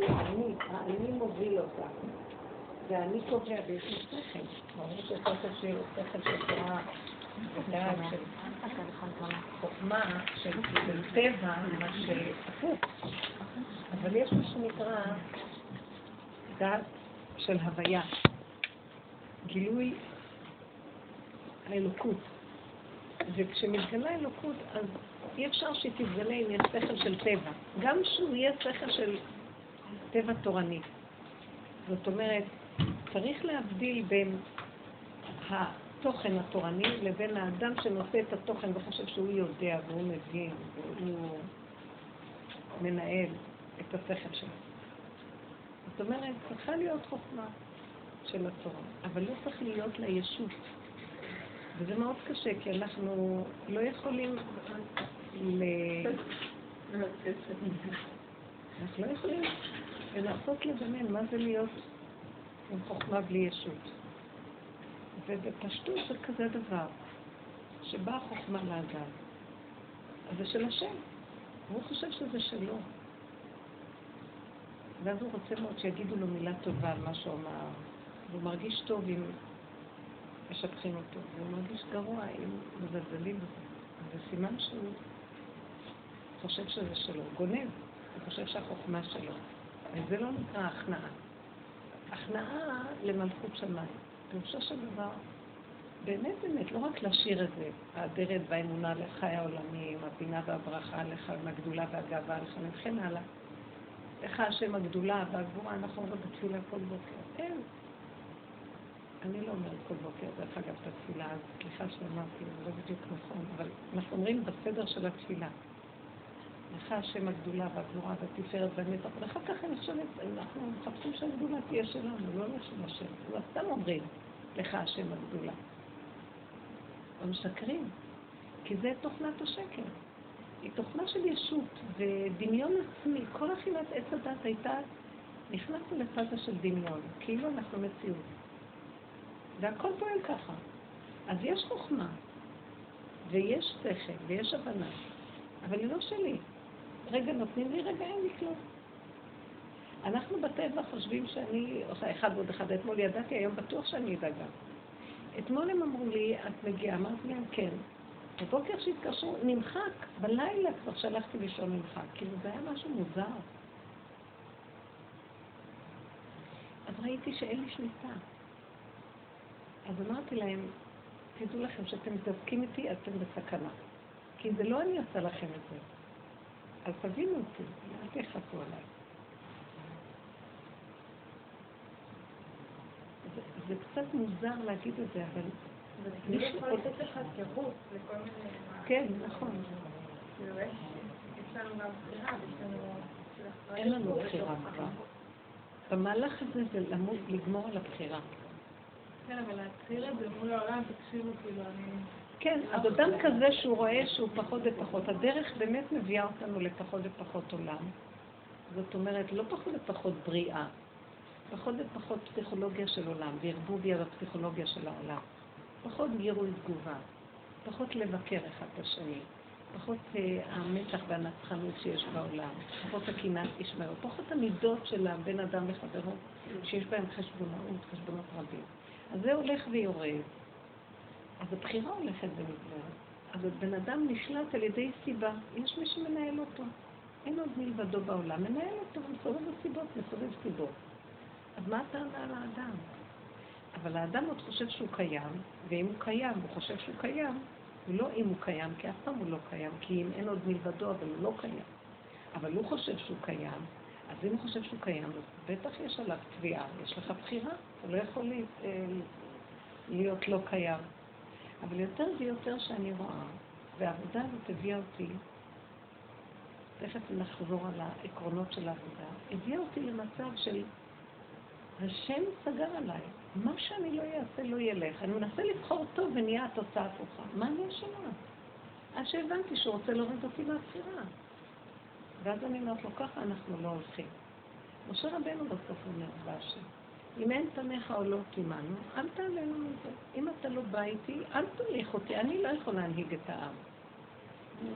כי אני, האני מוביל אותה. ואני קובע באיזה שכל. ברור ששכל של שכל של תורה של חוכמה, של טבע, מה שהפוך. אבל יש מה שנקרא דעת של הוויה. גילוי האלוקות. וכשמתגלה אלוקות, אז אי אפשר שהיא תתגלה אם יש שכל של טבע. גם שהוא יהיה שכל של טבע תורני. זאת אומרת, צריך להבדיל בין התוכן התורני לבין האדם שנושא את התוכן וחושב שהוא יודע והוא מבין והוא מנהל את השכל שלו. זאת אומרת, צריכה להיות חוכמה של התורה, אבל לא צריך להיות לה ישות. וזה מאוד קשה, כי אנחנו לא יכולים ל... אנחנו לא יכולים לנסות לדמיין מה זה להיות עם חוכמה בלי ישות. ובפשטות זה כזה דבר, שבאה חוכמה לאדם, אז זה של השם, והוא חושב שזה שלו. ואז הוא רוצה מאוד שיגידו לו מילה טובה על מה שהוא אמר, והוא מרגיש טוב אם משבחים אותו, והוא מרגיש גרוע אם מזלזלים בזה. זה סימן שהוא חושב שזה שלו, גונב, הוא חושב שהחוכמה שלו. וזה לא נקרא הכנעה. הכנעה למלכות שמיים. פירושו של דבר, באמת באמת, לא רק לשיר את זה, האדרת והאמונה לחי העולמים, הבינה והברכה לך, הגדולה והגאווה לך, וכן הלאה. לך השם הגדולה והגבורה, אנחנו אומרים בתפילה כל בוקר. אין. אני לא אומרת כל בוקר, דרך אגב, את התפילה, אז סליחה שאמרתי, זה לא בדיוק נכון, אבל אנחנו אומרים בסדר של התפילה. לך השם הגדולה והגבורה והתפארת והנצח, ואחר כך אני חושבת, אנחנו מחפשים שהגדולה תהיה שלנו, לא לשם השם. אז סתם אומרים, לך השם הגדולה. אבל משקרים, כי זה תוכנת השקר. היא תוכנה של ישות ודמיון עצמי. כל אכילת עץ הדת הייתה, נכנסנו לפאזה של דמיון, כאילו אנחנו מציאות. והכל פועל ככה. אז יש חוכמה, ויש שכל, ויש הבנה, אבל היא לא שלי. רגע נותנים לי, רגע אין לי כלום. אנחנו בטבע חושבים שאני עושה אחד ועוד אחד. אתמול ידעתי, היום בטוח שאני אדע גם. אתמול הם אמרו לי, את מגיעה? אמרתי להם, כן. בבוקר שהתקשרו, נמחק, בלילה כבר שלחתי לישון נמחק. כאילו זה היה משהו מוזר. אז ראיתי שאין לי שליטה. אז אמרתי להם, תדעו לכם שאתם מתעסקים איתי, אתם בסכנה. כי זה לא אני עושה לכם את זה. אז תבינו אותי, אל תכעסו עליי. זה, זה קצת מוזר להגיד את זה, אבל... זה יכול לתת לך תירוץ לכל מיני... כן, נכון. כאילו, יש לנו גם בחירה, יש לנו... אין לנו בחירה כבר. במהלך הזה זה למות, לגמור על הבחירה. כן, אבל להתחיל את זה מול העולם, תקשיבו, כאילו, אני... כן, אז אדם כזה שהוא רואה שהוא פחות ופחות, הדרך באמת מביאה אותנו לפחות ופחות עולם. זאת אומרת, לא פחות ופחות בריאה, פחות ופחות פסיכולוגיה של עולם, וערבוביה בפסיכולוגיה של העולם. פחות גירוי תגובה, פחות לבקר אחד את השני, פחות uh, המתח והנצחנות שיש בעולם, פחות הקנאת ישמעו, פחות המידות של הבן אדם וחברו, שיש בהם חשבונאות, חשבונות רבים. אז זה הולך ויורד. אז הבחירה הולכת ונגמרת. אז הבן אדם נשלט על ידי סיבה. יש מי שמנהל אותו. אין עוד מלבדו בעולם. מנהל אותו, מסובב בסיבות, מסובב סיבות. אז מה הטענה על האדם? אבל האדם עוד חושב שהוא קיים, ואם הוא קיים, הוא חושב שהוא קיים, ולא אם הוא קיים, כי אף פעם הוא לא קיים, כי אם אין עוד מלבדו, אבל הוא לא קיים. אבל הוא חושב שהוא קיים, אז אם הוא חושב שהוא קיים, אז בטח יש עליו תביעה, יש לך בחירה, אתה לא יכול אה, להיות לא קיים. אבל יותר ויותר שאני רואה, והעבודה הזאת הביאה אותי, תכף נחזור על העקרונות של העבודה, הביאה אותי למצב של השם סגר עליי. מה שאני לא אעשה לא ילך. אני מנסה לבחור טוב ונהיה התוצאה הפוכה. מה אני אשמה? עד שהבנתי שהוא רוצה להוריד אותי מהבחירה. ואז אני אומרת לו, ככה אנחנו לא הולכים. משה רבנו בסוף אומר בהשם, אם אין פניך או לא קימנו, אל תעלה לנו את זה. אם אתה לא בא איתי, אל תוליך אותי, אני לא יכול להנהיג את העם.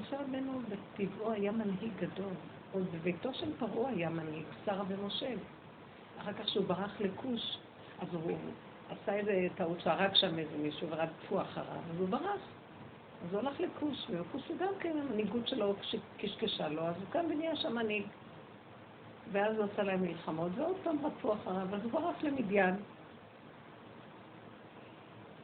משה רבנו בטבעו היה מנהיג גדול. עוד בביתו של פרעה היה מנהיג, שרה ומשה. אחר כך כשהוא ברח לכוש, אז הוא עשה איזה טעות שהרג שם איזה מישהו ורדפו אחריו, אז הוא ברח. אז הוא הלך לכוש, וכוש הוא גם כן, המנהיגות שלו קשקשה לו, אז הוא קם ונהיה שם מנהיג. ואז הוא עשה להם מלחמות, ועוד פעם רדפו אחריו, אז הוא ברח למדיין.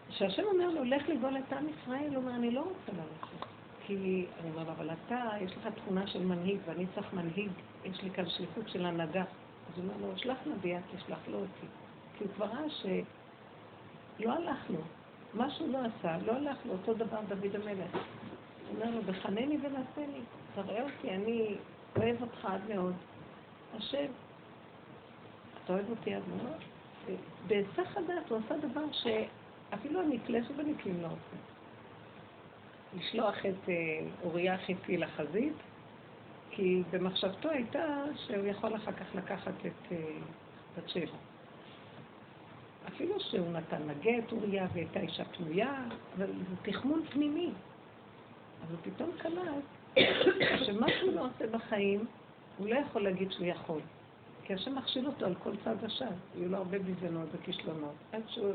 כשהשם אומר לו, לך לגאול את עם ישראל, הוא אומר, אני לא רוצה ללכת. כי אני אומר לו, אבל אתה, יש לך תכונה של מנהיג, ואני צריך מנהיג, יש לי כאן שליחות של הנהגה. אז הוא אומר לו, שלח נביא, תשלח לו אותי. כי הוא כבר ראה שלא הלכנו, מה שהוא לא עשה, לא הלך לו, אותו דבר דוד המלך. הוא אומר לו, בחנני ונעשה לי, תראה אותי, אני אוהב אותך עד מאוד. השם, אתה אוהב אותי עד מאוד? בהיסח הדעת הוא עשה דבר שאפילו הנקלה שבנקלים לא עושה. לשלוח את אה, אוריה החיתי לחזית, כי במחשבתו הייתה שהוא יכול אחר כך לקחת את אה, בת שבע. אפילו שהוא נתן לגט אוריה והייתה אישה פנויה, אבל זה תכמון פנימי. הוא פתאום קלט שמה שהוא לא עושה בחיים, הוא לא יכול להגיד שהוא יכול. כי השם מכשיל אותו על כל צד השם. היו לו הרבה ביזיונות וכישלונות. עד שהוא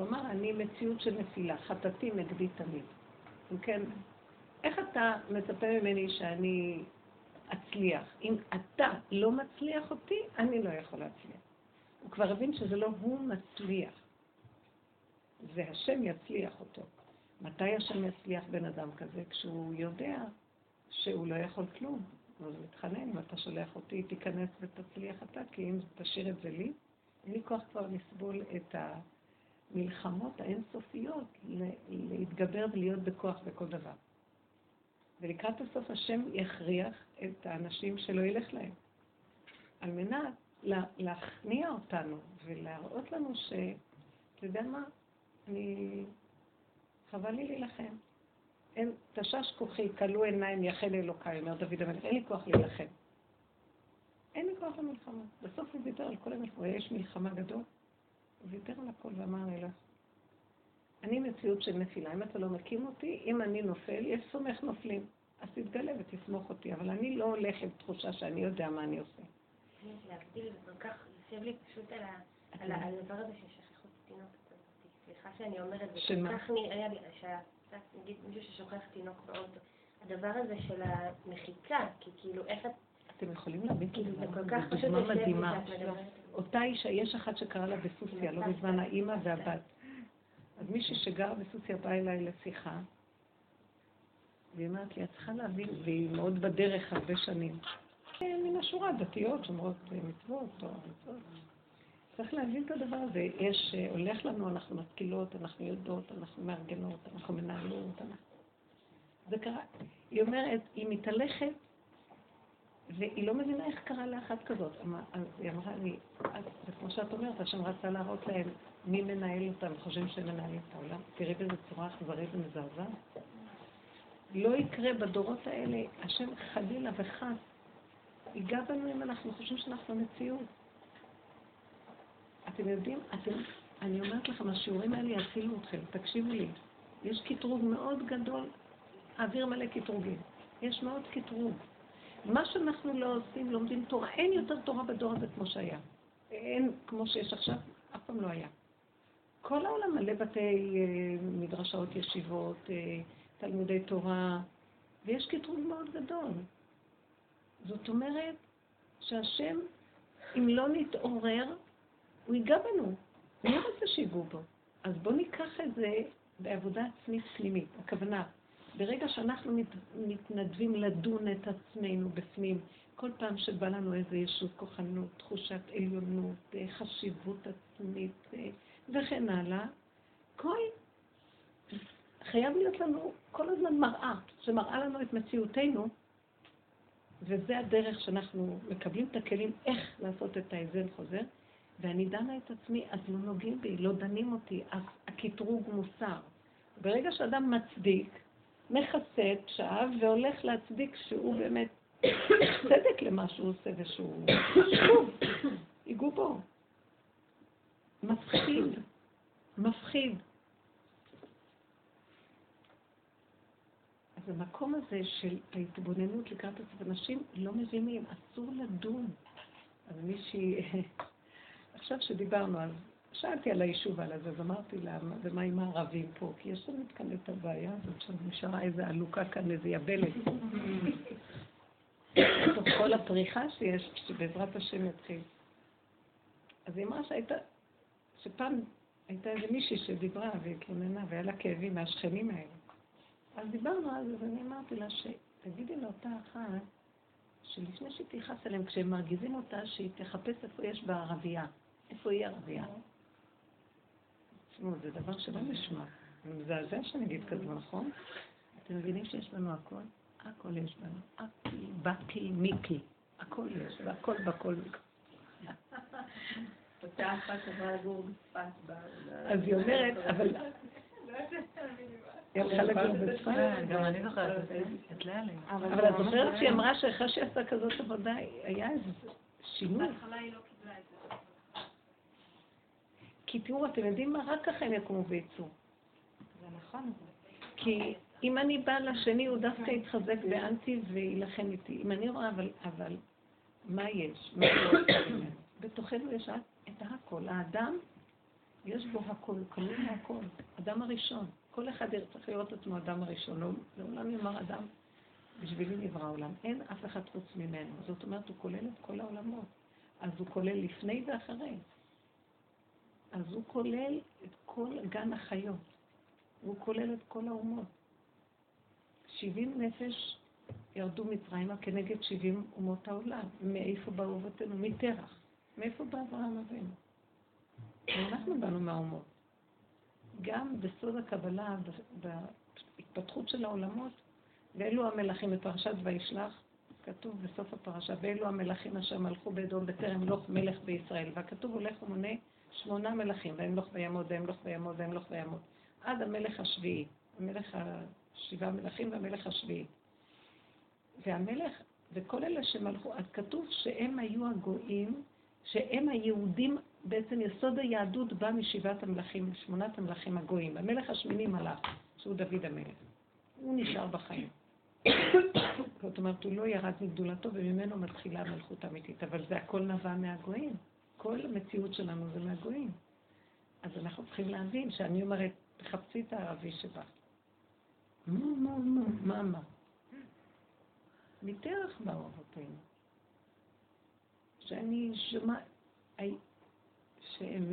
אמר, אני מציאות של נפילה, חטאתי נגדי תמיד. אם כן, איך אתה מצפה ממני שאני אצליח? אם אתה לא מצליח אותי, אני לא יכול להצליח. הוא כבר הבין שזה לא הוא מצליח, זה השם יצליח אותו. מתי השם יצליח בן אדם כזה? כשהוא יודע שהוא לא יכול כלום. הוא מתחנן, אם אתה שולח אותי, תיכנס ותצליח אתה, כי אם תשאיר את זה לי, אין לי כוח כבר לסבול את המלחמות האינסופיות, להתגבר ולהיות בכוח בכל דבר. ולקראת הסוף השם יכריח את האנשים שלא ילך להם, על מנת להכניע אותנו ולהראות לנו ש... אתה יודע מה? אני... חבל לי להילחם. אין, תשש כוחי, כלו עיניים, יחל אלוקיי, אומר דוד המלך, אין לי כוח להילחם. אין לי כוח למלחמה. בסוף הוא ויתר על כל המלחמה, יש מלחמה גדול. הוא ויתר על הכל ואמר לי, לא. אני מציאות של נפילה, אם אתה לא מקים אותי, אם אני נופל, יש סומך נופלים. אז תתגלה ותסמוך אותי, אבל אני לא הולך עם תחושה שאני יודע מה אני עושה. להגדיל, וכל כך יושב לי פשוט על הדבר הזה של שכיחות תינוקת הזאת. סליחה שאני אומרת, זה כל כך נראה לי, נגיד מישהו ששוכח תינוק באוטו, הדבר הזה של המחיקה, כי כאילו איך את... אתם יכולים להבין את זה כל כך פשוט דוגמה מדהימה. אותה אישה, יש אחת שקרא לה בסוסיה, לא מזמן האימא והבת. אז מישהי שגרה בסוסיה באה אליי לשיחה, והיא אמרת לי, את צריכה להבין, והיא מאוד בדרך הרבה שנים. מן השורה, דתיות, שומרות מצוות, או מצוות. צריך להבין את הדבר הזה. יש, הולך לנו, אנחנו משכילות, אנחנו יודעות, אנחנו מארגנות, אנחנו מנהלות. זה קרה. היא אומרת, היא מתהלכת, והיא לא מבינה איך קרה לאחת כזאת. אז היא אמרה לי, זה כמו שאת אומרת, השם רצה להראות להם מי מנהל אותם, חושבים שהם מנהלים את העולם. תראי באיזה צורה אכזרית ומזעזעת. לא יקרה בדורות האלה, השם חלילה וחס ייגע בנו אם אנחנו חושבים שאנחנו מציאות. אתם יודעים, אתם, אני אומרת לכם, השיעורים האלה יצילו אתכם, תקשיבו לי. יש קטרוג מאוד גדול, האוויר מלא קטרוגים. יש מאוד קטרוג. מה שאנחנו לא עושים, לומדים תורה, אין יותר תורה בדור הזה כמו שהיה. אין כמו שיש עכשיו, אף פעם לא היה. כל העולם מלא בתי אה, מדרשות, ישיבות, אה, תלמודי תורה, ויש קטרוג מאוד גדול. זאת אומרת שהשם, אם לא נתעורר, הוא ייגע בנו. מי רוצה שיגעו בו? אז בואו ניקח את זה בעבודה עצמית פנימית. הכוונה, ברגע שאנחנו מת, מתנדבים לדון את עצמנו בפנים, כל פעם שבא לנו איזו ישות כוחנות, תחושת עליונות, אה, חשיבות עצמית אה, וכן הלאה, כל... חייב להיות לנו כל הזמן מראה, שמראה לנו את מציאותנו, וזה הדרך שאנחנו מקבלים את הכלים איך לעשות את האזן חוזר, ואני דנה את עצמי, אז לא נוגעים בי, לא דנים אותי, הקטרוג מוסר. ברגע שאדם מצדיק, מכסה את פשעיו והולך להצדיק שהוא באמת צדק למה שהוא עושה ושהוא שוב, ייגעו בו. מפחיד, מפחיד. אז המקום הזה של ההתבוננות לקראת עצמם, אנשים לא מבינים, אסור לדון. אז מישהי, עכשיו שדיברנו, אז שאלתי על היישוב על הזה, אז אמרתי לה, ומה עם הערבים פה? כי יש לנו כאן את הבעיה הזאת שנשארה איזה עלוקה כאן, איזה יבלת. בתוך כל הפריחה שיש, שבעזרת השם יתחיל. אז היא אמרה שהייתה, שפעם הייתה איזה מישהי שדיברה והתלוננה והיה לה כאבים מהשכנים האלה. אז דיברנו על זה, ואני אמרתי לה שתגידי לאותה אחת, שלפני שהיא תכעס אליהם, כשהם מרגיזים אותה, שהיא תחפש איפה יש בה ערבייה. איפה היא ערבייה? תשמעו, זה דבר שלא נשמע. זה מזעזע שאני אגיד כזה, נכון? אתם מבינים שיש לנו הכל? הכל יש בנו. אקי, בקי, מיקי. הכל יש, והכל בכל. אותה אחת עברה לגור בצפת. אז היא אומרת, אבל... היא הלכה לגור בצפת. גם אני זוכרת את אבל את זוכרת שהיא אמרה שאחרי שהיא עשתה כזאת עבודה, היה איזה שינוי. בהתחלה היא לא קיבלה את זה. כי תראו, אתם יודעים מה? רק ככה הם יקומו ויצאו. זה נכון. כי אם אני באה לשני, הוא דווקא יתחזק באנטי ויילחם איתי. אם אני רואה, אבל, אבל מה יש? מה בתוכנו יש את הכל. האדם, יש בו הכל, כלול מהכל. אדם הראשון. כל אחד צריך לראות עצמו אדם הראשון. לא, לעולם יאמר אדם, בשבילי נברא העולם. אין אף אחד חוץ ממנו. זאת אומרת, הוא כולל את כל העולמות. אז הוא כולל לפני ואחרי. אז הוא כולל את כל גן החיות. הוא כולל את כל האומות. שבעים נפש ירדו מצרימה כנגד שבעים אומות העולם. מאיפה באו אבותינו? מטרח. מאיפה בא אברהם אבינו? אנחנו באנו מהאומות. גם בסוד הקבלה, בהתפתחות של העולמות, ואלו המלכים בפרשת וישלח, כתוב בסוף הפרשה, ואלו המלכים אשר מלכו באדום בטרם לוך מלך בישראל. והכתוב הולך ומונה שמונה מלכים, וימלוך ויעמוד, וימלוך ויעמוד, וימלוך ויעמוד, עד המלך השביעי, המלך השבעה מלכים והמלך השביעי. והמלך, וכל אלה שמלכו, אז כתוב שהם היו הגויים, שהם היהודים, בעצם יסוד היהדות בא משבעת המלכים, שמונת המלכים הגויים. המלך השמיני מלך, שהוא דוד המלך. הוא נשאר בחיים. זאת אומרת, הוא לא ירד מגדולתו וממנו מתחילה המלכות האמיתית, אבל זה הכל נבע מהגויים. כל המציאות שלנו זה מהגויים. אז אנחנו צריכים להבין שאני אומרת, תחפשי את הערבי שבא. מה, מה, מה, מה, מה? מתרח באו אבותינו. שאני שומעת, שהם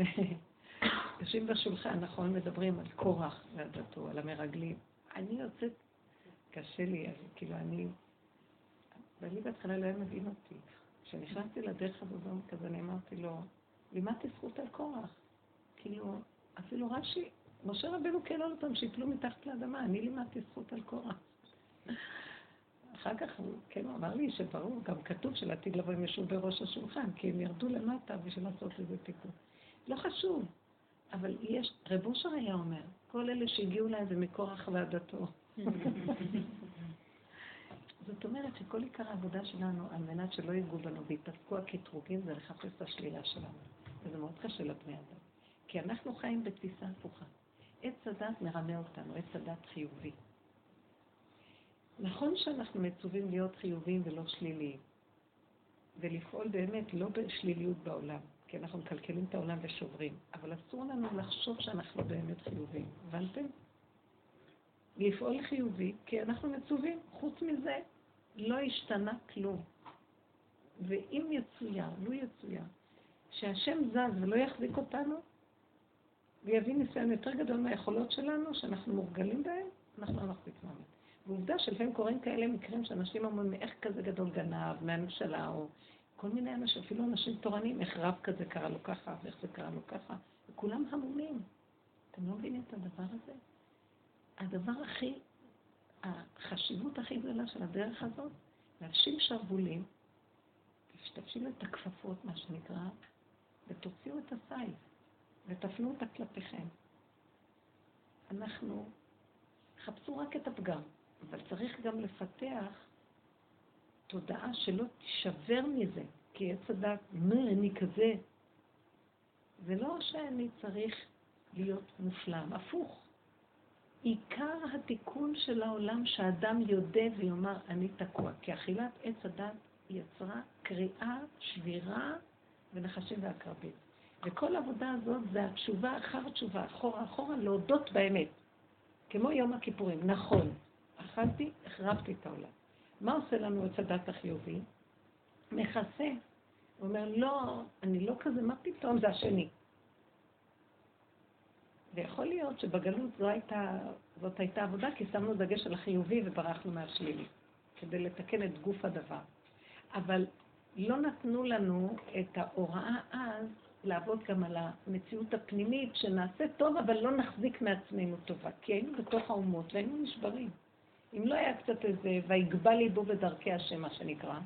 יושבים בשולחן, נכון, מדברים על קורח ועדתו, על המרגלים. אני יוצאת, קשה לי, כאילו אני, ואני בהתחלה לא היה מבין אותי. כשנכנסתי לדרך הזאת, כזה, אני אמרתי לו, לימדתי זכות על קורח. כאילו, אפילו רש"י, משה רבנו כן עוד פעם שיפלו מתחת לאדמה, אני לימדתי זכות על קורח. אחר כך, כן, הוא אמר לי שברור, גם כתוב שלעתיד לבוא הם ישבו בראש השולחן, כי הם ירדו למטה בשביל לעשות איזה תיקון. לא חשוב, אבל יש, רב אושר היה אומר, כל אלה שהגיעו להם זה מקורח ועדתו. זאת אומרת שכל עיקר העבודה שלנו, על מנת שלא ייגעו בנו ויתעסקו הקטרוגים, זה לחפש את השלילה שלנו. וזה מאוד קשה לבני אדם. כי אנחנו חיים בתפיסה הפוכה. עץ הדת מרמה אותנו, עץ הדת חיובי. נכון שאנחנו מצווים להיות חיוביים ולא שליליים, ולפעול באמת לא בשליליות בעולם, כי אנחנו מקלקלים את העולם ושוברים, אבל אסור לנו לחשוב שאנחנו באמת חיוביים, הבנתם? לפעול חיובי, כי אנחנו מצווים. חוץ מזה, לא השתנה כלום. ואם יצויר, לו יצויר, שהשם זז ולא יחזיק אותנו, ויביא ניסיון יותר גדול מהיכולות שלנו, שאנחנו מורגלים בהם, אנחנו לא נחזיק מעמד. ועובדה שלפעמים קורים כאלה מקרים שאנשים אומרים, איך כזה גדול גנב מהממשלה, או כל מיני אנשים, אפילו אנשים תורנים, איך רב כזה קרה לו ככה, ואיך זה קרה לו ככה, וכולם המומים. אתם לא מבינים את הדבר הזה? הדבר הכי החשיבות הכי גדולה של הדרך הזאת, להפשיל שרוולים, תפשילו את הכפפות, מה שנקרא, ותוציאו את הסייף, ותפנו אותה כלפיכם. אנחנו, חפשו רק את הפגם, אבל צריך גם לפתח תודעה שלא תישבר מזה, כי עץ הדת, מה, אני כזה. זה לא שאני צריך להיות מושלם, הפוך. עיקר התיקון של העולם שהאדם יודה ויאמר, אני תקוע. כי אכילת עץ הדת יצרה קריאה, שבירה ונחשים ועקרבים. וכל העבודה הזאת זה התשובה אחר תשובה, אחורה אחורה, להודות באמת. כמו יום הכיפורים, נכון, אכלתי, החרבתי את העולם. מה עושה לנו עץ הדת החיובי? מכסה. הוא אומר, לא, אני לא כזה, מה פתאום, זה השני. ויכול להיות שבגלות זו הייתה, זאת הייתה עבודה, כי שמנו דגש על החיובי וברחנו מהשלילי, כדי לתקן את גוף הדבר. אבל לא נתנו לנו את ההוראה אז לעבוד גם על המציאות הפנימית, שנעשה טוב, אבל לא נחזיק מעצמנו טובה, כי היינו בתוך האומות והיינו נשברים. אם לא היה קצת איזה, ויגבה ליבו בדרכי השם, מה שנקרא,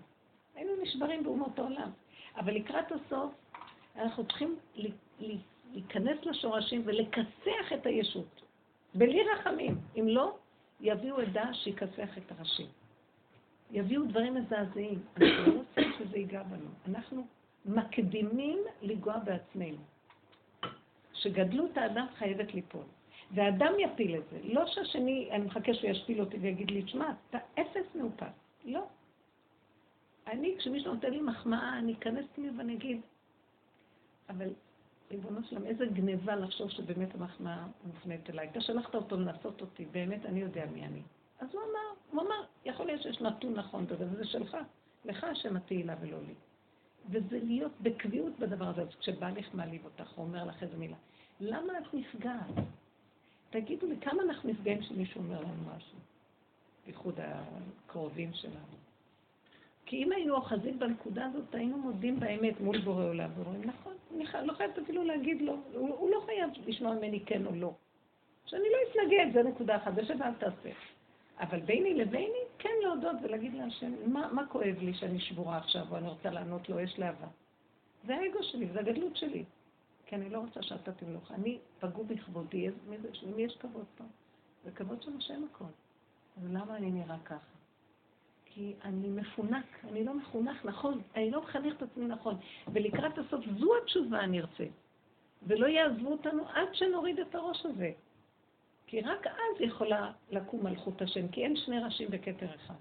היינו נשברים באומות העולם. אבל לקראת הסוף, אנחנו צריכים להיכנס לשורשים ולכסח את הישות, בלי רחמים. אם לא, יביאו עדה שיכסח את הראשים. יביאו דברים מזעזעים. אנחנו לא רוצים שזה ייגע בנו. אנחנו מקדימים לגוע בעצמנו. שגדלות האדם חייבת ליפול. והאדם יפיל את זה. לא שהשני, אני מחכה שהוא ישפיל אותי ויגיד לי, תשמע, אתה אפס מאופס. לא. אני, כשמישהו נותן לי מחמאה, אני אכנס פנימה ואני אגיד, אבל ריבונו שלם, איזה גניבה לחשוב שבאמת המחמאה מופנית אליי. אתה שלחת אותו לנסות אותי, באמת אני יודע מי אני. אז הוא אמר, הוא אמר, יכול להיות שיש נתון נכון בזה, וזה שלך. לך השם התהילה ולא לי. וזה להיות בקביעות בדבר הזה. אז כשבעלך מעליב אותך, הוא אומר לך איזה מילה. למה את נפגעת? תגידו לי, כמה אנחנו נפגעים שמישהו אומר לנו משהו? בייחוד הקרובים שלנו. כי אם היינו אוחזים בנקודה הזאת, היינו מודים באמת מול בורא עולם, ואומרים, נכון, אני לא חייבת אפילו להגיד לו, הוא, הוא לא חייב לשמוע ממני כן או לא. שאני לא אתנגד, זה נקודה אחת, זה שבאל תעשה. אבל ביני לביני, כן להודות ולהגיד להשם, מה, מה כואב לי שאני שבורה עכשיו, או אני רוצה לענות לו, יש להבה. זה האגו שלי, זה הגדלות שלי. כי אני לא רוצה שאתה תמלוך. אני פגעו בכבודי, למי יש כבוד פה? זה כבוד של השם הכל. אז למה אני נראה ככה? כי אני מפונק, אני לא מחונך נכון, אני לא מחנך את עצמי נכון. ולקראת הסוף זו התשובה אני ארצה. ולא יעזבו אותנו עד שנוריד את הראש הזה. כי רק אז יכולה לקום מלכות השם, כי אין שני ראשים בכתר אחד.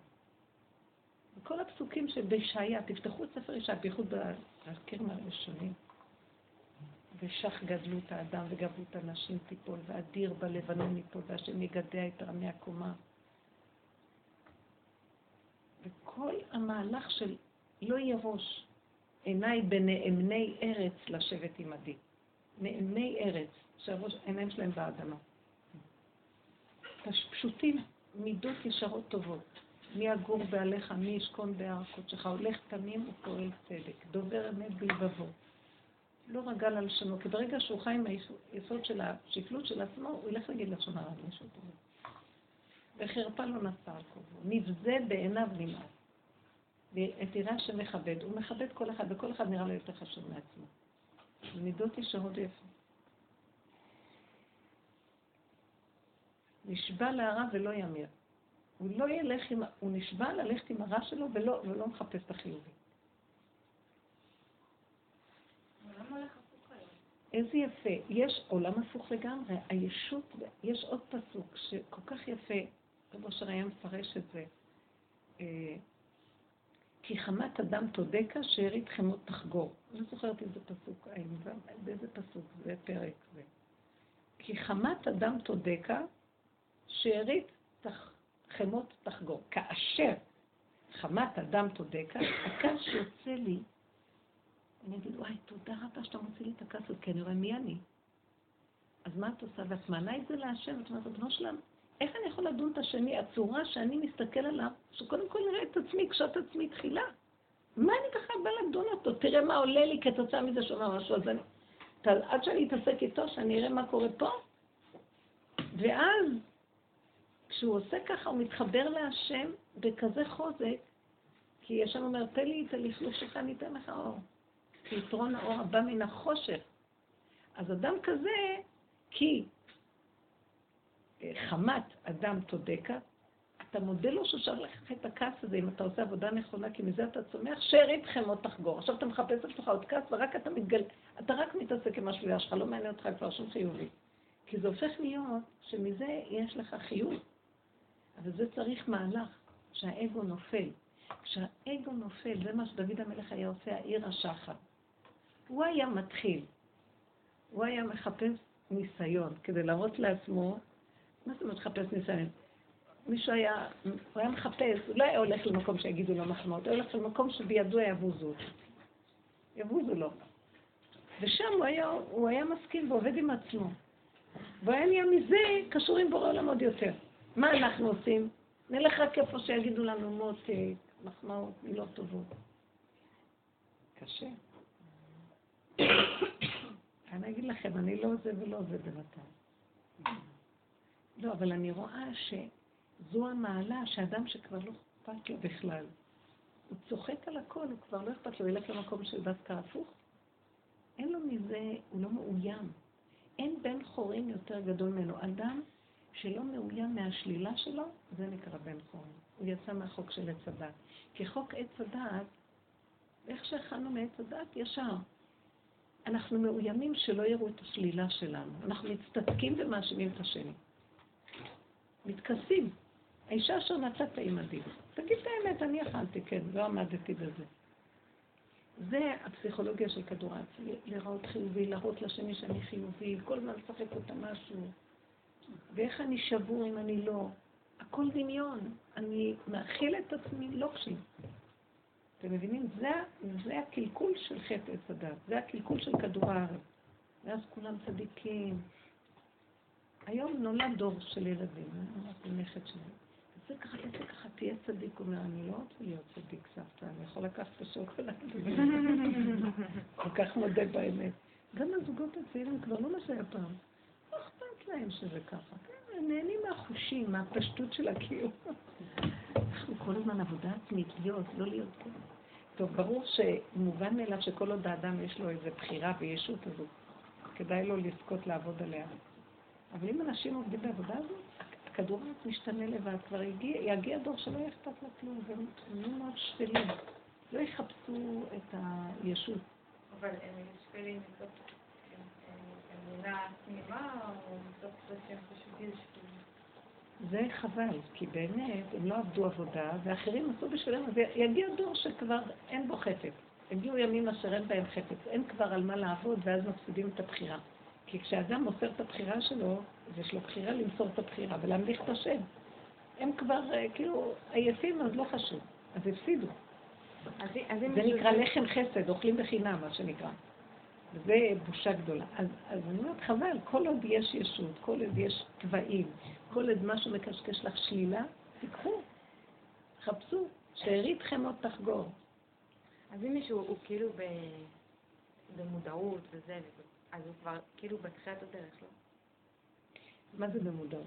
וכל הפסוקים שבשעיה, תפתחו את ספר ישעיה, בייחוד בקרם הראשונים. ושך גדלות האדם וגבלות הנשים תיפול, ואדיר בלבנון ייפול, והשם יגדע את רמי הקומה. וכל המהלך של לא ראש, עיניי בנאמני ארץ לשבת עמדי. נאמני ארץ, שהעיניים שלהם באדמה. פשוטים, מידות ישרות טובות. מי יגור בעליך, מי ישכון בהר קודשך, הולך תמים ופועל צדק, דובר אמת בלבבו. לא רגל על שמו, כי ברגע שהוא חי עם היסוד של השפלות של עצמו, הוא ילך להגיד לשון הרע טוב. וחרפה לא נשא על כובו, נבזה בעיניו נמאס. ואת יראה שמכבד, הוא מכבד כל אחד, וכל אחד נראה לו יותר חשוב מעצמו. מידות ישרות יפה. נשבע להרע ולא ימיר. הוא לא ילך עם, הוא נשבע ללכת עם הרע שלו ולא, ולא מחפש את החיובי. איזה יפה. יש עולם הפוך לגמרי. הישות, יש עוד פסוק שכל כך יפה, רב אשר היה מפרש את זה. כי חמת אדם תודקה, שארית חמות תחגור. לא זוכרת איזה פסוק, באיזה פסוק, זה פרק זה. כי חמת אדם תודקה, שארית תח... חמות תחגור. כאשר חמת אדם תודקה, הכעס שיוצא לי, אני אגיד, וואי, תודה רבה שאתה מוציא לי את הכעס כי אני רואה מי אני. אז מה את עושה? ואת מעלה את זה להשם, את אומרת, בנו שלנו, איך אני יכול לדון את השני? הצורה שאני מסתכל עליו, שקודם כל נראה את עצמי, קשוט עצמי תחילה. מה אני בכלל בא לדון אותו? תראה מה עולה לי כתוצאה מזה שהוא אומר משהו, אז אני... עד שאני אתעסק איתו, שאני אראה מה קורה פה. ואז, כשהוא עושה ככה, הוא מתחבר להשם בכזה חוזק, כי יש לנו אומר, תן לי את הלכלוך שלך, אני אתן לך אור. כי יתרון האור הבא מן החושך. אז אדם כזה, כי חמת אדם תודקה, אתה מודה לו שואל לך את הכעס הזה, אם אתה עושה עבודה נכונה, כי מזה אתה צומח, שארית חמות תחגור. עכשיו אתה מחפש אצלך עוד כעס, ורק אתה מתגל... אתה רק מתעסק עם השלילה שלך, לא מעניין אותך כבר שום חיובי. כי זה הופך להיות שמזה יש לך חיוב. אבל זה צריך מהלך, שהאגו נופל. כשהאגו נופל, זה מה שדוד המלך היה עושה, העיר השחר. הוא היה מתחיל. הוא היה מחפש ניסיון כדי להראות לעצמו, מה זאת אומרת מחפש ניסיון? מישהו היה, הוא היה מחפש, הוא לא היה הולך למקום שיגידו לו מחמאות, הוא הולך למקום שבידו יבוזו. יבוזו לו. ושם הוא היה, הוא היה מסכים ועובד עם עצמו. והוא היה נהיה מזה קשור עם בורא עולם עוד יותר. מה אנחנו עושים? נלך רק איפה שיגידו לנו מותק, מחמאות, מילות טובות. קשה. אני אגיד לכם, אני לא זה ולא זה בינתיים. לא, אבל אני רואה שזו המעלה שאדם שכבר לא אכפת לו בכלל, הוא צוחק על הכל, הוא כבר לא אכפת לו, הוא ילך למקום של דווקא הפוך. אין לו מזה, הוא לא מאוים. אין בן חורים יותר גדול ממנו. אדם שלא מאוים מהשלילה שלו, זה נקרא בן חורים. הוא יצא מהחוק של עץ הדת. כי חוק עץ הדת, איך שהכנו מעץ הדת, ישר. אנחנו מאוימים שלא יראו את השלילה שלנו. אנחנו מצטדקים ומאשימים את השני. מתכסים. האישה אשר נתת עימדי. תגיד את האמת, אני אכלתי, כן, לא עמדתי בזה. זה הפסיכולוגיה של כדור הארץ, לראות חיובי, להראות לשני שאני חיובי, כל הזמן לשחק אותה משהו. ואיך אני שבור אם אני לא? הכל דמיון. אני מאכיל את עצמי לא כשי. אתם מבינים? זה, זה הקלקול של חטא עץ הדת, זה הקלקול של כדור הארץ. ואז כולם צדיקים. היום נולד דור של ילדים, נכד שלי. תעשה ככה, תעשה ככה, תהיה צדיק. הוא אומר, אני לא רוצה להיות צדיק, סבתא, אני יכול לקחת את השוקולד. כל כך מודה באמת. גם הזוגות הצעירים כבר לא מה שהיה פעם. לא אכפת להם שזה ככה. כן, הם נהנים מהחושים, מהפשטות של הקיום. אנחנו כל הזמן עבודה עצמית, להיות, לא להיות פה. טוב, ברור שמובן מאליו שכל עוד האדם יש לו איזו בחירה וישות הזו, כדאי לו לזכות לעבוד עליה. אבל אם אנשים עובדים בעבודה הזאת, הכדור הארץ משתנה לבד, כבר יגיע, יגיע דור שלא יהיה אכפת לה כלום, והם יהיו מאוד שפלים. לא יחפשו את הישות. אבל הם שפלים מתוך אמונה תמימה, או מתוך זה שהם חשובים זה חבל, כי באמת הם לא עבדו עבודה, ואחרים עשו בשבילם, אז יגיע דור שכבר אין בו חפץ. הגיעו ימים אשר אין בהם חפץ, אין כבר על מה לעבוד, ואז מפסידים את הבחירה. כי כשאדם מוסר את הבחירה שלו, אז יש לו בחירה למסור את הבחירה ולהמליך את השם. הם כבר אה, כאילו עייפים, אז לא חשוב. אז הפסידו. אז, אז זה נקרא לחם חסד, אוכלים בחינם, מה שנקרא. וזה בושה גדולה. אז, אז אני אומרת, חבל, כל עוד יש ישות, כל עוד יש תוואים, כל עוד משהו מקשקש לך שלילה, תיקחו, חפשו, שארית חמות תחגור. אז אם מישהו הוא כאילו במודעות וזה, אז הוא כבר כאילו בתחילת הדרך, לא? מה זה במודעות?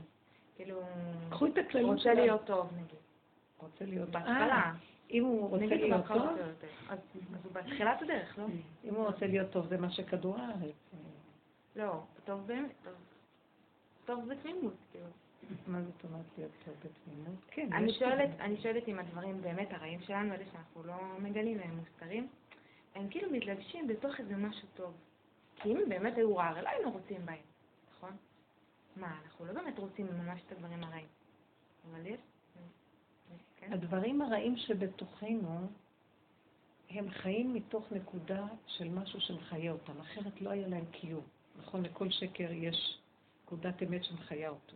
כאילו... קחו את הכללים רוצה להיות טוב, נגיד. רוצה להיות. בהתחלה. אה, אם הוא רוצה להיות טוב... אז הוא בתחילת הדרך, לא? אם הוא רוצה להיות טוב, זה מה שכדור הארץ. לא, טוב באמת, טוב בתמימות, כאילו. מה זאת אומרת להיות טוב בתמימות? כן, אני שואלת, אני שואלת אם הדברים באמת הרעים שלנו, אלה שאנחנו לא מגלים והם מוסתרים, הם כאילו מתלבשים בתוך איזה משהו טוב. כי אם באמת היו רע, הרי לא היינו רוצים בהם, נכון? מה, אנחנו לא באמת רוצים ממש את הדברים הרעים. אבל יש... כן? הדברים הרעים שבתוכנו, הם חיים מתוך נקודה של משהו שמחיה אותם, אחרת לא היה להם קיום. נכון, לכל שקר יש נקודת אמת שמחיה אותו.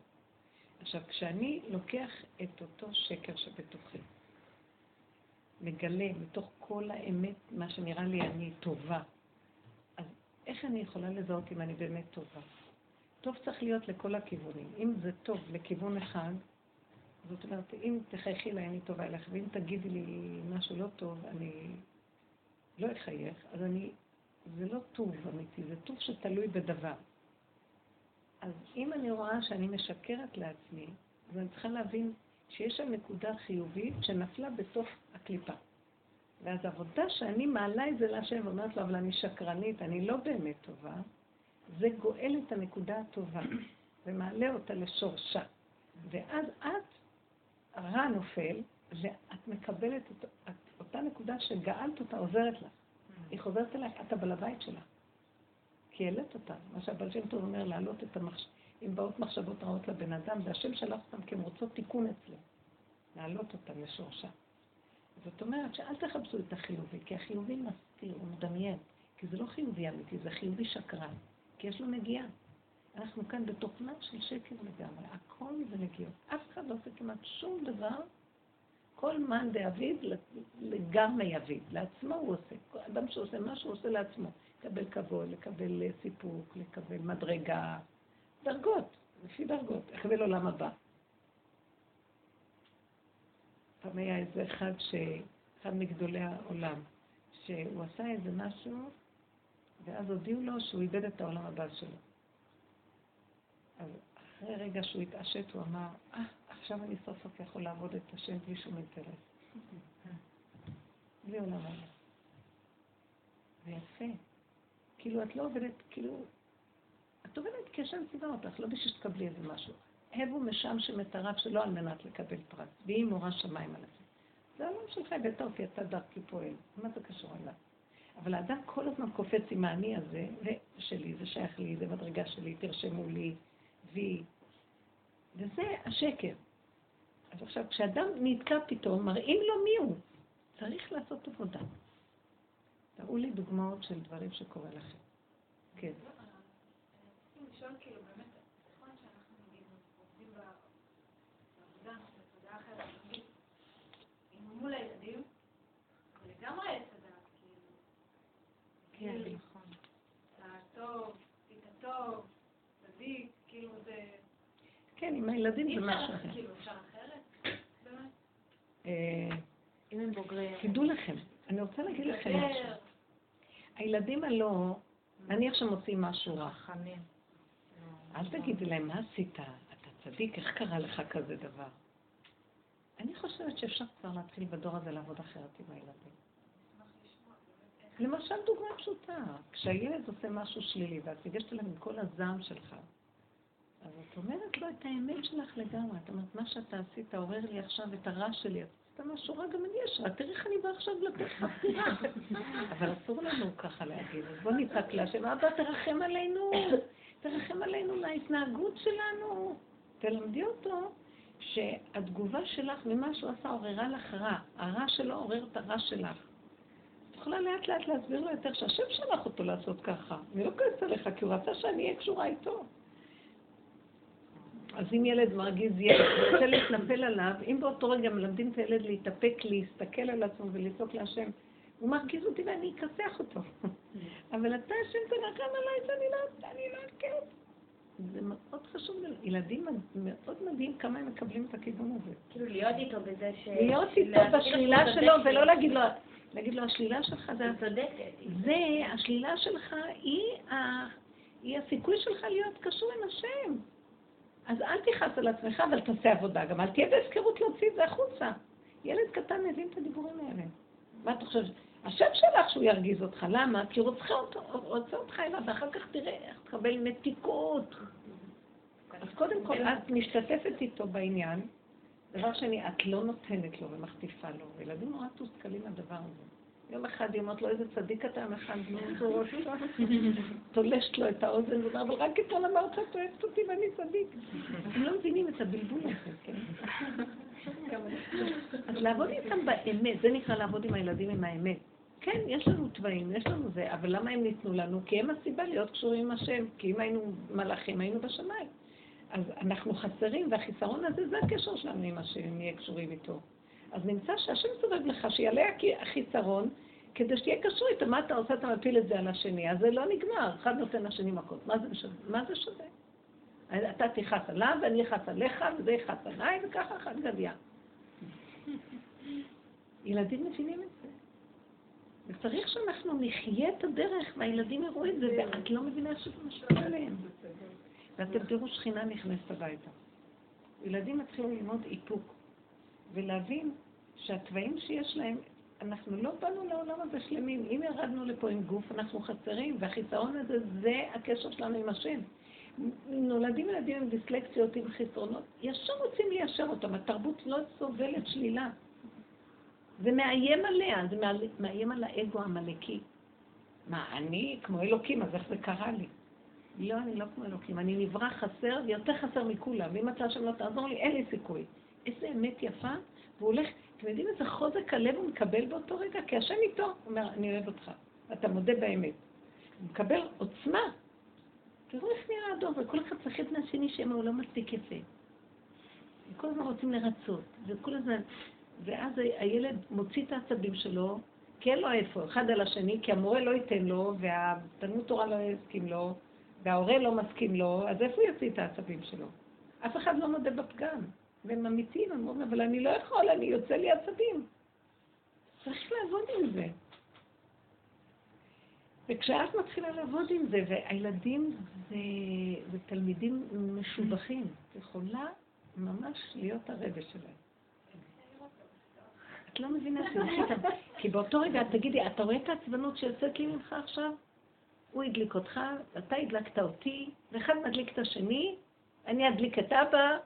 עכשיו, כשאני לוקח את אותו שקר שבתוכי, מגלה מתוך כל האמת, מה שנראה לי אני טובה, איך אני יכולה לזהות אם אני באמת טובה? טוב צריך להיות לכל הכיוונים. אם זה טוב לכיוון אחד, זאת אומרת, אם תחייכי לי, אני טובה אליך, ואם תגידי לי משהו לא טוב, אני לא אחייך, אז אני, זה לא טוב אמיתי, זה טוב שתלוי בדבר. אז אם אני רואה שאני משקרת לעצמי, אז אני צריכה להבין שיש שם נקודה חיובית שנפלה בתוך הקליפה. ואז העבודה שאני מעלה את זה להשם ואומרת לו, אבל אני שקרנית, אני לא באמת טובה, זה גואל את הנקודה הטובה ומעלה אותה לשורשה. ואז את, הרע נופל, ואת מקבלת את, את, אותה נקודה שגאלת אותה, עוזרת לך. היא חוזרת אלייך, את הבעל הבית שלה. כי העלית אותה. מה שהבעל שם טוב אומר, להעלות את, המחש... אם באות מחשבות רעות לבן אדם, והשם שלח אותם כי הן רוצות תיקון אצלו, להעלות אותם לשורשה. זאת אומרת שאל תחפשו את החיובי, כי החיובי מסתיר, הוא מדמיין, כי זה לא חיובי אמיתי, זה חיובי שקרן, כי יש לו נגיעה. אנחנו כאן בתוכנה של שקר לגמרי, הכל זה נגיעות. אף אחד לא עושה כמעט שום דבר, כל מאן דאביד לגמרי יביד, לעצמו הוא עושה. כל אדם שעושה משהו, הוא עושה לעצמו. לקבל כבוד, לקבל סיפוק, לקבל מדרגה, דרגות, לפי דרגות, לקבל עולם הבא. פעם היה איזה אחד, ש... אחד מגדולי העולם, שהוא עשה איזה משהו, ואז הודיעו לו שהוא איבד את העולם הבא שלו. אז אחרי רגע שהוא התעשת, הוא אמר, אה, ah, עכשיו אני סוף סוף יכול לעבוד את השם בלי שום אינטרס. בלי עולם הבא. זה יפה. כאילו, את לא עובדת, כאילו, את עובדת כי השם ציווה אותך, לא בשביל שתקבלי איזה משהו. הבו משם שמטרף שלא על מנת לקבל פרס, והיא מורה שמיים על זה. זה העולם שלך, הבאת אותי, אתה דרכי פועל. מה זה קשור אליו? אבל האדם כל הזמן קופץ עם האני הזה, זה שלי, זה שייך לי, זה מדרגה שלי, תרשמו לי, וי. וזה השקר. אז עכשיו, כשאדם נתקע פתאום, מראים לו מי הוא. צריך לעשות עבודה. תראו לי דוגמאות של דברים שקורה לכם. כן. כאילו, מול הילדים, זה לגמרי עץ הדעת, כאילו. כן, כאילו, נכון. טוב, פיתה טוב, צדיק, כאילו זה... כן, עם הילדים זה משהו אחר. כאילו, אפשר אחרת? באמת? אה, אם הם בוגרים... תדעו לכם, אני רוצה להגיד לכם משהו. הילדים הלא, נניח שמוצאים משהו רע. אל תגידי להם, מה עשית? אתה צדיק, איך קרה לך כזה דבר? אני חושבת שאפשר כבר להתחיל בדור הזה לעבוד אחרת עם הילדים. למשל דוגמה פשוטה, כשהילד עושה משהו שלילי ואת ניגשת אליו עם כל הזעם שלך, אז את אומרת לו את האמת שלך לגמרי. את אומרת, מה שאתה עשית עורר לי עכשיו את הרע שלי. את עשית משהו רע, גם אני יש רע. תראי איך אני באה עכשיו לתת לך. אבל אסור לנו ככה להגיד. אז בוא נצעק להשם, אבא, תרחם עלינו. תרחם עלינו מההתנהגות שלנו. תלמדי אותו שהתגובה שלך ממה שהוא עשה עוררה לך רע. הרע שלו עורר את הרע שלך. יכולה לאט לאט להסביר לו יותר שהשם שלח אותו לעשות ככה. אני לא כועסת עליך, כי הוא רצה שאני אהיה קשורה איתו. אז אם ילד מרגיז ילד ורוצה להתנפל עליו, אם באותו רגע מלמדים את הילד להתאפק, להסתכל על עצמו ולצעוק להשם, הוא מרגיז אותי ואני אכסח אותו. אבל אתה, השם, תרחם עליי שאני לא, אני לא אכף. זה מאוד חשוב, ילדים מאוד מדהים כמה הם מקבלים את הכיוון הזה. כאילו להיות איתו בזה ש... להיות איתו בשלילה שלו, ולא להגיד לו, להגיד לו, השלילה שלך זה... צודקת. זה, השלילה שלך היא הסיכוי שלך להיות קשור עם השם. אז אל תכעס על עצמך, אבל תעשה עבודה גם. אל תהיה בהפקרות להוציא את זה החוצה. ילד קטן מבין את הדיבורים האלה. מה אתה חושב? השם שלך שהוא ירגיז אותך, למה? כי הוא רוצה, אותך אליו, ואחר כך תראה איך תקבל מתיקות. אז קודם כל את משתתפת איתו בעניין. דבר שני, את לא נותנת לו ומחטיפה לו. וילדים נורא תוסכלים מהדבר הזה. יום אחד היא אומרת לו, איזה צדיק אתה יום אחד, תולשת לו את האוזן, ואומר, אבל רק אתמול אמרת שאת אוהבת אותי ואני צדיק. הם לא מבינים את הבלבול הזה, כן? אז לעבוד איתם באמת, זה נקרא לעבוד עם הילדים עם האמת. כן, יש לנו תוואים, יש לנו זה, אבל למה הם ניתנו לנו? כי הם הסיבה להיות קשורים עם השם, כי אם היינו מלאכים, היינו בשמיים. אז אנחנו חסרים, והחיסרון הזה, זה הקשר שלנו עם השם, נהיה קשורים איתו. אז נמצא שהשם סובב לך, שיעלה החיסרון, כדי שתהיה קשור איתו. מה אתה עושה? אתה מפיל את זה על השני, אז זה לא נגמר, אחד נותן לשני מכות. מה זה שווה? מה זה שווה? אתה תכעס עליו, ואני אכעס עליך, וזה יכעס עליי, וככה אחד גדיה. ילדים מבינים את זה. וצריך שאנחנו נחיה את הדרך, והילדים יראו את זה, ואת לא מבינה שזה משפיע עליהם. ואתם תראו שכינה נכנסת הביתה. ילדים יתחילו ללמוד איפוק, ולהבין שהתוואים שיש להם, אנחנו לא באנו לעולם הזה שלמים. אם ירדנו לפה עם גוף, אנחנו חסרים, והחיסרון הזה, זה הקשר שלנו עם השם. נולדים ילדים עם דיסלקציות, עם חסרונות, ישר רוצים ליישר אותם. התרבות לא סובלת שלילה. זה מאיים עליה, זה מאיים על האגו העמלקי. מה, אני כמו אלוקים, אז איך זה קרה לי? לא, אני לא כמו אלוקים. אני נברא חסר, ויותר חסר מכולם. ואם אתה השם לא תעזור לי, אין לי סיכוי. איזה אמת יפה, והוא הולך, אתם יודעים איזה חוזק הלב הוא מקבל באותו רגע? כי השם איתו, הוא אומר, אני אוהב אותך. אתה מודה באמת. הוא מקבל עוצמה. תראו איך נראה האדום, וכל אחד צריך את מהשני שמה הוא לא מספיק יפה. וכל הזמן רוצים לרצות, וכל הזמן... ואז הילד מוציא את העצבים שלו, כי אין לו איפה, אחד על השני, כי המורה לא ייתן לו, והתלמוד תורה לא יסכים לו, וההורה לא מסכים לו, אז איפה הוא יוציא את העצבים שלו? אף אחד לא מודה בפגם. והם אמיתיים, הם אומרים, אבל אני לא יכול, אני יוצא לי עצבים. צריך לעבוד עם זה. וכשאת מתחילה לעבוד עם זה, והילדים זה, זה תלמידים משובחים, את יכולה ממש להיות הרבה שלהם. את לא מבינה, תלכי איתם. כי באותו רגע, תגידי, אתה רואה את העצבנות שיוצאת לי ממך עכשיו? הוא הדליק אותך, אתה הדלקת אותי, ואחד מדליק את השני, אני אדליק את אבא,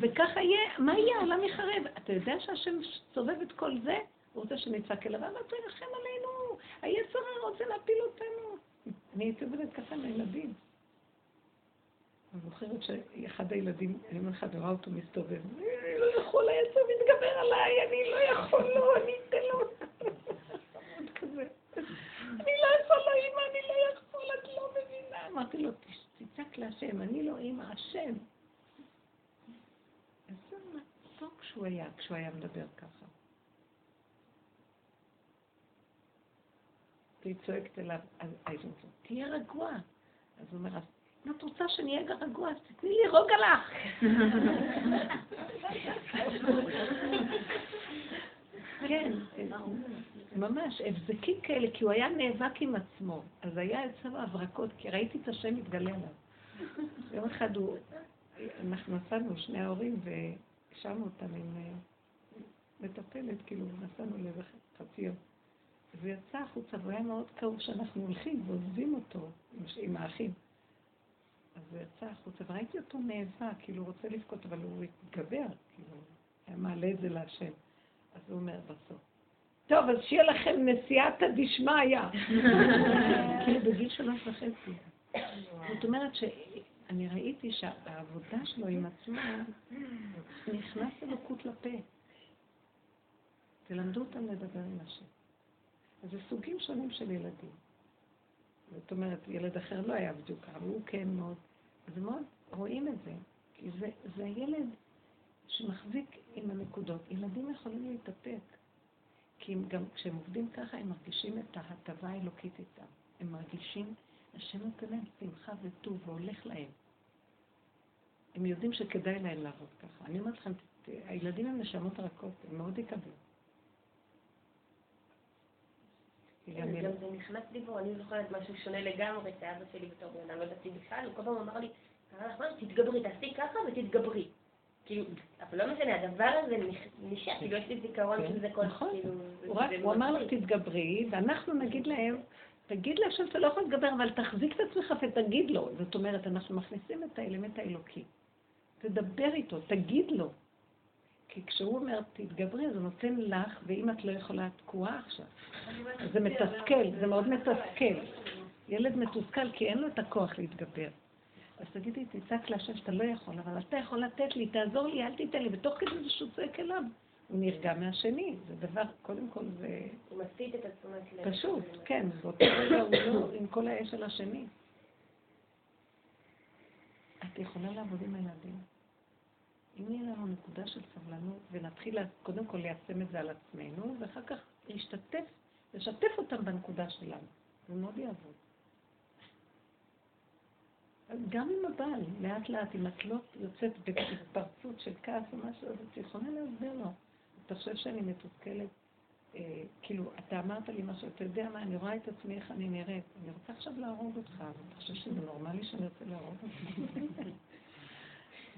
וככה יהיה, מה יהיה? העולם יחרב. אתה יודע שהשם סובב את כל זה? הוא רוצה שנצעק אליו, אבל תרחם עלינו, היצר רוצה להפיל אותנו. אני הייתי עובדת ככה עם הילדים. אני זוכרת שאחד הילדים, אני לך, אני רואה אותו מסתובב, אני לא יכול, היצר מתגבר עליי, אני לא יכול, לא, אני אתן לו. אני לא יכול, לא, אמא, אני לא יכול, את לא מבינה. אמרתי לו, להשם, אני לא אמא, השם. איזה מתוק שהוא היה, כשהוא היה מדבר ככה. והיא צועקת אליו, אז הייתי אומרת לו, תהיה רגוע. אז הוא אומר, אם את רוצה שאני אהיה רגוע, אז תתני לי רוגע לך. כן, ממש, הבזקים כאלה, כי הוא היה נאבק עם עצמו. אז היה אצלו הברקות, כי ראיתי את השם מתגלה עליו. יום אחד הוא, אנחנו נסענו, שני ההורים, והשארנו אותם עם אה, מטפלת, כאילו, נסענו לאיזה חצי יום. והוא יצא החוצה, והוא היה מאוד כאוב שאנחנו הולכים ועוזבים אותו עם האחים. אז הוא יצא החוצה, וראיתי אותו נאבק, כאילו הוא רוצה לבכות, אבל הוא התגבר, כאילו, היה מעלה את זה להשם. אז הוא אומר בסוף, טוב, אז שיהיה לכם נסיעתא דשמיא. כאילו בגיל שלוש וחצי. זאת אומרת שאני ראיתי שהעבודה שלו עם עצמו נכנס אלוקות לפה. תלמדו אותם לדבר עם השם. אז זה סוגים שונים של ילדים. זאת אומרת, ילד אחר לא היה בדיוק ככה, הוא כן מאוד. אז מאוד רואים את זה, כי זה, זה הילד שמחזיק עם הנקודות. ילדים יכולים להתאפק, כי הם גם כשהם עובדים ככה, הם מרגישים את ההטבה האלוקית איתם. הם מרגישים, השם נותן להם שמחה וטוב והולך להם. הם יודעים שכדאי להם לעבוד ככה. אני אומרת לכם, הילדים הם נשמות רכות, הם מאוד יקבלו. גם זה נכנס לי בו, אני זוכרת משהו שונה לגמרי, את האבא שלי בתור בן אדם, לא ידעתי בכלל, הוא כל פעם אמר לי, תתגברי, תעשי ככה ותתגברי. כאילו, אבל לא משנה, הדבר הזה נשאר, כאילו יש לי זיכרון כן, של זה כל, נכון. כאילו... הוא אמר לך תתגברי, ואנחנו נגיד להם, תגיד להשם שאתה לא יכול להתגבר, אבל תחזיק את עצמך ותגיד לו. זאת אומרת, אנחנו מכניסים את האלמנט האלוקי. תדבר איתו, תגיד לו. כי כשהוא אומר תתגברי, הוא נותן לך, ואם את לא יכולה, את תקועה עכשיו. זה מתסכל, זה מאוד מתסכל. ילד מתוסכל כי אין לו את הכוח להתגבר. אז תגידי, תצעק להשם שאתה לא יכול, אבל אתה יכול לתת לי, תעזור לי, אל תיתן לי, ותוך כדי זה שהוא צועק אליו. הוא נרגע מהשני, זה דבר, קודם כל זה... הוא מסיט את התשומת לב. פשוט, כן, באותו רגע הוא לא עם כל האש של השני. את יכולה לעבוד עם הילדים. אם יהיה לנו נקודה של סבלנות, ונתחיל קודם כל ליישם את זה על עצמנו, ואחר כך להשתתף, לשתף אותם בנקודה שלנו. זה מאוד יעבוד. גם עם הבעל, לאט לאט, אם את לא יוצאת בהתפרצות של כעס או משהו, אז את יכולה להסביר לו. אתה חושב שאני מתוסכלת? אה, כאילו, אתה אמרת לי משהו, אתה יודע מה, אני רואה את עצמי איך אני נראית. אני רוצה עכשיו להרוג אותך, אתה חושב שזה נורמלי שאני רוצה להרוג אותך?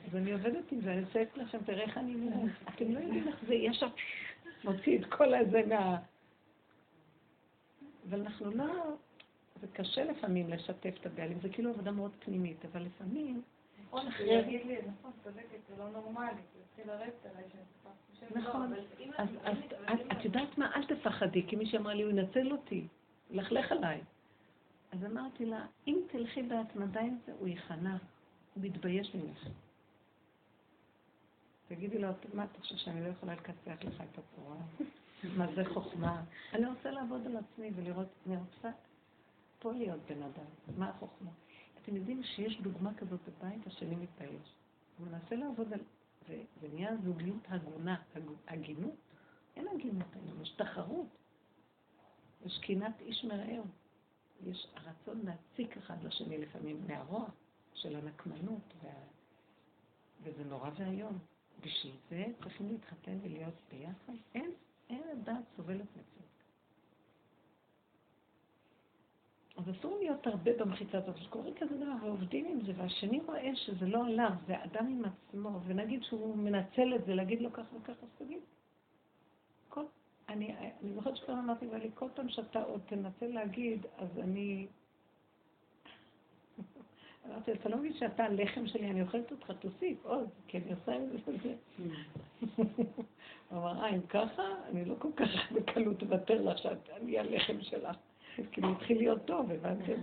אז אני עובדת עם זה, אני צועקת לכם, תראה איך אני נראית. אתם לא יודעים איך זה ישר מוציא את כל הזה מה... אבל אנחנו לא... זה קשה לפעמים לשתף את הבעלים, זה כאילו עבודה מאוד פנימית, אבל לפעמים... נכון, לי, נכון, צודקת, זה לא נורמלי, זה התחיל לרדת עליי שאני נכון, אז את יודעת מה? אל תפחדי, כי מי שאמרה לי, הוא ינצל אותי, ילכלך עליי. אז אמרתי לה, אם תלכי בהתמדה עם זה, הוא ייכנע, הוא מתבייש ממך. תגידי לו, מה אתה חושב שאני לא יכולה לקצח לך את הצורה? מה זה חוכמה? אני רוצה לעבוד על עצמי ולראות, אני רוצה פה להיות בן אדם, מה החוכמה? אתם יודעים שיש דוגמה כזאת בבית, השני מתבייש. הוא מנסה לעבוד על... זה נהיה זוגיות הגונה, הגינות. אין הגינות היום, יש תחרות. יש קנאת איש מרעהו. יש הרצון להציק אחד לשני לפעמים מהרוע של הנקמנות, וה... וזה נורא ואיום. בשביל זה צריכים להתחתן ולהיות ביחד? אין, אין הדעת סובלת מזה. אז אסור להיות הרבה במחיצה הזאת. שקורה כזה דבר, ועובדים עם זה, והשני רואה שזה לא עליו, זה אדם עם עצמו, ונגיד שהוא מנצל את זה, להגיד לו כך וכך, אז תגיד. כל, אני, אני זוכרת שפעם אמרתי, ואלי, כל פעם שאתה עוד תנסה להגיד, אז אני... אמרתי, אתה לא מבין שאתה הלחם שלי, אני אוכלת אותך, תוסיף עוד, כי אני עושה את זה. הוא אמר, אה, אם ככה, אני לא כל כך בקלות אוותר לך שאני הלחם שלך. כאילו התחיל להיות טוב, הבנתם?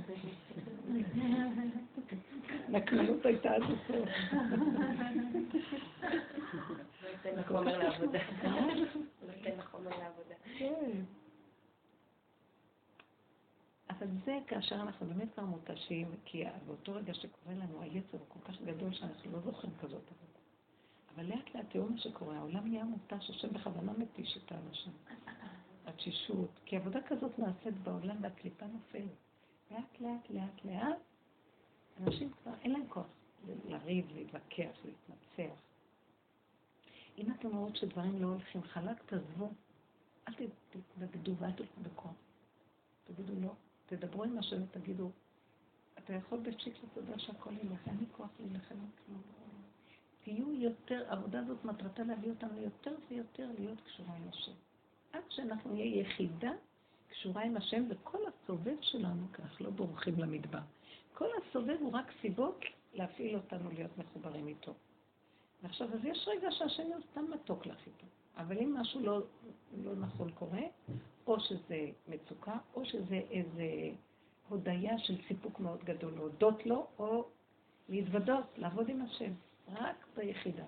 נקמנות הייתה עד הסוף. אבל זה כאשר אנחנו באמת כבר מותשים, כי באותו רגע שקורה לנו היצר הוא כל כך גדול שאנחנו לא זוכרים כזאת עבודה. אבל לאט לאט תראו מה שקורה, העולם נהיה מותש, השם בכוונה מתיש את האנשים. התשישות, כי עבודה כזאת נעשית בעולם והקליפה נופלת. לאט לאט לאט לאט, אנשים כבר אין להם כוח לריב, להתווכח, להתנצח. אם אתם רואות שדברים לא הולכים חלק, תעזבו. אל תתנגדו ואל בכוח. תגידו לא. תדברו עם השם ותגידו, אתה יכול בפשיט לתודה שהכל ילך, אין לי כוח להילחם על כלום. תהיו יותר, העבודה הזאת מטרתה להביא אותנו יותר ויותר להיות קשורה עם השם. עד שאנחנו נהיה יחידה קשורה עם השם, וכל הסובב שלנו כך, לא בורחים למדבר. כל הסובב הוא רק סיבות להפעיל אותנו להיות מחוברים איתו. ועכשיו, אז יש רגע שהשם הוא סתם מתוק לך איתו. אבל אם משהו לא, לא נכון קורה, או שזה מצוקה, או שזה איזה הודיה של סיפוק מאוד גדול, להודות לו, או להתוודות, לעבוד עם השם, רק ביחידה.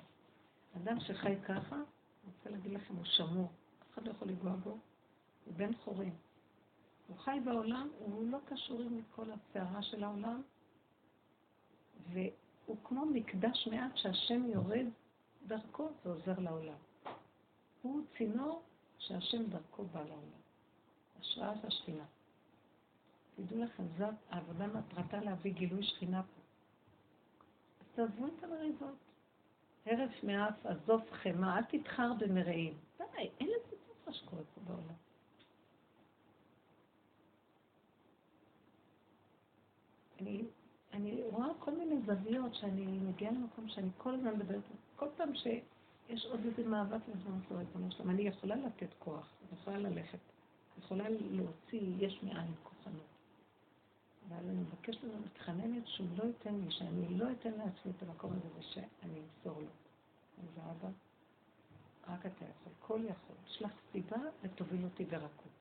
אדם שחי ככה, אני רוצה להגיד לכם, הוא שמור. אחד לא יכול לגוע בו, הוא בן חורים. הוא חי בעולם, הוא לא קשור עם כל הסערה של העולם, והוא כמו מקדש מעט שהשם יורד דרכו ועוזר לעולם. הוא צינור שהשם דרכו בא לעולם. השראת השכינה. תדעו לכם, זאת העבודה מטרתה להביא גילוי שכינה פה. אז תעזבו את המריבות. הרף מאף, עזוב חמא, אל תתחר במרעים. די, אין לזה מה שקורה פה בעולם. אני, אני רואה כל מיני זוויות שאני מגיעה למקום שאני כל הזמן מדברת, כל פעם שיש עוד איזה מאבק לזמן לא ריבונו שלום, אני יכולה לתת כוח, אני יכולה ללכת, אני יכולה להוציא יש מאין כוחנות. אבל אני מבקשת ממנו, מתחננת שהוא לא ייתן לי, שאני לא אתן לעצמי את המקום הזה ושאני אמסור לו. אז אבא, רק אתה יכול, כל יכול. שלח סיבה ותוביל אותי ברכות.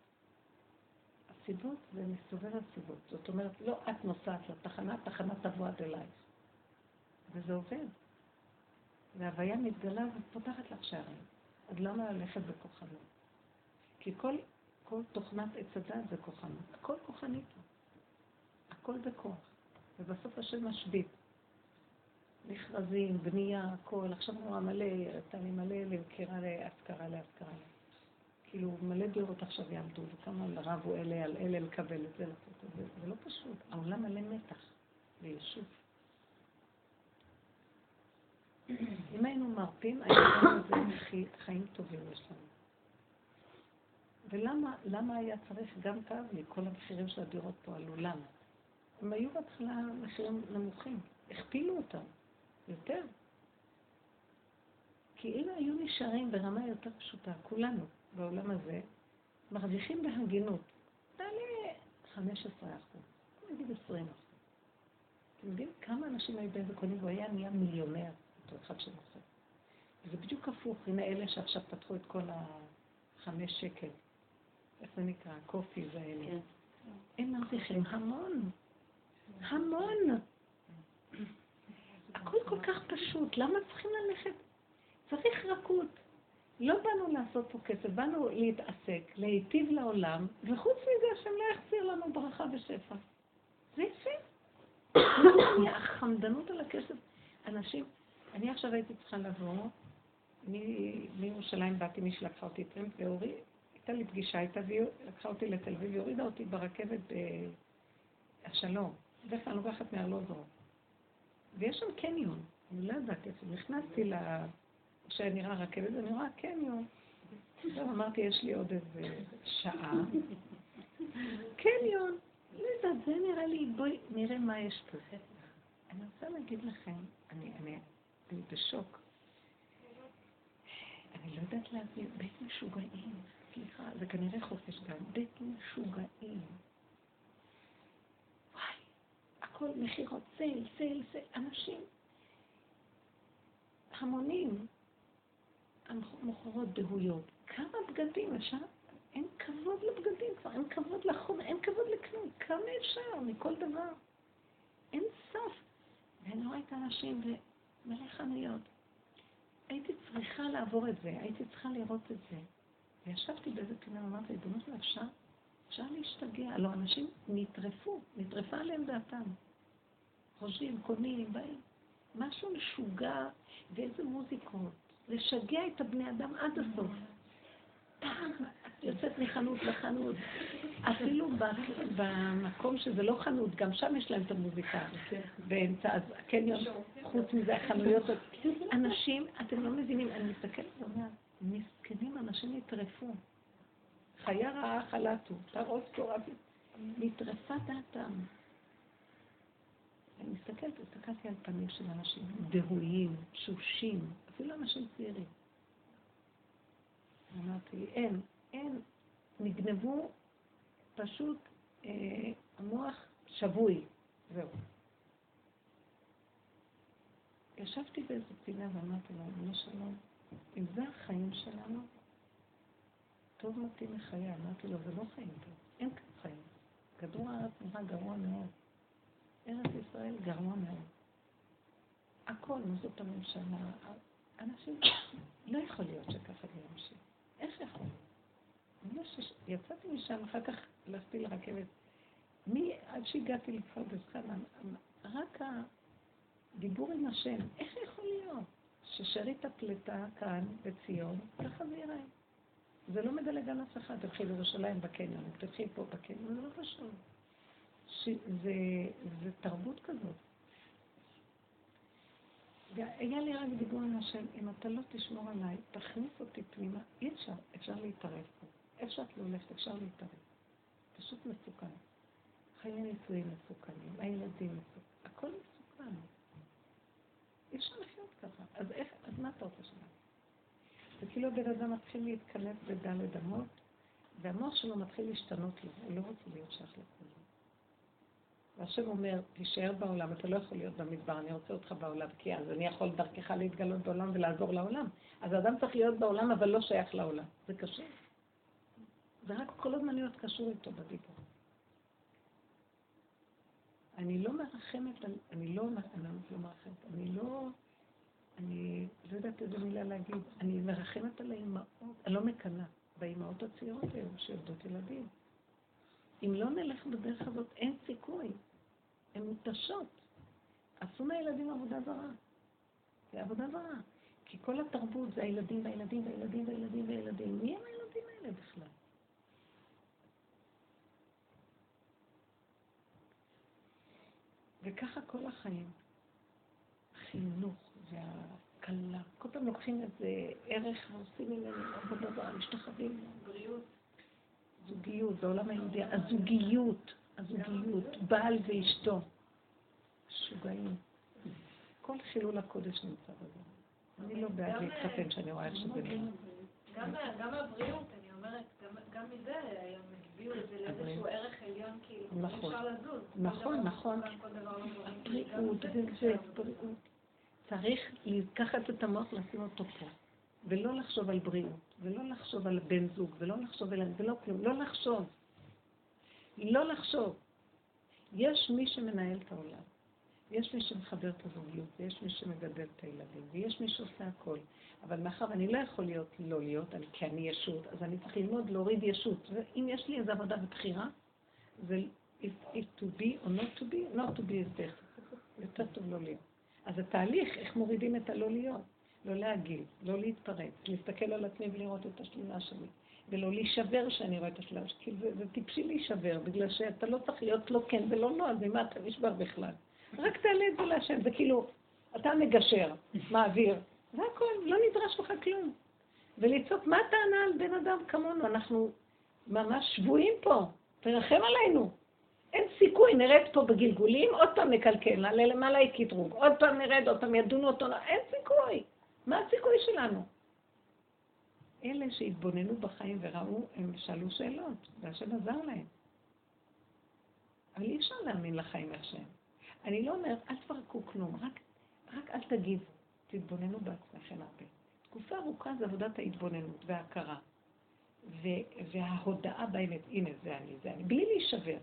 הסיבות זה מסתובב הסיבות. זאת אומרת, לא את נוסעת לתחנה, תחנה תבוא עד אלייך. וזה עובד. והוויה מתגלה ופותחת לך שערים. אז למה ללכת בכוחנות? כי כל, כל תוכנת עץ הדת זה כוחנות. הכל כוחנית. הכל בכוח. ובסוף השם משבית. מכרזים, בנייה, הכל. עכשיו נורא מלא, אתה מלא למכירה להשכרה להשכרה. כאילו מלא דירות עכשיו יעמדו, וכמה רבו אלה על אלה לקבל את זה, לעשות את זה. זה לא פשוט. העולם מלא מתח וישוב. אם היינו מרפים, היינו חיים טובים יש לנו. ולמה היה צריך גם כאן, מכל המחירים של הדירות פה עלו? למה? הם היו בהתחלה מחירים נמוכים, הכפילו אותם. יותר. כי אם היו נשארים ברמה יותר פשוטה, כולנו בעולם הזה, מרוויחים בהגינות. תעלה 15 אחוז, נגיד 20 אחוז. אתם יודעים כמה אנשים היו באים וקונים, והוא היה נהיה מיליונר, אותו אחד שמוכר. וזה בדיוק הפוך, הנה אלה שעכשיו פתחו את כל החמש שקל, איך זה נקרא? הקופי והאלה. כן. הם מרוויחים המון. המון. הכל כל כך פשוט, למה צריכים ללכת? צריך רכות. לא באנו לעשות פה כסף, באנו להתעסק, להיטיב לעולם, וחוץ מזה השם לא יחזיר לנו ברכה ושפע. זה יפה. החמדנות על הכסף. אנשים, אני עכשיו הייתי צריכה לבוא, מירושלים באתי, מי שלקחה אותי טרמפ, ואורי, הייתה לי פגישה איתה, והיא לקחה אותי לתל אביב, והיא הורידה אותי ברכבת השלום. בדרך כלל לוקחת מארלוזור. ויש שם קניון, אני לא ידעתי איפה, נכנסתי ל... שנראה רכבת, אני רואה קניון. עכשיו אמרתי, יש לי עוד איזה שעה. קניון. לא יודעת, זה נראה לי, בואי נראה מה יש פה. אני רוצה להגיד לכם, אני, אני, אני בשוק. אני לא יודעת להבין, בית משוגעים, סליחה, זה כנראה חופש כאן, בית משוגעים. הכל מכירות, סייל, סייל, סייל, אנשים, המונים, המוכרות דהויות. כמה בגדים אפשר? אין כבוד לבגדים כבר, אין כבוד לחום, אין כבוד לכלום. כמה אפשר מכל דבר? אין סוף. ואני רואה את האנשים ומלא חנויות. הייתי צריכה לעבור את זה, הייתי צריכה לראות את זה. וישבתי באיזה פינה, אמרתי, ריבונו של אפשר? אפשר להשתגע. הלוא אנשים נטרפו, נטרפה עליהם דעתם. חושבים, קונים, באים. משהו משוגע, ואיזה מוזיקות. לשגע את הבני אדם עד הסוף. פעם את יוצאת מחנות לחנות, אפילו במקום שזה לא חנות, גם שם יש להם את המוזיקה באמצע, אז הקניון, חוץ מזה החנויות, אנשים, אתם לא מבינים, אני מסתכלת ואומרת, מסכנים, אנשים נטרפו. חיה רעה חלטו, תרוס תורה, נטרפה דעתם. אני מסתכלת, הסתכלתי על פנים של אנשים דהויים, תשושים, אפילו אנשים צעירים. אמרתי, אין, אין, נגנבו פשוט אה, המוח שבוי, זהו. ישבתי באיזו פינה ואמרתי לו, אדוני שלום, אם זה החיים שלנו, טוב מתאים מחיי. אמרתי לו, זה לא חיים טוב, אין כאן חיים. כדור הארץ נראה גרוע מאוד. ארץ ישראל גרוע מאוד. הכל, מוסדות הממשלה, אנשים, לא יכול להיות שככה זה ימשיך. איך יכול? להיות? יצאתי משם, אחר כך הלכתי לרכבת. מי, עד שהגעתי לפרדס חנה, רק הדיבור עם השם, איך יכול להיות ששארית הפלטה כאן בציון, ככה זה ייראה. זה לא מדלג על אף אחד, תלכי לירושלים בקניון, תלכי פה בקניון, זה לא פשוט. זה, זה תרבות כזאת. והיה לי רק דיבור עם השם, אם אתה לא תשמור עליי, תכניס אותי פנימה, אי אפשר, אפשר להתערב פה. איפה שאת לא הולכת, אפשר להתערב. פשוט מסוכן. חיי נישואים מסוכנים, הילדים מסוכנים, הכל מסוכן. אי אפשר לחיות ככה. אז איך, אז מה אתה רוצה שלנו? זה כאילו בן אדם מתחיל להתכנס בדלת אמות, והמוח שלו מתחיל להשתנות לו, הוא לא רוצה להיות שייך לכולם. והשם אומר, תישאר בעולם, אתה לא יכול להיות במדבר, אני רוצה אותך בעולם, כי אז אני יכול דרכך להתגלות בעולם ולעזור לעולם. אז האדם צריך להיות בעולם, אבל לא שייך לעולם. זה קשה. זה רק כל הזמן להיות קשור איתו בדיבור. אני לא מרחמת. אני לא, אני לא מרחמת, אני לא... אני לא יודעת איזה מילה להגיד. אני מרחמת על האימהות, אני לא מקנאה באימהות הצעירות היום שיולדות ילדים. אם לא נלך בדרך הזאת, אין סיכוי. הן מותשות. עשו מהילדים עבודה זרה. זה עבודה זרה. כי כל התרבות זה הילדים והילדים והילדים והילדים והילדים. מי הם הילדים האלה בכלל? וככה כל החיים. חינוך והקלה. כל פעם לוקחים איזה ערך ועושים ממנו עבודה זרה, משתחווים. בריאות. זוגיות, זה עולם היהודי, הזוגיות, הזוגיות, בעל ואשתו. משוגעים. כל חילול הקודש נמצא בזה. אני לא בעד להתחתן שאני רואה איך שזה נראה. גם הבריאות, אני אומרת, גם מזה היום הביאו את זה לאיזשהו ערך עליון, כאילו, נכון. אפשר לזוז. נכון, נכון. הבריאות, וזה, בריאות. צריך לקחת את המוח, לשים אותו פה. ולא לחשוב על בריאות, ולא לחשוב על בן זוג, ולא לחשוב על... ולא כלום, לא לחשוב. לא לחשוב. יש מי שמנהל את העולם. יש מי שמחבר את הזוגיות, ויש מי שמגדל את הילדים, ויש מי שעושה הכל. אבל מאחר ואני לא יכול להיות לא להיות, אני, כי אני ישות, אז אני צריך ללמוד להוריד ישות. ואם יש לי איזו עבודה בבחירה, זה if, if to be or not to be, not to be is better. יותר טוב לא להיות. אז התהליך, איך מורידים את הלא להיות. לא להגיב, לא להתפרץ, להסתכל על עצמי ולראות את השלילה שלי. ולא להישבר שאני רואה את השלילה שלי. כאילו זה, זה טיפשי להישבר, בגלל שאתה לא צריך להיות לא כן ולא לא, אז ממה אתה נשבר בכלל? רק תעלה את זה להשם, זה כאילו, אתה מגשר, מעביר, זה הכל, לא נדרש לך כלום. ולצעוק, מה הטענה על בן אדם כמונו? אנחנו ממש שבויים פה, תרחם עלינו. אין סיכוי, נרד פה בגלגולים, עוד פעם נקלקל, נעלה למעלה יקטרוג, עוד פעם נרד, עוד פעם ידונו אותו, אין סיכוי. מה הסיכוי שלנו? אלה שהתבוננו בחיים וראו, הם שאלו שאלות, והשם עזר להם. אבל אי אפשר להאמין לחיים איך שהם. אני לא אומרת, אל תפרקו כלום, רק, רק אל תגיבו, תתבוננו בעצמכם הרבה. תקופה ארוכה זה עבודת ההתבוננות וההכרה. וההודעה באמת, הנה זה אני, זה אני, בלי להישבר.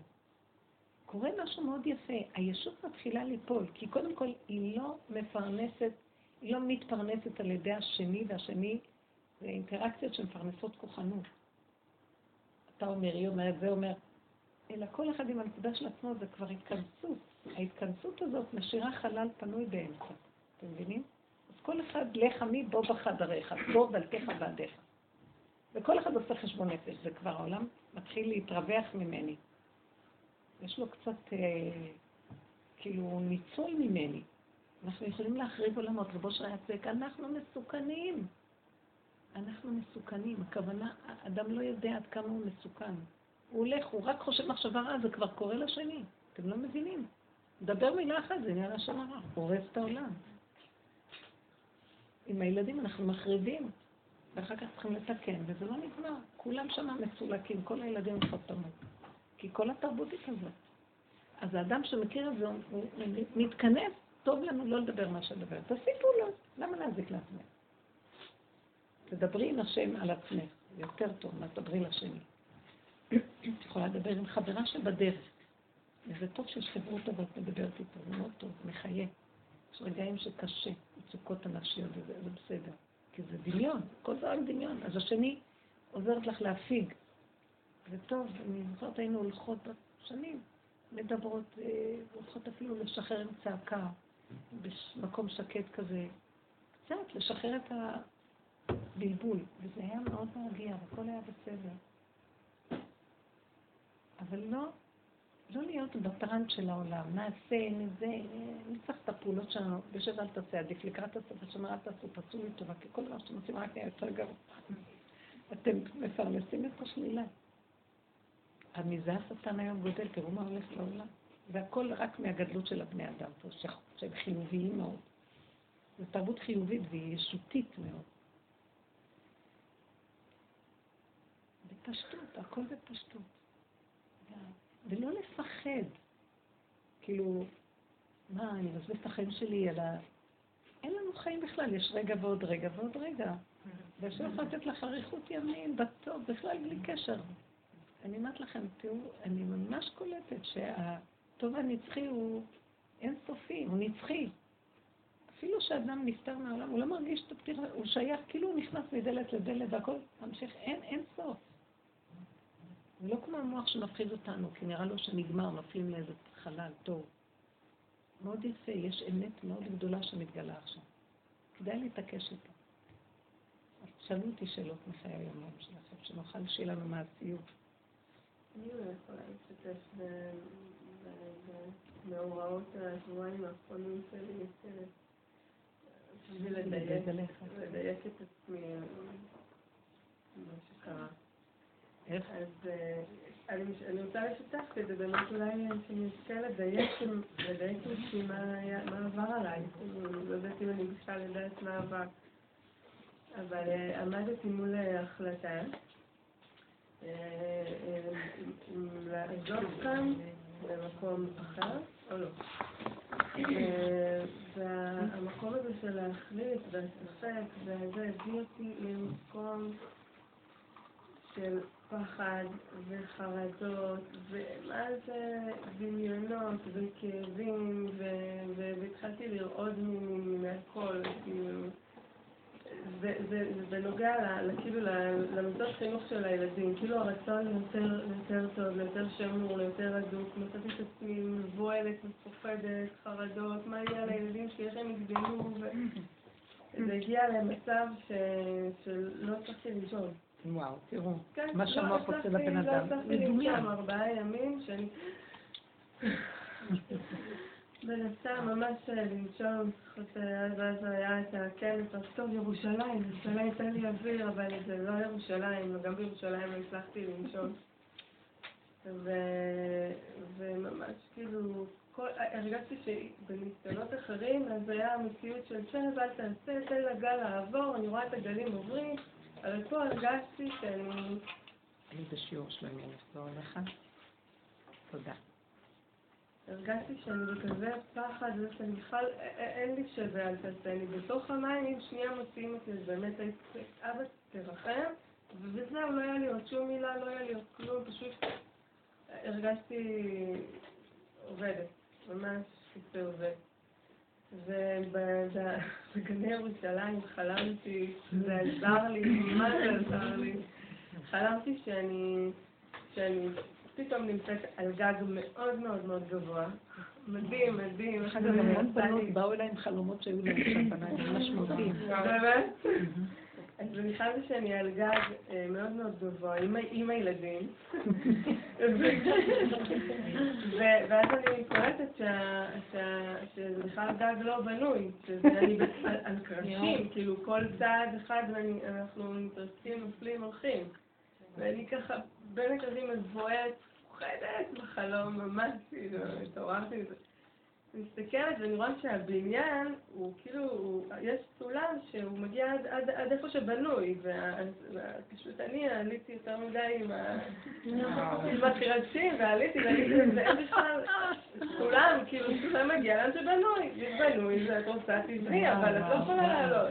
קורה משהו מאוד יפה, הישות מתחילה ליפול, כי קודם כל היא לא מפרנסת, לא מתפרנסת על ידי השני, והשני זה אינטראקציות שמפרנסות כוחנות. אתה אומר, היא אומרת, זה אומר, אלא כל אחד עם הנקודה של עצמו זה כבר התכנסות. ההתכנסות הזאת משאירה חלל פנוי באמצע. אתם מבינים? אז כל אחד, לך עמי בוא בחדריך, בוא דלתך ועדיך. וכל אחד עושה חשבון נפש, זה כבר העולם מתחיל להתרווח ממני. יש לו קצת, אה, כאילו, ניצול ממני. אנחנו יכולים להחריב עולמות. רבו של היה צועק, אנחנו מסוכנים. אנחנו מסוכנים. הכוונה, אדם לא יודע עד כמה הוא מסוכן. הוא הולך, הוא רק חושב מחשבה רעה, זה כבר קורה לשני. אתם לא מבינים. דבר מילה אחת, זה עניין לשון הרע. הורס את העולם. עם הילדים אנחנו מחריבים, ואחר כך צריכים לתקן, וזה לא נגמר. כולם שם מסולקים, כל הילדים חותמות. כי כל התרבות היא כזאת. אז האדם שמכיר את זה, הוא מתכנס, טוב לנו לא לדבר מה שדבר. תוסיפו לו, למה להזיק לעצמך? תדברי עם השם על עצמך, יותר טוב מה תדברי לשני. את יכולה לדבר עם חברה שבדרך. וזה טוב שיש חברות טובות מדברת איתו, זה מאוד טוב, מחיה. יש רגעים שקשה, מצוקות הנפשיות, וזה זה בסדר. כי זה דמיון, כל זה רק דמיון. אז השני עוזרת לך להפיג. זה טוב, אני זוכרת היינו הולכות שנים, מדברות, אה, הולכות אפילו לשחרר עם צעקה, במקום שקט כזה. קצת, לשחרר את הבלבול. וזה היה מאוד מרגיע, והכל היה בסדר. אבל לא, לא להיות בטרנד של העולם. נעשה, נזה, נצטרך את הפעולות שלנו, בשביל אל תעשה, עדיף לקראת הסוף השנה אל תעשו, תעשו לי טובה, כי כל דבר שאתם עושים רק נהיה יותר גרוע. אתם מפרנסים את השלילה. מזה השטן היום גודל, תראו מה הולך לעולם. והכל רק מהגדלות של הבני אדם פה, שהם חיוביים מאוד. זו תרבות חיובית והיא ישותית מאוד. בפשטות, הכל בפשטות. ולא לפחד. כאילו, מה, אני מבזבז את החיים שלי על ה... אין לנו חיים בכלל, יש רגע ועוד רגע ועוד רגע. ואפשר לתת לך אריכות ימים, בטוב, בכלל בלי קשר. אני אומרת לכם, תראו, אני ממש קולטת שהטוב הנצחי הוא אינסופי, הוא נצחי. אפילו שאדם נפטר מהעולם, הוא לא מרגיש את הפטירה, הוא שייך, כאילו הוא נכנס מדלת לדלת והכל ממשיך, אין, אין סוף. זה לא כמו המוח שמפחיד אותנו, כי נראה לו שנגמר, נופלים לאיזה חלל טוב. מאוד יפה, יש אמת מאוד גדולה שמתגלה עכשיו. כדאי להתעקש איתה. אז תשאלו אותי שאלות מחיי היום שלכם, שנוכל שיהיה לנו מעשיות. אני לא יכולה להשתתף במאורעות השבועיים האחרונים שלי, בשביל לדייק את עצמי מה שקרה. איך? אז אה, אני רוצה לשתף כזה באמת אולי שנזכה לדייק לעצמי מה עבר עליי. לא יודעת אם אני בכלל יודעת מה עבר. אבל אה, עמדתי מול החלטה לעזוב כאן במקום אחר או לא. והמקום הזה של להחליט והספק וזה הביא אותי למקום של פחד וחרדות, ומה זה דמיונות וכאבים, והתחלתי לרעוד מהכל, כאילו. זה, זה, זה בנוגע כאילו למיטות חינוך של הילדים, כאילו הרצון ליותר, ליותר טוב, ליותר שמור, ליותר הדוק, מצאתי את עצמי מבוהלת, מפוחדת, חרדות, מה יהיה לילדים שלי, איך הם יגדלו, וזה הגיע למצב. שלא הצלחתי לישון. וואו, תראו, כן, מה שהמוח עושה לבן אדם. לא הצלחתי לישון ארבעה ימים שאני... מנסה ממש לנשום, ואז היה את הכנס, אז טוב, ירושלים, ירושלים תן לי אוויר, אבל זה לא ירושלים, וגם בירושלים לא הצלחתי לנשום. וממש כאילו, הרגשתי שבניסיונות אחרים, אז היה המציאות של שב, אל תעשה, תן לגל לעבור, אני רואה את הגלים עוברים, אבל פה הרגשתי שאני... אני בשיעור שלנו, לחזור אליך. תודה. הרגשתי שאני בכזה פחד, ושאני בכלל, אין לי שווה אל תעשה, אני בתוך המים, אם שנייה מוציאים אותי, אז באמת הייתי, אבא תרחם, וזהו, לא היה לי עוד שום מילה, לא היה לי עוד כלום, פשוט הרגשתי עובדת, ממש כזה עובד. ובגני ירושלים חלמתי, זה עזר לי, מה זה עזר לי? חלמתי שאני, שאני פתאום נמצאת על גג מאוד מאוד מאוד גבוה. מדהים, מדהים. אחד המון בנות באו אליי עם חלומות שהיו להם שם בניים, משמעותיים. באמת? אז אני חייבת שאני על גג אה, מאוד מאוד גבוה, עם הילדים. ואז אני קולטת שזה בכלל גג לא בנוי, שזה אני על קרשים, כאילו כל צעד אחד ואנחנו מתרסקים, נופלים, הולכים. ואני ככה בין הקרבים מבוהלת, פוחדת בחלום, ממש כאילו, התעוררתי מזה. מסתכלת ואני רואה שהבניין הוא כאילו, יש סולם שהוא מגיע עד, עד, עד איפה שבנוי, ופשוט אני עליתי יותר מדי עם הקרשים, ועליתי ועליתי, ואין בכלל סולם, כאילו סולם מגיע לאן שבנוי, יש בנוי, זה את רוצה טבעי, אבל את לא יכולה לעלות.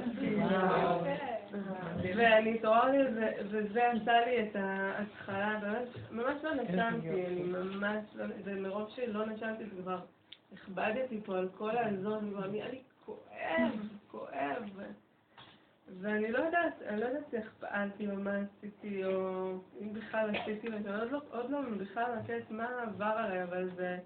ואני התעוררתי, וזה עשה לי את ההתחלה, ממש לא נשמתי, אני ממש, לא, ומרוב שלא נשמתי זה כבר... הכבדתי פה על כל האזור, כבר נהיה לי כואב, כואב. ואני לא יודעת, אני לא יודעת איך פעלתי או מה עשיתי, או אם בכלל עשיתי, עוד לא, עוד לא בכלל לתת מה עבר עליי, אבל זה...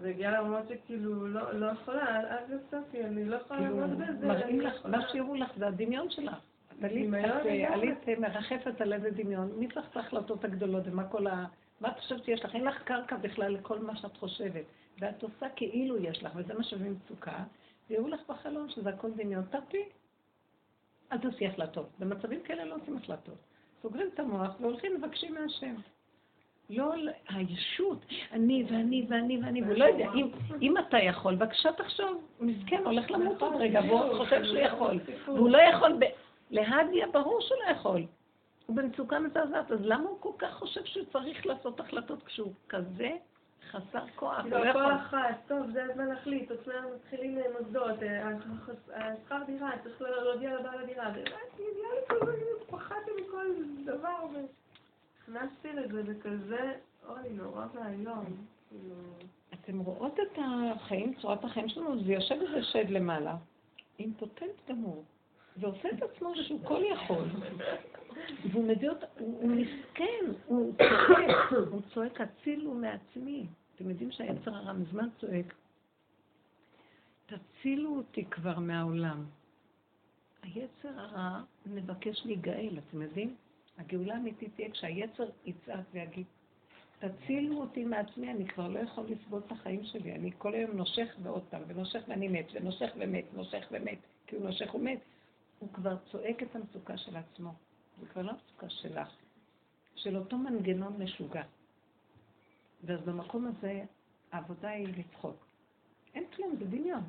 זה הגיע לרמות שכאילו לא, לא יכולה, עד לסופי, אני לא יכולה כאילו, לעמוד בזה. מראים לך, מה שיראו לך זה הדמיון שלך. עלית מרחפת על איזה דמיון, מי צריך את ההחלטות הגדולות ומה כל ה... מה את חושבת שיש לך? אין לך קרקע בכלל לכל מה שאת חושבת. ואת עושה כאילו יש לך, וזה מה שבמצוקה, ויראו לך בחלום שזה הכל דמיון. תרפי. אל תעשי החלטות. במצבים כאלה לא עושים החלטות. סוגרים את המוח והולכים מבקשים מהשם. לא הישות, אני ואני ואני ואני, והוא לא יודע, אם, אם אתה יכול, בבקשה תחשוב, מסכן, הולך למות עוד רגע, והוא חושב שהוא יכול, והוא לא יכול, ב... להדיה ברור שהוא לא יכול. הוא במצוקה מזעזעת, אז למה הוא כל כך חושב שהוא צריך לעשות החלטות כשהוא כזה חסר כוח? לא, כל אחת, טוב, זה הזמן להחליט, עוד שניה מתחילים מוסדות, אה, השכר דירה, צריך להודיע לבעל הדירה, פחדתי מכל דבר, ונכנסתי לזה בכזה, אוי, נורא ואיום. כאילו. אתם רואות את החיים, צורת החיים שלנו, זה יושב איזה שד למעלה, אימפוטנט גמור, ועושה את עצמו שהוא כל יכול. והוא מביא אותה, הוא מסכן, הוא צועק, הוא צועק, הצילו מעצמי. אתם יודעים שהיצר הרע מזמן צועק, תצילו אותי כבר מהעולם. היצר הרע מבקש להיגאל, אתם יודעים? הגאולה האמיתית תהיה כשהיצר יצעק ויגיד, תצילו אותי מעצמי, אני כבר לא יכול לסבול את החיים שלי, אני כל היום נושך ועוד פעם, ונושך ואני מת, ונושך ומת, נושך ומת, כי הוא נושך ומת. הוא כבר צועק את המצוקה של עצמו. זה כבר לא מצוקה שלך, של אותו מנגנון משוגע. ואז במקום הזה העבודה היא לצחוק. אין כלום, זה דמיון.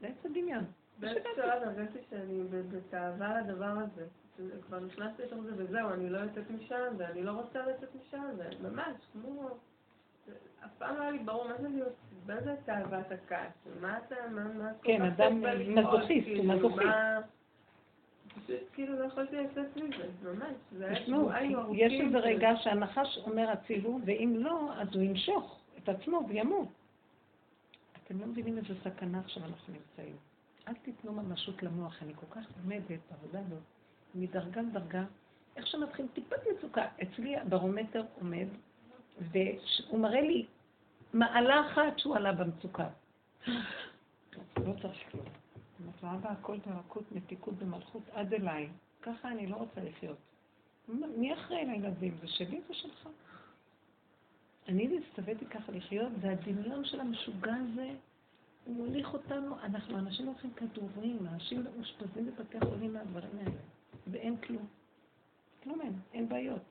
זה עץ הדמיון. שלב הרגשתי שאני בתאווה לדבר הזה. כבר נכנסתי לתוך זה וזהו, אני לא יוצאת משם, ואני לא רוצה לצאת משם, וממש, כמו... אף פעם לא היה לי ברור מה זה להיות, מה זה תאוות הכעס, מה אתה, מה, מה... כן, אדם מזוכיסט, הוא מזוכיסט. פשוט כאילו לא יכולתי לצאת מזה, ממש. זה היה שבועיים ארוכים. יש איזה רגע שהנחש אומר הצילו, ואם לא, אז הוא ימשוך את עצמו וימות. אתם לא מבינים איזה סכנה עכשיו אנחנו נמצאים. אל תיתנו ממשות למוח, אני כל כך לומדת בעבודה הזאת, מדרגה לדרגה, איך שמתחיל טיפת מצוקה. אצלי הברומטר עומד, והוא מראה לי מעלה אחת שהוא עלה במצוקה. לא צריך כלום. מצאה בה הכל ברכות, מתיקות במלכות עד אליי. ככה אני לא רוצה לחיות. מי אחראי לילדים? זה שלי ושלך. אני והסתוויתי ככה לחיות, והדמיון של המשוגע הזה, הוא מוליך אותנו, אנחנו אנשים לוקחים כדורים, אנשים מאושפזים בבתי חולים מהדברים האלה, ואין כלום. כלום אין, אין בעיות.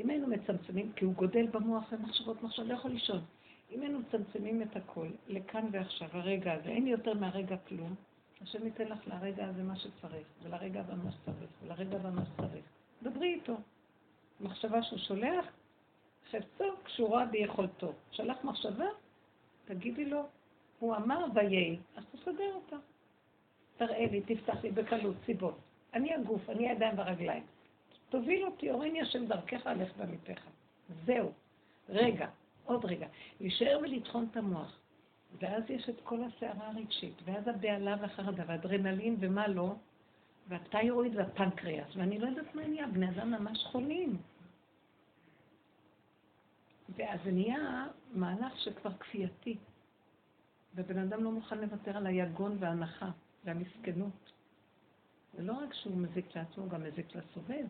אם היינו מצמצמים, כי הוא גודל במוח ומחשבות מחשב, לא יכול לישון. אם היינו מצמצמים את הכל לכאן ועכשיו, הרגע הזה, אין יותר מהרגע כלום, השם ייתן לך לרגע הזה מה שצריך, ולרגע הבא מה שצריך, ולרגע הבא מה שצריך. דברי איתו. מחשבה שהוא שולח, חפצו קשורה ביכולתו. שלח מחשבה, תגידי לו, הוא אמר ויהי, אז תסדר אותה. תראה לי, תפתח לי בקלות, סיבות. אני הגוף, אני הידיים והרגליים. תוביל אותי, אורני השם דרכך, הלך בעמיתך. זהו. רגע, עוד רגע. להישאר ולטחון את המוח. ואז יש את כל הסערה הרגשית, ואז הבהלה והחרדה, והאדרנלין ומה לא, והתיירואיד והפנקריאס, ואני לא יודעת מה נהיה, בני אדם ממש חולים. ואז זה נהיה מהלך שכבר כפייתי. ובן אדם לא מוכן לוותר על היגון וההנחה והמסכנות. זה לא רק שהוא מזיק לעצמו, גם מזיק לסובב.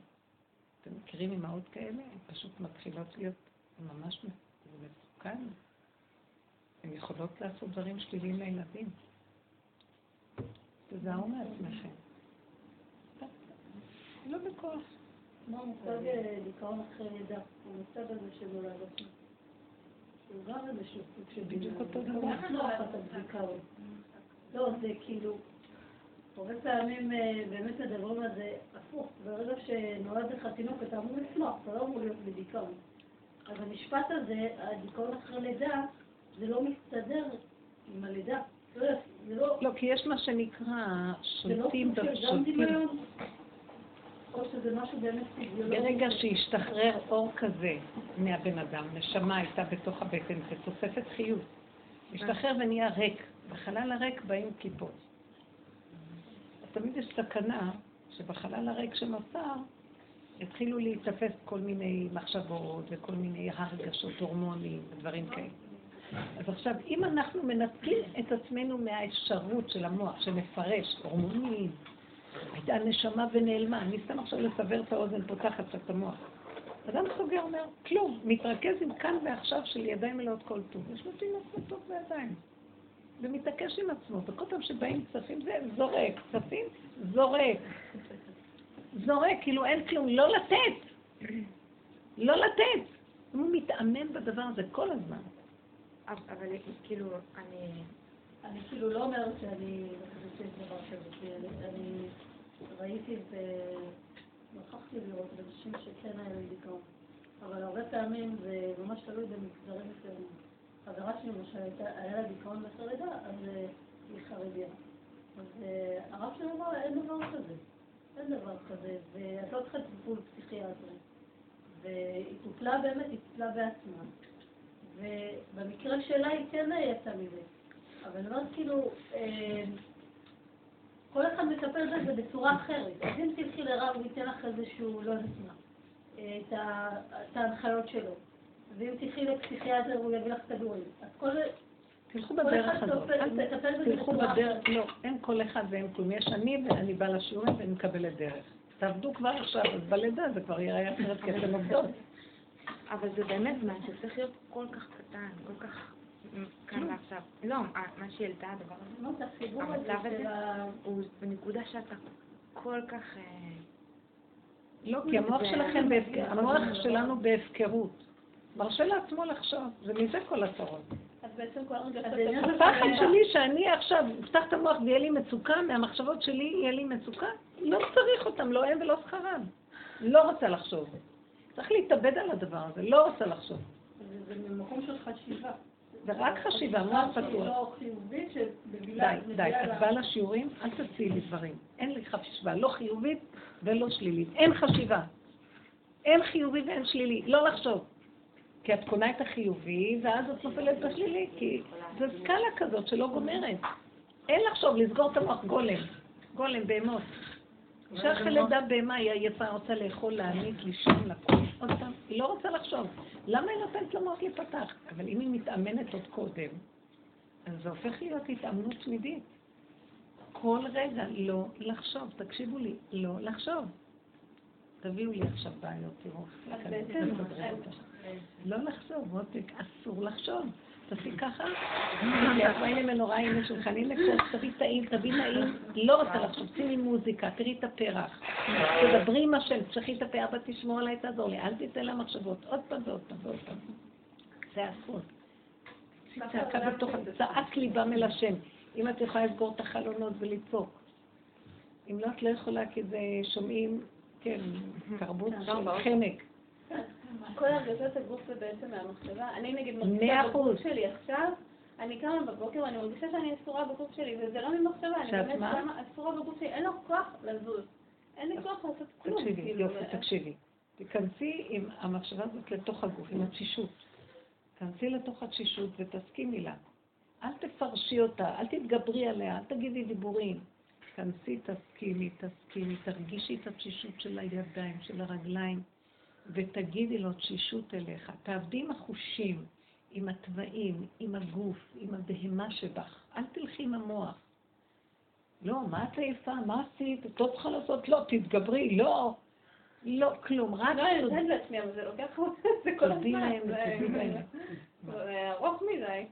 אתם מכירים אמהות כאלה? הן פשוט מתחילות להיות ממש מסוכן. הן יכולות לעשות דברים שליליים לילדים. תזהרו מעצמכם. לא בכוח. מה המושג דיכאון אחרי לידה? המושג הזה שנולד עצמו. הוא גם איזשהו סוג של... בדיוק אותו דבר. לא, זה כאילו... הרבה פעמים אה, באמת מדברים על זה הפוך. ברגע שנולד לך תינוק אתה אמור לשמוח, אתה לא אמור להיות בדיכאון. אז המשפט הזה, הדיכאון אחרי לידה, זה לא מסתדר עם הלידה. לא, לא-, לא, כי יש מה שנקרא שולטים, לא גם דמיון, או שזה משהו באמת פיזיולוגי. ברגע שהשתחרר אור כזה מהבן אדם, נשמה הייתה בתוך הבטן, זה תוספת חיות. השתחרר ונהיה ריק, בחלל הריק באים כיפות. תמיד יש סכנה שבחלל הריק שנוצר, התחילו להיתפס כל מיני מחשבות וכל מיני הרגשות הורמונים ודברים כאלה. אז עכשיו, אם אנחנו מנתקים את עצמנו מהאפשרות של המוח שמפרש הורמונים, הייתה נשמה ונעלמה, אני סתם עכשיו לסבר את האוזן, פותחת את המוח. אדם סוגר אומר, כלום, מתרכז עם כאן ועכשיו של ידיים מלאות כל טוב. יש לו תינוק מתוק בידיים. ומתעקש עם עצמו, וכל פעם שבאים כספים זה זורק, כספים זורק. זורק, כאילו אין כלום, לא לתת. לא לתת. הוא מתאמן בדבר הזה כל הזמן. אבל כאילו, אני... אני כאילו לא אומרת שאני חושבת שיש דבר כזה, כי אני ראיתי ונוכחתי לראות אנשים שכן היה לי דיכאון. אבל הרבה פעמים זה ממש תלוי במגזרים מסוימים. חברה שלי למשל, היה לה דיכאון בחרדה, אז אה, היא חרדיה. אז אה, הרב שלי אמר לה, אין דבר כזה. אין דבר כזה, ואת לא צריכה טיפול פסיכיאטרי. והיא טופלה באמת, היא טופלה בעצמה. ובמקרה שלה היא כן יצאה מזה. אבל אני אומרת כאילו, אה, כל אחד מטפל בזה בצורה אחרת. אז אם תלכי לרב, הוא ייתן לך איזשהו, לא יודעת מה, את ההנחיות שלו. ואם תלכי לפסיכיאטר הוא יביא לך כדורים. אז כל... תלכו בדרך הזאת. תלכו בדרך, לא, אין כל אחד ואין כלום. יש אני ואני באה לשיעורים ואני מקבלת דרך. תעבדו כבר עכשיו, אז בלידה זה כבר יראה אחרת כי אתן עובדות. אבל זה באמת זמן שצריך להיות כל כך קטן, כל כך כאן ועכשיו. לא, מה שהיא העלתה, הדבר הזה, לא, המצב הזה, הוא בנקודה שאתה כל כך... אה, לא, כי המוח שלכם, המוח שלנו בהפקרות. מרשה לעצמו לחשוב, זה מזה כל הצרות. אז בעצם כל הרגע... הפחד שלי שאני עכשיו אפתח את המוח ויהיה לי מצוקה, מהמחשבות שלי יהיה לי מצוקה, לא צריך אותם, לא הם ולא שכרם. לא רוצה לחשוב. צריך להתאבד על הדבר הזה, לא רוצה לחשוב. זה ממקום של חשיבה. זה רק חשיבה, מוח פתוח. לא חיובית, די, די, את באה לשיעורים, אל תציעי לי דברים. אין לי חשיבה, לא חיובית ולא שלילית. אין חשיבה. אין חיובי ואין שלילי, לא לחשוב. כי את קונה את החיובי, ואז את נופלת בשלילי, כי זו סקאלה כזאת שלא גומרת. אין לחשוב, לסגור את המוח גולם. גולם, בהמות. אישה אחרי לידה בהמה היא עייפה, רוצה לאכול, להעמיק, לישון, לקום. עוד פעם, היא לא רוצה לחשוב. למה היא נותנת למוח להיפתח? אבל אם היא מתאמנת עוד קודם, אז זה הופך להיות התאמנות תמידית. כל רגע לא לחשוב, תקשיבו לי, לא לחשוב. תביאו לי עכשיו בעיות, תראו. לא לחשוב, מותק, אסור לחשוב. תעשי ככה, תעשי מנורה עם שולחני לקרות, תביא טעים, תביא נעים, לא רוצה לחשוב, שימי מוזיקה, תראי את הפרח, תדברי עם השם, תשכחי את הפרח ותשמור עליי, תעזור לי, אל תיתן לה מחשבות, עוד פעם ועוד פעם ועוד פעם. זה הסוד. צעקה בתוך, צעק ליבם אל השם. אם את יכולה לסגור את החלונות ולצעוק. אם לא, את לא יכולה, כי זה שומעים, כן, תרבות של חנק. כל הרגשות הגוף זה בעצם מהמחשבה. אני נגיד מרגישה בגוף שלי עכשיו, אני קמה בבוקר ואני מרגישה שאני אסורה בגוף שלי, וזה לא ממחשבה, אני באמת קמה אסורה בגוף שלי, אין לו כוח לזוז. אין לי כוח לעשות כלום. תקשיבי, כאילו, יופי, תקשיבי. תיכנסי עם המחשבה הזאת לתוך הגוף, עם התשישות. תכנסי לתוך התשישות ותסכימי לה. אל תפרשי אותה, אל תתגברי עליה, אל תגידי דיבורים. תכנסי, תסכימי, תסכימי, תרגישי את התשישות של הידיים, של הרגליים. ותגידי לו תשישות אליך. תעבדי עם החושים, עם התוואים, עם הגוף, עם הבהמה שבך. אל תלכי עם המוח. לא, מה את עייפה? מה עשית? את לא צריכה לעשות? לא, תתגברי, לא. לא, כלום, רק... לא, אני יודעת לעצמי, אבל זה לוקח... זה כל הזמן. זה ארוך מדי.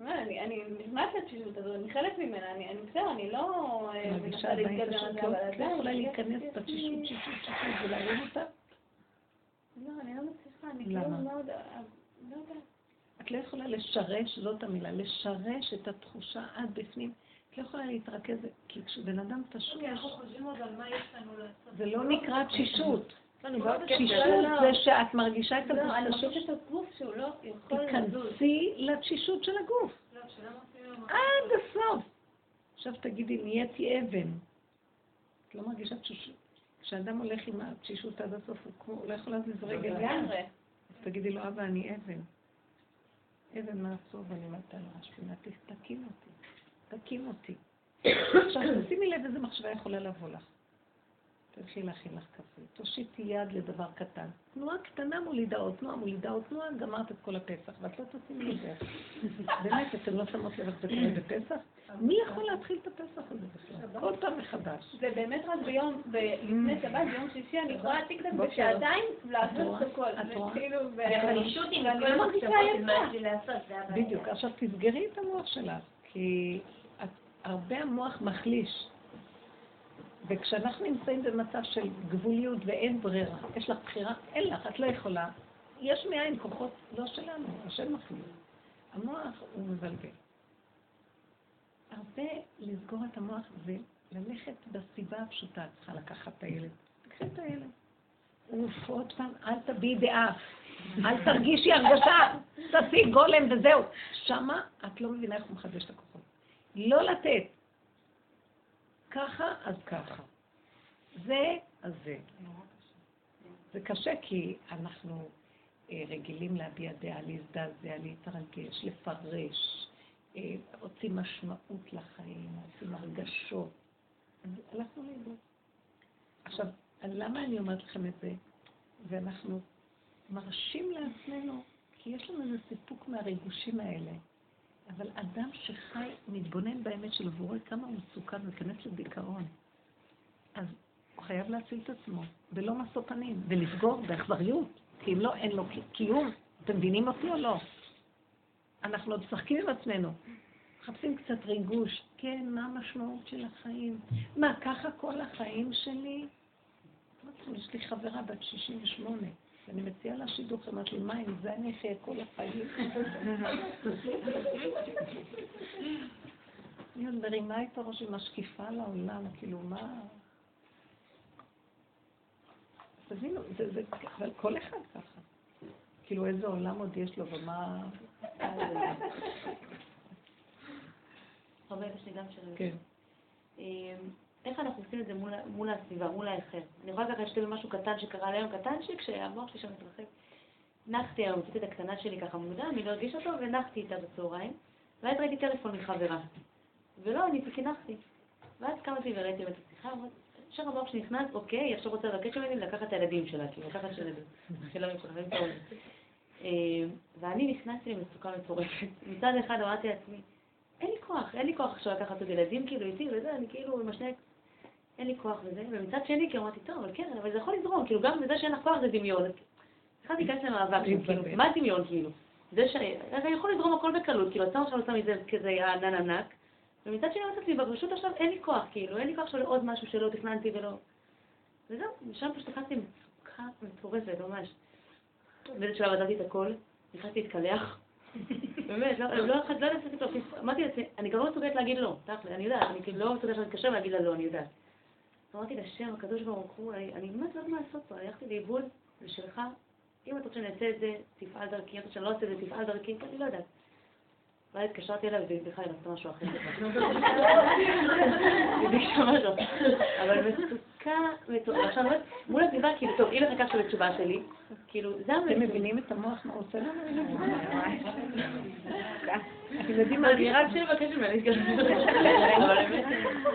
אני נשמעת לתשישות הזאת, אני חלק ממנה, אני בסדר, אני לא אה, מנסה להתגבר על זה, אבל עדיין... אולי להיכנס בתשישות, תשישות, תשישות, ולהרים אותה? לא, אני לא מצליחה, אני כאילו מאוד... אה, לא יודעת. את לא יכולה לשרש, זאת המילה, לשרש את התחושה עד בפנים. את לא יכולה להתרכז, כי כשבן אדם תשוש... אוקיי, אנחנו חושבים עוד על מה יש לנו לעשות. זה לא נקרא תשישות. תשישות זה שאת מרגישה את הגוף. לא, אני מרגישה את הגוף שהוא לא יכול לזוז. תיכנסי לתשישות של הגוף. לא, עד הסוף. עכשיו תגידי, נהייתי אבן. את לא מרגישה תשישות. כשאדם הולך עם התשישות עד הסוף, הוא כמו, לא יכול להזיז רגל. לגמרי. אז תגידי לו, אבא, אני אבן. אבן מעצור ואני מתה על השפינה, תקים אותי. תקים אותי. עכשיו, שימי לב איזה מחשבה יכולה לבוא לך. תלכי להכין לך קפה, תושיטי יד לדבר קטן. תנועה קטנה מולידה עוד תנועה, מולידה עוד תנועה, גמרת את כל הפסח, ואת לא תשימי לב. באמת, אתם לא שמות לב איך זה קורה בפסח? מי יכול להתחיל את הפסח הזה בכלל? כל פעם מחדש. זה באמת רק ביום, לפני שבת, ביום שישי, אני יכולה זה בשעתיים, לעשות את הכל. את רואה? וחלישות עם כל המחשבות מה לעשות, זה הבעיה. בדיוק. עכשיו תסגרי את המוח שלך, כי הרבה המוח מחליש. וכשאנחנו נמצאים במצב של גבוליות ואין ברירה, יש לך בחירה, אין לך, את לא יכולה. יש מאין כוחות לא שלנו, השם מחליט. המוח הוא מבלבל. הרבה לסגור את המוח וללכת בסיבה הפשוטה. את צריכה לקחת את הילד. תקחי את הילד. אוף, עוד פעם, אל תביעי דעה. אל תרגישי הרגשה. תעשי גולם וזהו. שמה את לא מבינה איך הוא מחדש את הכוחות. לא לתת. ככה, אז ככה. זה, אז זה. זה קשה כי אנחנו אה, רגילים להביע דעה, להזדעזע, להתרגש, לפרש, אה, רוצים משמעות לחיים, רוצים הרגשות. אז הלכנו לאיבוד. עכשיו, למה אני אומרת לכם את זה? ואנחנו מרשים לעצמנו, כי יש לנו איזה סיפוק מהריגושים האלה. אבל אדם שחי, מתבונן באמת שלו ורואה כמה הוא מסוכן וכנס לדיכאון, אז הוא חייב להציל את עצמו, ולא משוא פנים, ולסגור באכזריות, כי אם לא, אין לו קיום. אתם מבינים אותי או לא? אנחנו עוד משחקים עם עצמנו. מחפשים קצת ריגוש. כן, מה המשמעות של החיים? מה, ככה כל החיים שלי? יש לי חברה בת 68. אני מציעה לה שידוך, אמרת לי, מה עם זה אני אחיה כל החיים? אני עוד מרימה את הראש ומשקיפה לעולם, כאילו, מה... תבינו, זה, זה, אבל כל אחד ככה. כאילו, איזה עולם עוד יש לו ומה... הרבה, יש לי גם שריר. כן. איך אנחנו עושים את זה מול, מול הסביבה, מול האחר. אני יכולה לקחת שתי משהו קטן שקרה לי היום, קטנצ'יק, שהמוח שלי שם מתרחק. נחתי היום, הוצאתי את הקטנה שלי ככה מוקדם, אני לא הרגיש אותו, ונחתי איתה בצהריים. ואז ראיתי טלפון מחברה. ולא עניתי כי נחתי. ואז קמתי וראיתי את השיחה, אמרתי, ישר המוח שנכנס, אוקיי, עכשיו רוצה לבקש ממני לקחת את הילדים שלה, כאילו, לקחת של ילדים. משולחים את העולם. ואני נכנסתי למצוקה מטורפת. מצד אחד אמרתי לעצמי, אין לי כוח, אין לי כוח עכשיו לקחת עוד ילדים כאילו איתי וזה, אני כאילו עם השני, אין לי כוח וזה, ומצד שני כאילו אמרתי, טוב, אבל כן, אבל זה יכול לזרום, כאילו גם בזה שאין לך כוח זה דמיון. התחלתי להיכנס למאבק, כאילו, מה דמיון כאילו? זה ש... זה יכול לזרום הכל בקלות, כאילו, אתה עכשיו עושה מזה כזה ענן ענק, ומצד שני אמרתי לעצמי, ברשות עכשיו אין לי כוח, כאילו, אין לי כוח עכשיו לעוד משהו שלא תכננתי ולא... וזהו, ושם פשוט נכנסתי מצוקה מטורפת, ממש. באיזה שלב עזבתי את הכל, נכנסתי להתקלח, באמת, לא, לא לא ידעתי לו, אמרתי לעצמי, אני גם לא מסוגלת להגיד לא, תכל'ה, אני יודעת, אני כאילו לא מסוגלת להתקשר ולהגיד לה לא, אני יודעת. אמרתי לשם, הקדוש ברוך הוא, אני באמת לא יודעת מה לעשות פה, הלכתי לאיבוד, זה שלך, אם אתה רוצה שאני אעשה את זה, תפעל דרכי, אם אתה שאני לא אעשה את זה, תפעל דרכי, אני לא יודעת. ואז התקשרתי אליו ובכלל היא עשתה משהו אחר. אבל מצוקה, עכשיו מול הסביבה, כאילו, טוב, אם לקחת את התשובה שלי, כאילו, זה המציאות. אתם מבינים את המוח מה עושה לנו? אני רק ממני.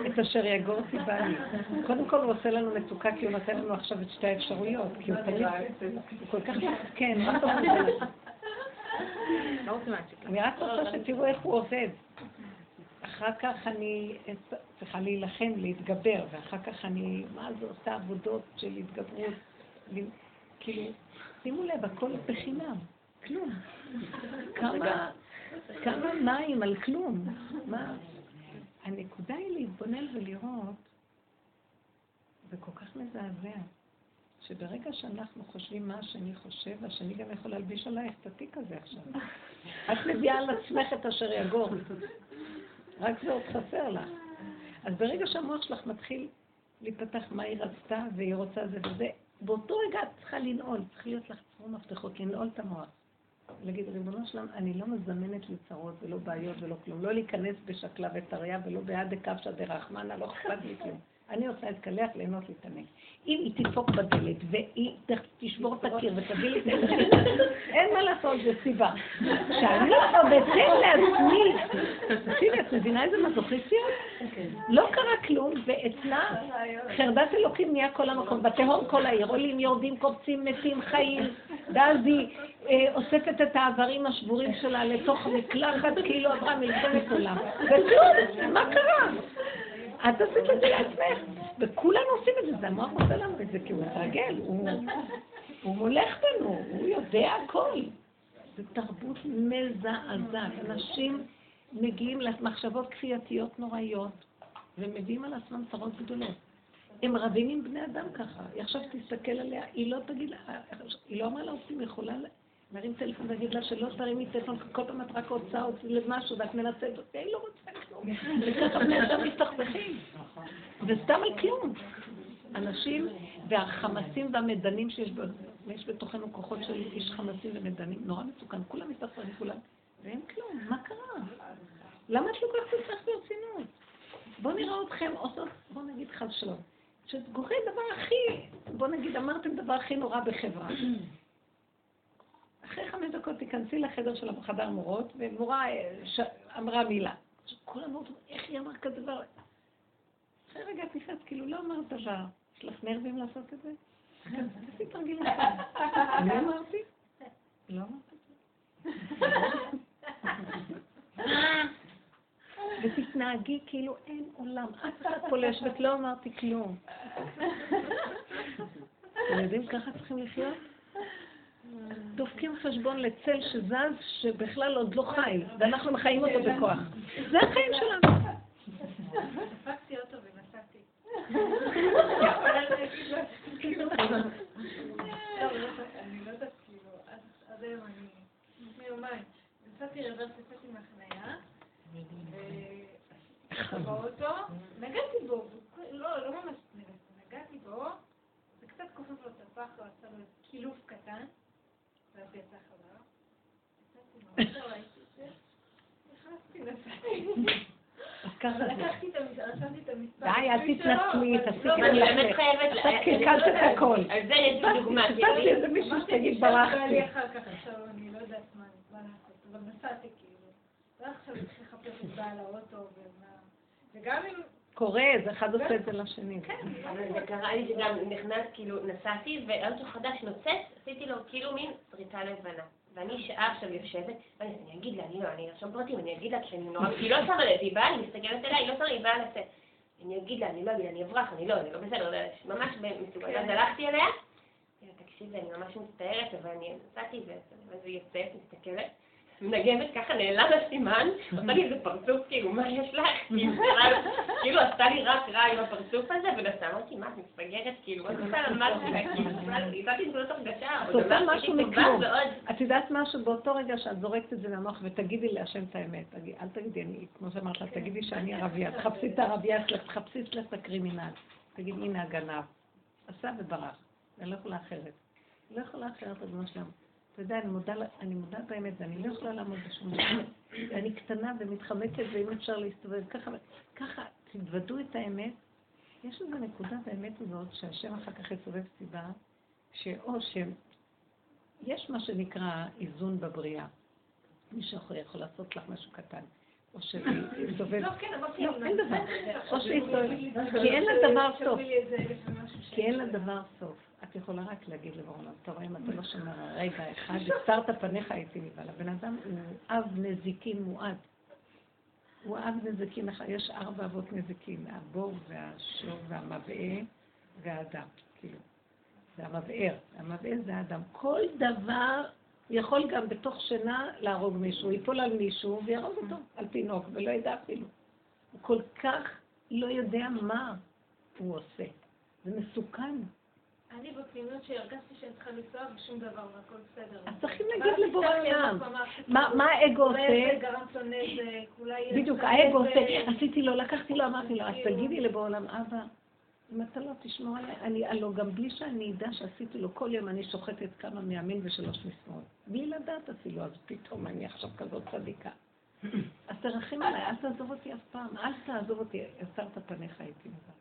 את אשר יגור סיבה לי. קודם כל הוא עושה לנו מצוקה כי הוא נותן לנו עכשיו את שתי האפשרויות. כי הוא תמיד, הוא כל כך כן, מה אתה אומר? לא אני רק רוצה שתראו איך הוא עובד. אחר כך אני צריכה להילחם, להתגבר, ואחר כך אני, מה זה עושה עבודות של התגברות. כאילו, שימו לב, הכל בחינם, כלום. כמה, מים על כלום. מה? הנקודה היא להתבונן ולראות, זה כל כך מזעזע. שברגע שאנחנו חושבים מה השני חושב, השני גם יכול להלביש עלייך את התיק הזה עכשיו. את מביאה על עצמך את אשר יגור. רק זה עוד חסר לך. אז ברגע שהמוח שלך מתחיל להיפתח מה היא רצתה והיא רוצה זה וזה, באותו רגע את צריכה לנעול, צריך להיות לך צרור מפתחות, לנעול את המוח. להגיד, ריבונו שלם, אני לא מזמנת לצרות ולא בעיות ולא כלום. לא להיכנס בשקלה וטריה ולא ביד דקבשא דרחמנא, לא אכפת לי כלום. אני רוצה להתקלח, ליהנות להתענג. אם היא תדפוק בדלת והיא תשבור את הקיר ותביא לי את זה, אין מה לעשות, זו סיבה. שאני עוד אתן לעצמי, תקשיבי, את מבינה איזה מזוכיסטיות? לא קרה כלום, ואצלה חרדת אלוקים נהיה כל המקום, בתהום כל העיר, עולים, יורדים, קופצים, מתים, חיים, ואז היא אה, אוספת את האיברים השבורים שלה לתוך המקלחת, כאילו עברה מלחמת עולם. וכלום, מה קרה? את עשית את זה לעצמך, וכולנו עושים את זה, זה המוח עושה לנו את זה, כי הוא מתרגל, הוא מולך בנו, הוא יודע הכל. זו תרבות מזעזעת. אנשים מגיעים למחשבות כפייתיות נוראיות, ומביאים על עצמם צרות גדולות. הם רבים עם בני אדם ככה. היא עכשיו תסתכל עליה, היא לא תגיד היא לא אמרה לה עושים, היא יכולה להרים טלפון ולהגיד לה שלא תרימי טלפון, כל פעם את רק רוצה עוד למשהו ואת מנצלת אותי, היא לא רוצה כלום. וככה בני אדם מסתכסכים. וסתם על כלום. אנשים והחמסים והמדנים שיש יש בתוכנו כוחות של איש חמסים ומדנים, נורא מסוכן, כולם מסתכסכים, כולם. ואין כלום, מה קרה? למה את לוקחת את זה ברצינות? בואו נראה אתכם עושות, בואו נגיד חד שלום. שגורם דבר הכי, בואו נגיד, אמרתם דבר הכי נורא בחברה. אחרי חמש דקות תיכנסי לחדר של חדר מורות, ומורה אה, ש... אמרה מילה. כולם אומרים, איך היא אמרת כזה דבר? אחרי רגע את נכנסת, כאילו לא אמרת דבר. יש לך נרבים לעשות את זה? תעשי תרגיל אני אמרתי? לא אמרתי. ותתנהגי כאילו אין עולם, אף אחד פה לא יושבת, לא אמרתי כלום. אתם יודעים ככה צריכים לחיות? דופקים חשבון לצל שזז, שבכלל עוד לא חי, ואנחנו מחיים אותו בכוח. זה החיים שלנו. דפקתי אותו ונסעתי. אני לא יודעת, כאילו, עד היום אני, לפני יומיים, נסעתי רוורס, יצאתי מהחנייה, באוטו, נגעתי בו, לא, לא ממש נגעתי בו, וקצת כופף לו את הפח, הוא עשה לו קילוף קטן. ואז יצא חזרה. יצאתי מהאוטו, ראיתי את זה, נכנסתי, נסעתי. ככה זה. לקחתי את המספר, רשמתי את המספר. די, אל תתנצלי, תפסיקי לא, אני באמת ללכת. חייבת... עכשיו קלקלת את הכל. על זה יש לי דוגמה. סיפרתי כאילו. איזה מישהו שתגיד בא לי ברחתי. אחר כך, עכשיו אני לא יודעת מה לעשות, אבל נסעתי כאילו. ועכשיו צריך לחפש את בעל האוטו ומה... וגם אם... קורה, זה אחד עושה את זה לשני. אבל זה קרה לי שגם נכנס, כאילו, נסעתי, ואוטו חדש נוצץ, עשיתי לו כאילו מין פריטה לבנה. ואני שעה עכשיו יושבת, ואני אני אגיד לה, אני לא, אני ארשום פרטים, אני אגיד לה, כשאני נורא, היא לא שמה לב, היא באה, היא מסתכלת עליי, היא לא שמה, היא באה לצאת. אני אגיד לה, אני לא אגיד, אני אברח, אני לא, אני לא בסדר, ממש מסוגל. אז הלכתי אליה, תקשיבי, אני ממש מצטערת, אבל אני נסעתי, ואז היא יוצאת, מסתכלת. מנגבת ככה, נעלם הסימן, עושה לי איזה פרצוף, כאילו, מה יש לך? כאילו, כאילו, עשתה לי רק רע עם הפרצוף הזה, ונסעה, אמרתי, מה, את מפגרת, כאילו, מה זה למדתי לה, כאילו, את זאת הרגשה, את עושה משהו מכלום. את יודעת משהו? באותו רגע שאת זורקת את זה מהמוח ותגידי להשם את האמת. אל תגידי, אני, כמו שאמרת לה, תגידי שאני ערבייה. תחפשי את הערבייה שלך, תחפשי אצלך את הקרימינל. תגידי, הנה הגנב. עשה וברח. אני לא יכולה אחרת. אני לא יכולה אחרת, אדוני שלם. אתה יודע, אני מודה, אני מודה באמת, ואני לא יכולה לעמוד בשום דבר. ואני קטנה ומתחמקת, ואם אפשר להסתובב ככה, ככה, תתוודו את האמת. יש איזו נקודה באמת הזאת, שהשם אחר כך יסובב סיבה, שאו שיש מה שנקרא איזון בבריאה. מישהו אחר יכול לעשות לך משהו קטן. או שיסתובב... לא, כן, אמרתי... לא, אני אין דבר. עכשיו או שיסתובב. כי אין לדבר סוף. כי אין. לדבר סוף. את יכולה רק להגיד לבורלם, אתה רואה אם אתה לא שומר על רגע אחד, הסתרת פניך הייתי נבהל. הבן אדם הוא אב נזיקין מועד. הוא אב נזיקין. יש ארבע אבות נזיקין, הבור והשור והמבעה והאדם, כאילו. זה המבער. המבער זה האדם. כל דבר יכול גם בתוך שינה להרוג מישהו, ייפול על מישהו ויהרוג אותו, על תינוק, ולא ידע אפילו. הוא כל כך לא יודע מה הוא עושה. זה מסוכן. אני בפנימיות שהרגשתי שאני צריכה לנסוע ושום דבר והכל בסדר. אז צריכים להגיד לבורא עולם. מה האגו אולי עושה? זה גרמת לו נזק, אולי... בדיוק, האגו. עושה, עשיתי לו, לקחתי לו, אמרתי לו, אז כאילו. תגידי לבורא עולם, אבא, אם אתה לא תשמור עליי, אני, הלוא גם בלי שאני אדע שעשיתי לו, כל יום אני שוחטת כמה מימין ושלוש משמאל. בלי לדעת אפילו, אז פתאום אני עכשיו כזאת צדיקה. אז תרחם עליי, אל תעזוב אותי אף פעם, אל תעזוב אותי, הסרת פניך הייתי מזה.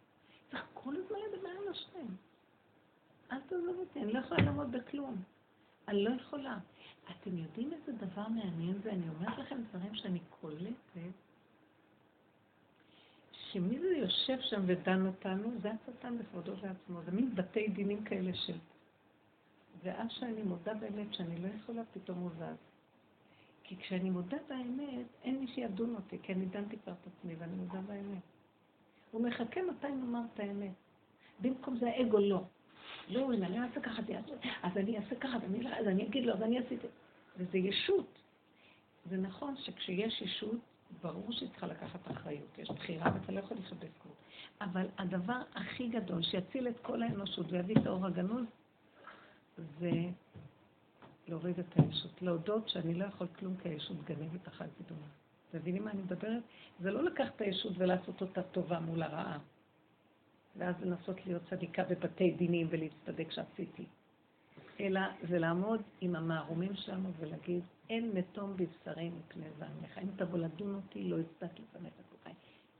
צריך כל הזמן לדבר על השם. אל תעזוב אותי, אני לא יכולה לעמוד בכלום. אני לא יכולה. אתם יודעים איזה דבר מעניין זה? אני אומרת לכם דברים שאני קולטת, שמי זה יושב שם ודן אותנו? זה השטן בכבודו ועצמו. זה מין בתי דינים כאלה של... ואז שאני מודה באמת שאני לא יכולה, פתאום הוא זז. כי כשאני מודה באמת, אין מי שידון אותי, כי אני דנתי כבר את עצמי ואני מודה באמת. הוא מחכה מתי נאמר את האמת. במקום זה האגו לא. לא, אני אעשה ככה, אז אני אעשה ככה, לא- אז אני אגיד לו, אז אני עשיתי. וזה ישות. זה נכון שכשיש ישות, ברור שהיא צריכה לקחת אחריות. יש בחירה ואתה לא יכול לכבד כלום. אבל הדבר הכי גדול שיציל את כל האנושות ויביא את האור הגנוז, זה להוריד את הישות. להודות שאני לא יכול כלום כי הישות גנבת אחת גדולה. אתם מבינים מה אני מדברת? זה לא לקחת את הישות ולעשות אותה טובה מול הרעה. ואז לנסות להיות צדיקה בבתי דינים ולהצטדק שעשיתי. אלא זה לעמוד עם המערומים שלנו ולהגיד, אין מתום בבשרי מפני זעמך. אם תבוא לדון אותי, לא אצדק לפניך כל חיים.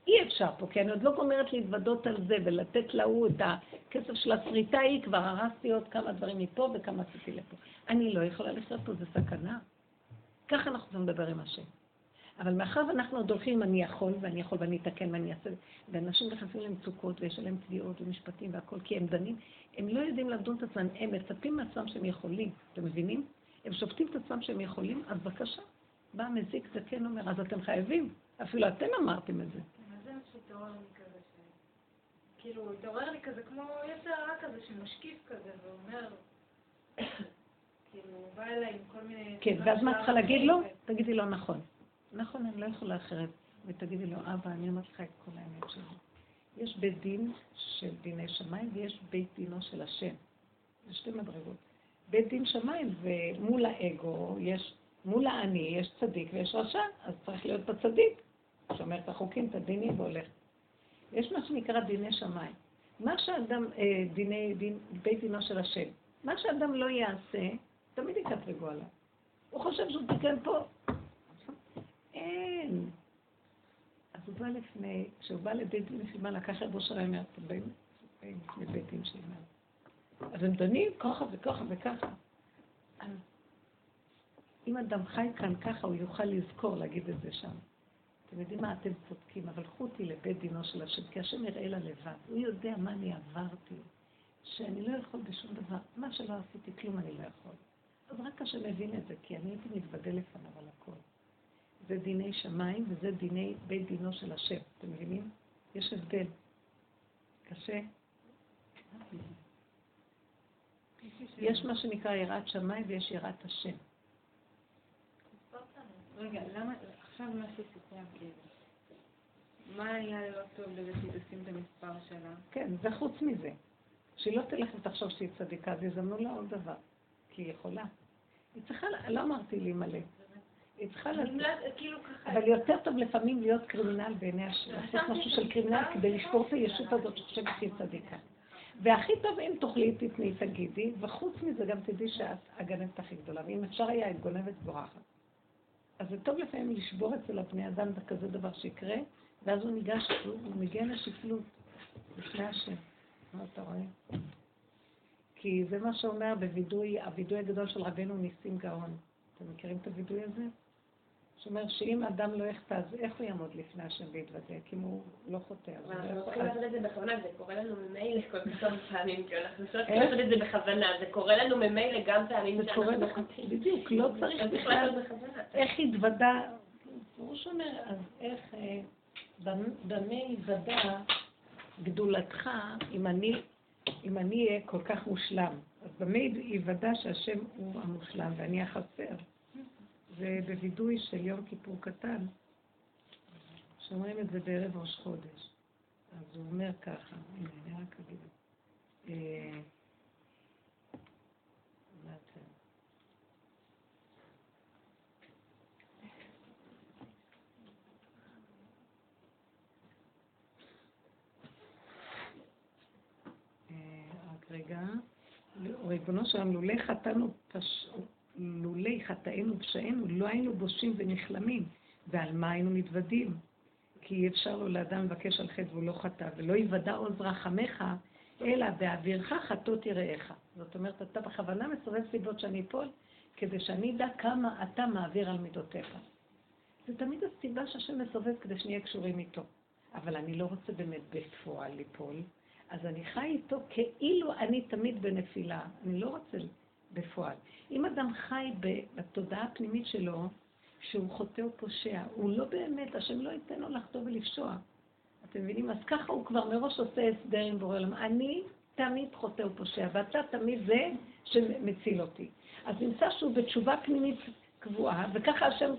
אי אפשר פה, כי אני עוד לא גומרת להתוודות על זה ולתת להוא את הכסף של השריטה ההיא, כבר הרסתי עוד כמה דברים מפה וכמה עשיתי לפה. אני לא יכולה לחיות פה, זה סכנה. ככה אנחנו לדבר עם השם. אבל מאחר ואנחנו עוד הולכים, אני יכול, ואני יכול, ואני אתקן, ואני אעשה, ואנשים נכנסים למצוקות, ויש עליהם תביעות ומשפטים והכל, כי הם דנים, הם לא יודעים לדון את עצמם, הם מצפים מעצמם שהם יכולים, אתם מבינים? הם שופטים את עצמם שהם יכולים, אז בבקשה. בא מזיק זקן אומר, אז אתם חייבים, אפילו אתם אמרתם את זה. אז זה מה שהתעורר לי כזה, ש... כאילו, התעורר לי כזה כמו יצר הרע כזה שמשקיף כזה ואומר, כאילו, הוא בא אליי עם כל מיני... כן, ואז מה את צריכה להגיד לו? תגידי לו נכון. נכון, אני לא יכולה אחרת. ותגידי לו, אבא, אני אומרת לך את כל האמת שלי. יש בית דין של דיני שמיים ויש בית דינו של השם. זה שתי מדרגות. בית דין שמיים, ומול האגו יש, מול האני יש צדיק ויש רשע, אז צריך להיות בצדיק. שומר את החוקים, את הדינים והולך. יש מה שנקרא דיני שמיים. מה שאדם, אה, דיני, דין, בית דינו של השם, מה שאדם לא יעשה, תמיד יקטרגו עליו. הוא חושב שהוא תיקן פה. אין. אז הוא בא לפני, כשהוא בא לבית דין של מה לקח את ראש הרעיון, אתם באים לבית דין של מה. אז הם דנים ככה וככה וככה. אז אם אדם חי כאן ככה, הוא יוכל לזכור להגיד את זה שם. אתם יודעים מה, אתם צודקים, אבל קחו אותי לבית דינו של השם, כי השם יראה לה לבד. הוא יודע מה אני עברתי, שאני לא יכול בשום דבר. מה שלא עשיתי, כלום אני לא יכול. אז רק השם מבין את זה, כי אני הייתי מתוודה לפניו על הכל. זה דיני שמיים וזה דיני בית דינו של השם. אתם מבינים? יש הבדל. קשה. יש מה שנקרא יראת שמיים ויש יראת השם. רגע, למה, עכשיו מה כאילו, מה היה לא טוב לזה שהיא תשים את המספר שלה? כן, וחוץ מזה, שהיא לא תלך ותחשוב שהיא צדיקה, אז יזמנו לה עוד דבר, כי היא יכולה. היא צריכה, לא אמרתי לי מלא. היא צריכה לעשות, כאילו אבל יותר טוב לפעמים להיות קרימינל בעיני השם, לעשות משהו של קרימינל כדי לשבור את הישות הזאת שחושבת שהיא צדיקה. והכי טוב אם תאכלי, תתני, תגידי, וחוץ מזה גם תדעי שאת הגנבת הכי גדולה, ואם אפשר היה, את גונבת בורחת. אז זה טוב לפעמים לשבור אצל הבני אדם כזה דבר שיקרה, ואז הוא ניגש, הוא מגיע לשפלות לפני השם. מה אתה רואה? כי זה מה שאומר בווידוי, הווידוי הגדול של רבנו ניסים גאון. אתם מכירים את הווידוי הזה? שאומר שאם אדם לא יחטא, אז איך הוא יעמוד לפני השם ויתוודה? כי אם הוא לא חוטא, אז הוא לא. אנחנו צריכים לעשות את זה בכוונה, זה קורה לנו ממילא כל כך הרבה פעמים, כי אנחנו צריכים לעשות את זה בכוונה, זה קורה לנו ממילא גם פעמים שאנחנו חוטאים. בדיוק, לא צריך בכלל... איך התוודה, הוא אומר, אז איך, אה, במה יוודע גדולתך אם אני אהיה כל כך מושלם? אז במה יוודע שהשם הוא המושלם ואני החסר? זה בווידוי של יום כיפור קטן, שאומרים את זה בערב ראש חודש. אז הוא אומר ככה, הנה, אני רק אגיד את זה. אה, אה, רגע. ריבונו שלנו, לולא חטאנו לולי חטאינו ופשעינו, לא היינו בושים ונכלמים. ועל מה היינו מתוודים? כי אי אפשר לו לאדם לבקש על חטא והוא לא חטא, ולא יוודע עוז רחמך, אלא באווירך חטאות יראיך. זאת אומרת, אתה בכוונה מסובב סיבות שאני אפול, כדי שאני אדע כמה אתה מעביר על מידותיך. זה תמיד הסיבה שהשם מסובב כדי שנהיה קשורים איתו. אבל אני לא רוצה באמת בפועל ליפול, אז אני חי איתו כאילו אני תמיד בנפילה. אני לא רוצה בפועל. אם אדם חי בתודעה הפנימית שלו, שהוא חוטא ופושע, הוא לא באמת, השם לא ייתן לו לחטוא ולפשוע. אתם מבינים? אז ככה הוא כבר מראש עושה הסדר עם בורא עולם. אני תמיד חוטא ופושע, ואתה תמיד זה שמציל אותי. אז נמצא שהוא בתשובה פנימית קבועה, וככה השם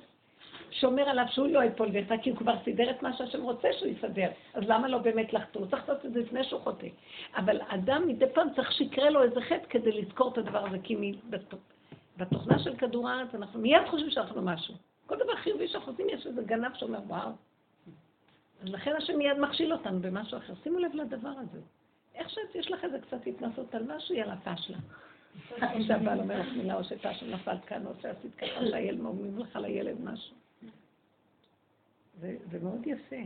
שומר עליו שהוא לא ייפול ויחטא, כי הוא כבר סידר את מה שהשם רוצה שהוא יסדר. אז למה לא באמת לחטוא? הוא צריך לעשות את זה לפני שהוא חוטא. אבל אדם מדי פעם צריך שיקרה לו איזה חטא כדי לזכור את הדבר הזה, כי בתוכנה של כדור הארץ אנחנו מיד חושבים שאנחנו משהו. כל דבר חיובי שאנחנו עושים יש איזה גנב שאומר, וואו. אז לכן השם מיד מכשיל אותנו במשהו אחר. שימו לב לדבר הזה. איך שיש לך איזה קצת התנסות על משהו, יאללה, פשלה. או שהבעל אומר לך מילה, או שפשלה נפלת כאן, או שעשית ככה, שהילד אומרים לך לילד משהו. זה, זה מאוד יפה.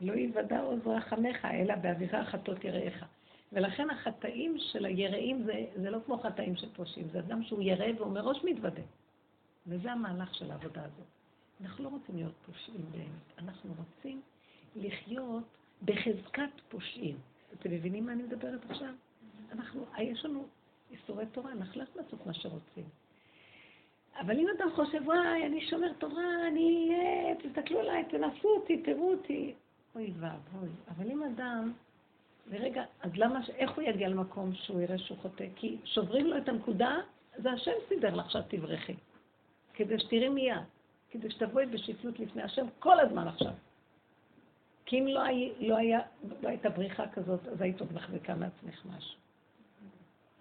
לא יוודע עוז רחמך, אלא באווירה חטאות יראיך. ולכן החטאים של היראים זה, זה לא כמו חטאים של פושעים, זה אדם שהוא ירא והוא מראש מתוודה. וזה המהלך של העבודה הזאת. אנחנו לא רוצים להיות פושעים באמת, אנחנו רוצים לחיות בחזקת פושעים. אתם מבינים מה אני מדברת עכשיו? אנחנו, יש לנו איסורי תורה, אנחנו לא יכולים לעשות מה שרוצים. אבל אם אדם חושב, וואי, אני שומר תורה, אני... אה, תסתכלו עליי, תנסו אותי, תראו אותי. אוי ואבוי. אבל אם אדם, לרגע, אז למה, איך הוא יגיע למקום שהוא יראה שהוא חוטא? כי שוברים לו את הנקודה, זה השם סידר לך שאת תברכי. כדי שתראי מיד. כדי שתבואי בשפלות לפני השם כל הזמן עכשיו. כי אם לא, היה, לא, היה, לא הייתה בריחה כזאת, אז היית עוד מחזיקה מעצמך משהו.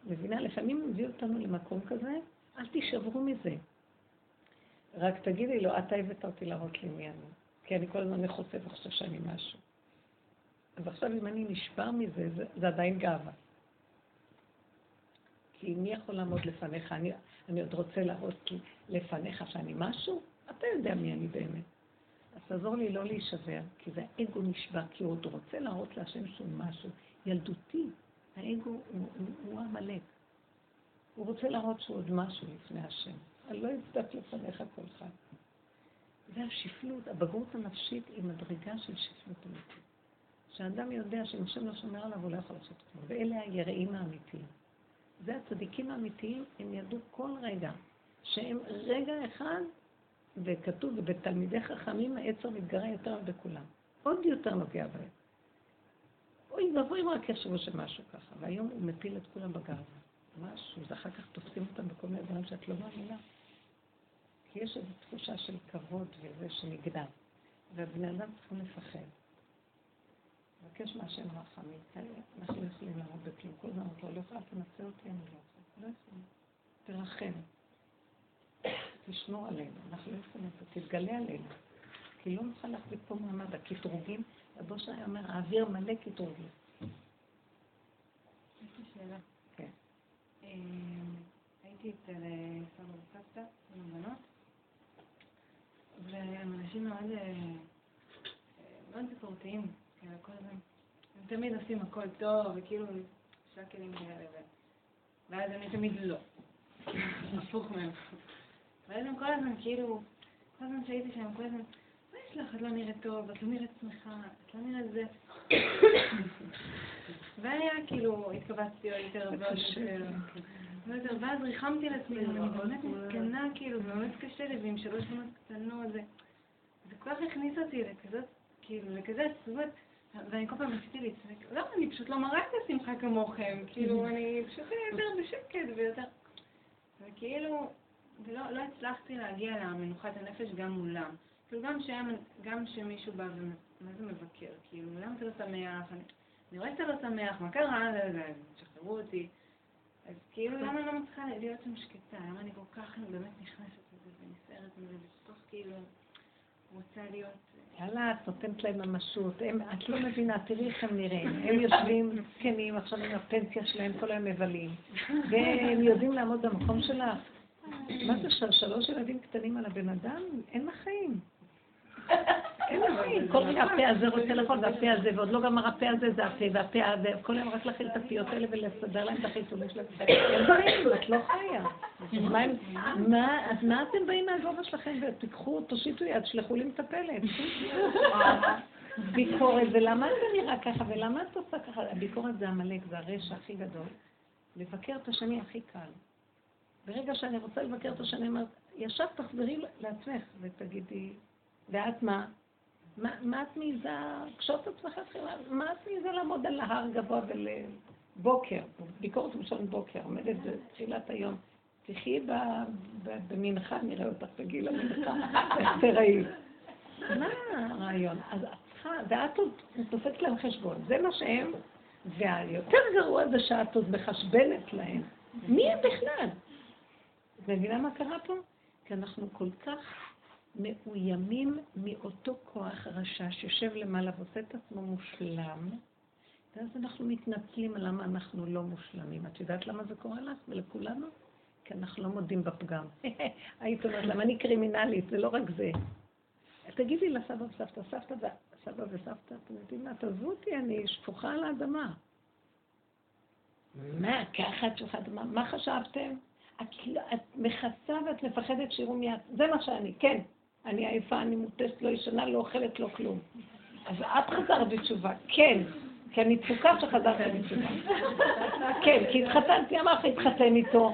מבינה? לפעמים הוא מביא אותנו למקום כזה, אל תישברו מזה. רק תגידי לו, אתה הבאת אותי להראות לי מי אני. כי אני כל הזמן מחוסה וחושב שאני משהו. אז עכשיו אם אני נשבר מזה, זה, זה עדיין גאווה. כי מי יכול לעמוד לפניך? אני, אני עוד רוצה להראות לפניך שאני משהו? אתה יודע מי אני באמת. אז תעזור לי לא להישבר, כי זה האגו נשבר, כי הוא עוד רוצה להראות להשם שהוא משהו ילדותי. האגו הוא, הוא, הוא עמלק. הוא רוצה להראות שהוא עוד משהו לפני השם. אני לא אצדק לפניך כל חג. זה השפלות, הבגרות הנפשית היא מדרגה של שפלות אמיתית. שאדם יודע שאם השם לא שומר עליו, הוא לא יכול לעשות כלום. ואלה היראים האמיתיים. זה הצדיקים האמיתיים, הם ידעו כל רגע, שהם רגע אחד, וכתוב, ובתלמידי חכמים העצר מתגרה יותר בכולם. עוד יותר נוגע בהם. אוי ואבוי אם רק יחשבו שמשהו ככה, והיום הוא מפיל את כולם בגאווה. משהו, ואחר כך תופסים אותם בכל מיני דברים שאת לא מאמינה. כי יש איזו תחושה של כבוד וזה שנגדל, והבני אדם צריכים לפחד. מבקש מהשם רחמים, אנחנו לא יכולים לעמוד בכלום, כל הזמן את לא יכולה, תנסה אותי, אני לא יכולה, לא יכולה. תרחם, תשמור עלינו, אנחנו לא יכולים, תתגלה עלינו, כי לא נוכל להחזיק פה מעמד, הקטרוגים, הבוס היה אומר, האוויר מלא קטרוגים. יש לי שאלה. אמ, הייתי אצל אה, סבא וסבתא, עם הבנות, והם אנשים מאוד, אה, אה, מאוד ביקורתיים, כאילו כל הזמן, הם תמיד עושים הכל טוב, וכאילו שקלים כאלה, ואז אני תמיד לא, הפוך מהם. ואז הם כל הזמן כאילו, כל הזמן שהייתי שם, כל הזמן, מה יש לך? את לא נראית טוב, את לא נראית שמחה, את לא נראית זה. והיה כאילו, עוד יותר ועוד יותר, ואז ריחמתי לעצמי, אני באמת מסכנה, כאילו, באמת קשה לי, ועם שלוש בנות קטנות, זה כל כך הכניס אותי לכזאת, כאילו, לכזה עצבות, ואני כל פעם ניסיתי להצטרק, לא, אני פשוט לא מראה את השמחה כמוכם, כאילו, אני פשוט יותר בשקט ויותר, וכאילו, ולא לא הצלחתי להגיע למנוחת הנפש גם מולם. כאילו גם שהם, גם שמישהו בא ומה זה מבקר, כאילו, למה אתה לא שמח? אני, רואה שאתה לא שמח, מה קרה? תשחררו אותי. אז כאילו, למה אני לא מצליחה להיות שם שקטה? למה אני כל כך באמת נכנסת לזה ונסערת מזה, וכל כך כאילו רוצה להיות... יאללה, את נותנת להם ממשות. את לא מבינה, תראי איך הם נראים. הם יושבים זקנים, עכשיו עם הפנסיה שלהם, כל היום מבלים. והם יודעים לעמוד במקום שלך. מה זה שלוש ילדים קטנים על הבן אדם? אין לה חיים. חיים. כל רגע הפה הזה רוצה לאכול, והפה הזה, ועוד לא גמר הפה הזה, זה הפה, והפה הזה, כל היום רק להכיל את הפיות האלה ולסדר להם את החיסונים שלהם. אין חיים, את לא חיה. אז מה אתם באים מהגובה שלכם ותיקחו, תושיטו יד, שלחו לי מטפלת. ביקורת, ולמה זה נראה ככה, ולמה את עושה ככה? הביקורת זה עמלק, זה הרשע הכי גדול. לבקר את השני הכי קל. ברגע שאני רוצה לבקר את השני, אומרת, ישר תחזרי לעצמך ותגידי, ואת מה? מה, מה את מעיזה, קשוט עצמך מה את מעיזה לעמוד על ההר גבוה ולבוקר, ביקורת ראשון בוקר, עומדת בתחילת היום, תחי במנחה, נראה אותך בגיל המנחה, איך תראי. מה הרעיון? אז את צריכה, ואת עוד דופקת להם חשבון, זה מה שהם, והיותר גרוע זה שאת עוד מחשבנת להם. מי הם בכלל? את מבינה מה קרה פה? כי אנחנו כל כך מאוימים מאותו כוח רשע שיושב למעלה ועושה את עצמו מושלם, ואז אנחנו מתנצלים למה אנחנו לא מושלמים. את יודעת למה זה קורה לך ולכולנו? כי אנחנו לא מודים בפגם. היית אומרת, למה אני קרימינלית? זה לא רק זה. תגידי לסבא וסבתא, סבתא סבא וסבתא, אתם יודעים מה? תעזבו אותי, אני שפוכה על האדמה. מה, ככה את שפוכה על האדמה? מה חשבתם? את, לא, את מכסה ואת מפחדת שיראו מיד. זה מה שאני, כן. אני עייפה, אני מוטסת, לא ישנה, לא אוכלת, לא כלום. אז את חזרת בתשובה, כן. כי אני תפוקה שחזרת בתשובה. כן, כי התחתנתי, אמר לך, התחתן איתו.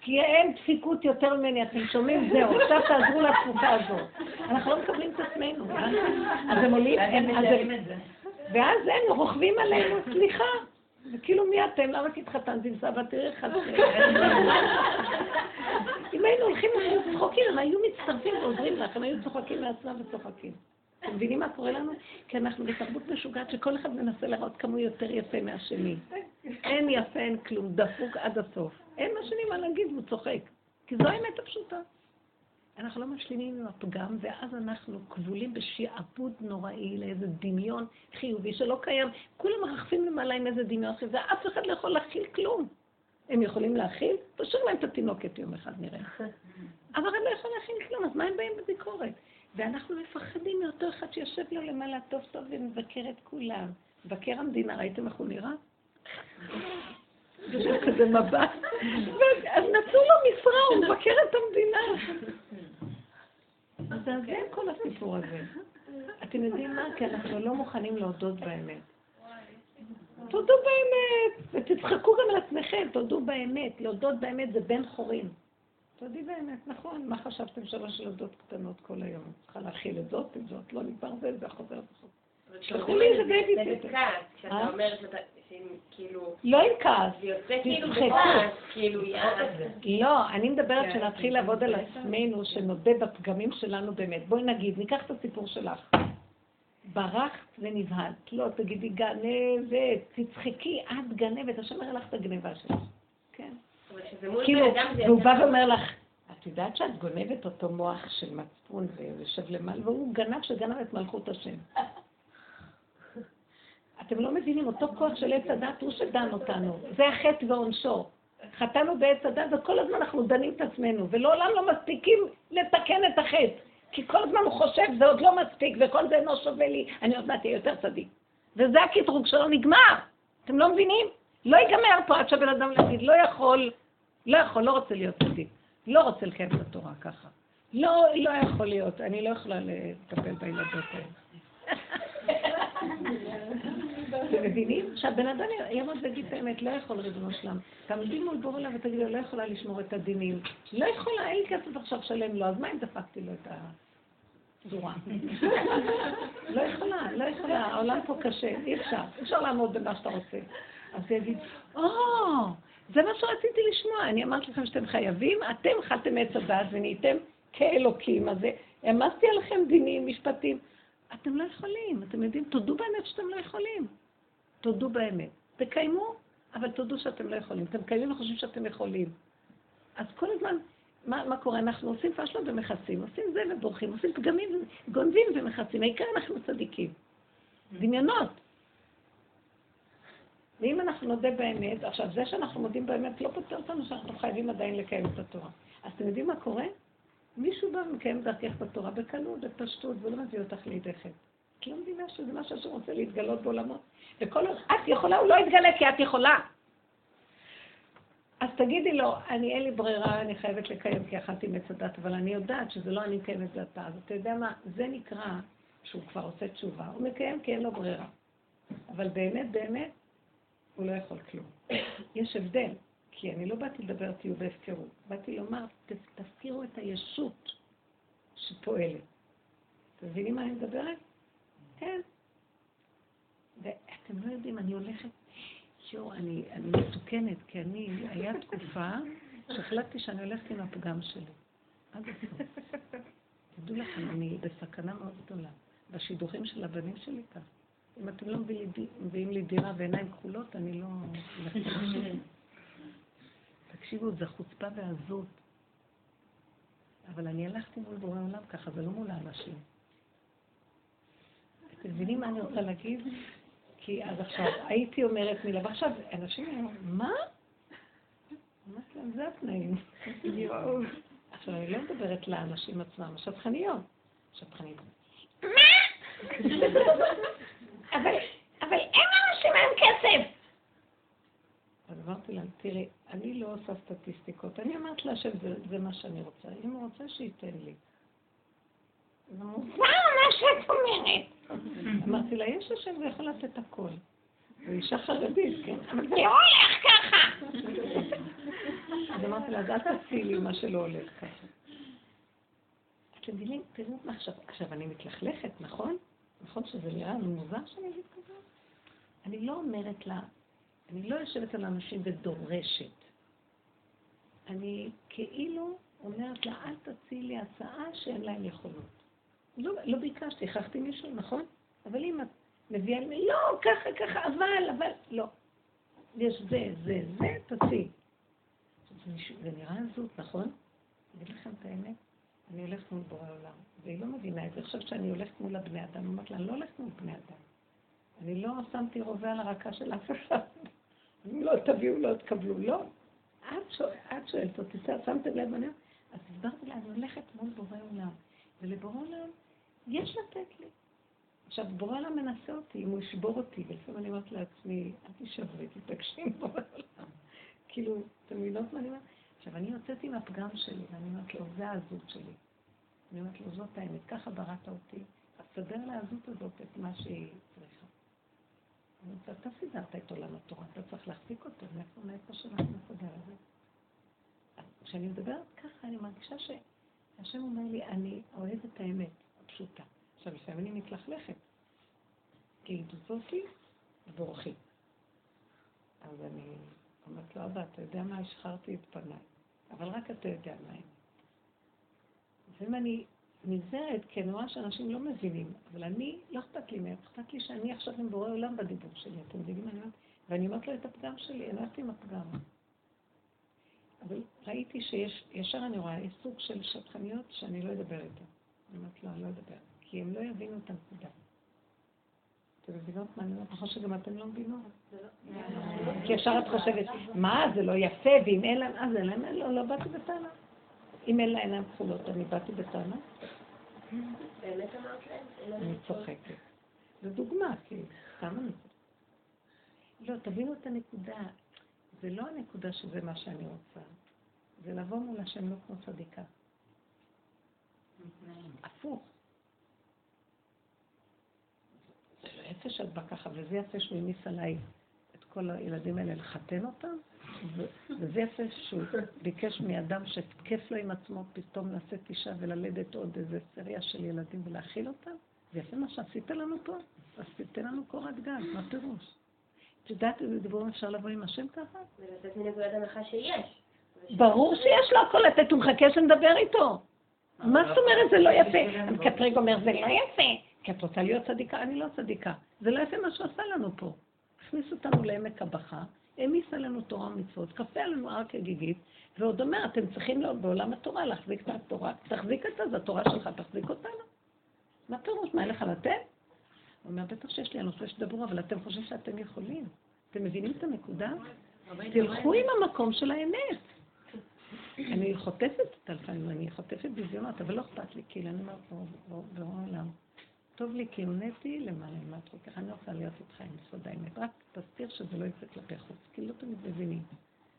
כי אין דפיקות יותר ממני, אתם שומעים? זהו, עכשיו תעזרו לתקופה הזאת. אנחנו לא מקבלים את עצמנו. אז הם עולים, ואז הם רוכבים עלינו, סליחה. וכאילו מי אתם? למה כי התחתנתי עם סבא? תראי איך את... אם היינו הולכים וצוחקים, הם היו מצטרפים ועוזרים לך, הם היו צוחקים מעצמם וצוחקים. אתם מבינים מה קורה לנו? כי אנחנו בתרבות משוגעת שכל אחד מנסה לראות כמה הוא יותר יפה מהשני. אין יפה, אין כלום, דפוק עד הסוף. אין לשני מה להגיד, והוא צוחק. כי זו האמת הפשוטה. אנחנו לא משלימים עם הפגם, ואז אנחנו כבולים בשעבוד נוראי לאיזה דמיון חיובי שלא קיים. כולם מרחפים למעלה עם איזה דמיון חיובי, ואף אחד לא יכול להכיל כלום. הם יכולים להכיל? תשאיר להם את התינוקת יום אחד, נראה. אבל הם לא יכולים להכיל כלום, אז מה הם באים בביקורת? ואנחנו מפחדים מאותו אחד שיושב לו למעלה טוב טוב ומבקר את כולם. מבקר המדינה, ראיתם איך הוא נראה? יש לו כזה מבט. אז נתנו לו משרה, הוא מבקר את המדינה. זה כל הסיפור הזה. אתם יודעים מה? כי אנחנו לא מוכנים להודות באמת. תודו באמת, ותצחקו גם על עצמכם, תודו באמת. להודות באמת זה בן חורים. תודי באמת, נכון, מה חשבתם שלוש ילדות קטנות כל היום? צריכה להכיל את זאת, את זאת, לא נתברזל, זה חוזר וחוזר. שלחו לי איזה בייביסיטר. כשאתה אה? אומר שאתה, כאילו... לא עם כעס. כאילו כאילו לא, אני מדברת כן. שנתחיל לעבוד על עצמנו, שנודה בפגמים שלנו באמת. בואי נגיד, ניקח את הסיפור שלך. ברחת ונבהלת. לא, תגידי גנבת, תצחקי, את גנבת, השם אומר לך את הגניבה שלך. כן. כאילו, והוא בא ואומר לך, את יודעת שאת גונבת אותו מוח של מצפון ויושב למעלה, והוא גנב שגנב את מלכות השם. אתם לא מבינים, אותו כוח של עץ הדת הוא שדן אותנו. זה החטא ועונשו. חטאנו בעץ הדת וכל הזמן אנחנו דנים את עצמנו, ולעולם לא מספיקים לתקן את החטא. כי כל הזמן הוא חושב, זה עוד לא מספיק, וכל זה אינו שווה לי, אני עוד מעט אהיה יותר צדיק. וזה הקטרוג שלו נגמר. אתם לא מבינים? לא ייגמר פה עד שהבן אדם יגיד, לא יכול, לא יכול, לא רוצה להיות צדיק. לא רוצה לקיים את התורה ככה. לא, לא יכול להיות, אני לא יכולה לטפל בילדות האלה. אתם מבינים? שהבן אדם יעמוד ויגיד את האמת, לא יכול ריבונו שלם. תעמדי מול בור אליו ותגידי לו, לא יכולה לשמור את הדינים. לא יכולה, אין לי כסף עכשיו לשלם לו, אז מה אם דפקתי לו את הפזורה? לא יכולה, לא יכולה, העולם פה קשה, אי אפשר, אי אפשר לעמוד במה שאתה רוצה. אז הוא יגיד, או, זה מה שרציתי לשמוע, אני אמרתי לכם שאתם חייבים, אתם אכלתם עץ הדת ונהייתם כאלוקים, אז העמסתי עליכם דינים, משפטים. אתם לא יכולים, אתם יודעים, תודו באמת שאתם לא יכולים. תודו באמת. תקיימו, אבל תודו שאתם לא יכולים. אתם קיימים וחושבים שאתם יכולים. אז כל הזמן, מה, מה קורה? אנחנו עושים פשלות ומכסים, עושים זה ובורחים, עושים פגמים, גונבים ומכסים. העיקר אנחנו צדיקים. דמיונות. ואם אנחנו נודה באמת, עכשיו זה שאנחנו מודים באמת לא פותר אותנו שאנחנו חייבים עדיין לקיים את התורה. אז אתם יודעים מה קורה? מישהו בא ומקיים דרכך בתורה בקלות, בפשטות, ולא מביא אותך לידי חטא. את לא מבינה שזה מה שהשם רוצה להתגלות בעולמות. וכל עוד את יכולה, הוא לא יתגלה כי את יכולה. אז תגידי לו, אני אין לי ברירה, אני חייבת לקיים כי אכלתי מעץ הדת, אבל אני יודעת שזה לא אני מקיים את זה אתה. אז אתה יודע מה, זה נקרא שהוא כבר עושה תשובה. הוא מקיים כי אין לו ברירה. אבל באמת, באמת, הוא לא יכול כלום. יש הבדל. כי אני לא באתי לדבר תהיו בהפקרות, באתי לומר, תזכירו את הישות שפועלת. אתם מבינים מה אני מדברת? כן. ואתם לא יודעים, אני הולכת, יואו, אני, אני מסוכנת, כי אני, היה תקופה שהחלטתי שאני הולכת עם הפגם שלי. עד הסוף. תדעו לכם, אני בסכנה מאוד גדולה. בשידוכים של הבנים שלי כאן. אם אתם לא מביאים לי דירה ועיניים כחולות, אני לא... תקשיבו, זה חוצפה ועזות. אבל אני הלכתי מול בורא עולם ככה, זה לא מול האנשים. אתם מבינים מה אני רוצה להגיד? כי עד עכשיו הייתי אומרת מילה, ועכשיו אנשים אומרים, מה? אמרתי להם, זה התנאים. עכשיו, אני לא מדברת לאנשים עצמם, השטחניות. שטחנית. מה? אבל אין לאנשים היום כסף. אז אמרתי להם, תראי, אני לא עושה סטטיסטיקות. אני אמרת לה שזה זה מה שאני רוצה. אם הוא רוצה, שייתן לי. אז אמרו, מה מה שאת אומרת? אמרתי לה, יש השם ויכול לתת הכל. זו אישה חרדית, כן? אבל זה לא הולך ככה. אז אמרתי לה, אז אל תעשי לי מה שלא הולך ככה. אתם מבינים? תראו מה עכשיו. עכשיו, אני מתלכלכת, נכון? נכון שזה נראה מוזר שאני אגיד כזה? אני לא אומרת לה, אני לא יושבת על אנשים ודורשת. אני כאילו אומרת לה, אל תציעי לי הצעה שאין להם יכולות. לא, לא ביקשתי, הכרחתי מישהו, נכון? אבל אם את מביאה לי, לא, ככה, ככה, אבל, אבל, לא. יש זה, זה, זה, תציעי. זה, נראה עזות, נכון? אני אגיד לכם את האמת, אני הולכת מול בורא עולם, והיא לא מבינה את זה. חושבת שאני הולכת מול הבני אדם, אני אומרת לה, אני לא הולכת מול בני אדם. אני לא שמתי רובה על הרקה של אף אחד. אם לא תביאו, לא תקבלו. לא. את, שואל, שואלת אותי, שמתם לב, אני אז הסברתי לה, אני הולכת מול בורא עולם. ולבורא עולם יש לתת לי. עכשיו, בורא עולם מנסה אותי, אם הוא ישבור אותי, ולפעמים אני אומרת לעצמי, אל תשברי, תתעקשי עם בורא עולם. כאילו, אתם מבינות מה אני אומרת? עכשיו, אני יוצאת עם הפגם שלי, ואני אומרת לו, זה העזות שלי. אני אומרת לו, זאת האמת, ככה בראת אותי, אז תסדר לעזות הזאת את מה שהיא צריכה. אני אומרת, אתה סידרת את עולם התורה, אתה צריך להחזיק אותו, מאיפה, מאיפה שאנחנו נסדר את זה? כשאני מדברת ככה, אני מרגישה שהשם אומר לי, אני אוהב את האמת הפשוטה. עכשיו, לפעמים אני מתלכלכת, כי זאתי ובורחי. אז אני אומרת לו, אבא, אתה יודע מה? השחררתי את פניי, אבל רק אתה יודע מה האמת. לפעמים אני נזהרת, כי אני רואה שאנשים לא מבינים, אבל אני, לא אכפת לי מהם, אכפת לי שאני עכשיו עם בורא עולם בדיבור שלי, אתם מבינים מה אני אומרת? ואני אומרת לו את הפגם שלי, אני הלכתי לא עם הפגם. אבל ראיתי שיש, ישר אני רואה, יש סוג של שטחניות שאני לא אדבר איתו. אני אומרת לו, אני לא אדבר, כי הם לא יבינו את הנקודה. אתם מבינות מה אני אומרת? נכון שגם אתם לא מבינות? כי ישר את חושבת, מה, זה לא יפה, ואם אין להם, אז אין להם, לא, לא באתי בטענה. אם אין לה עיניים כחולות, אני באתי בטענה? באמת אמרת להם? אני צוחקת. זו דוגמה, כי סתם אני לא, תבינו את הנקודה. זה לא הנקודה שזה מה שאני רוצה. זה לבוא מול השם לא כמו צדיקה. הפוך. זה לא יפה שאת באה ככה, וזה יפה שהוא הניס עליי את כל הילדים האלה לחתן אותם, וזה יפה שהוא ביקש מאדם שכיף לו עם עצמו פתאום לשאת אישה וללדת עוד איזה סריה של ילדים ולהכיל אותם. זה יפה מה שעשית לנו פה, אז תיתן לנו קורת גג, מה פירוש? את יודעת איזה דיבור אפשר לבוא עם השם ככה? ולתת מנקודת הנחה שיש. ברור שיש לו הכל לתת, הוא מחכה שנדבר איתו. מה זאת אומרת זה לא יפה? כי את רגע אומר, זה לא יפה, כי את רוצה להיות צדיקה, אני לא צדיקה. זה לא יפה מה שעשה לנו פה. הכניס אותנו לעמק הבכה, העמיס עלינו תורה ומצוות, כפה עלינו הר כגיגית, ועוד אומר, אתם צריכים לו, בעולם התורה להחזיק את התורה, תחזיק את זה, זו התורה שלך, תחזיק אותנו. מה פירוש, מה אין לך לתת? הוא אומר, בטח שיש לי הנושא שתדברו, אבל אתם חושבים שאתם יכולים. אתם מבינים את הנקודה? תלכו עם המקום של האמת. אני חוטפת את לפעמים, אני חוטפת ביזיונות, אבל לא אכפת לי, כאילו, אני אומרת, בעולם. טוב לי כי הונאתי למעלה למטה, ככה אני רוצה להיות איתך עם יסוד האמת. רק תסתיר שזה לא יצא כלפי חוץ, כי לא תמיד מבינים.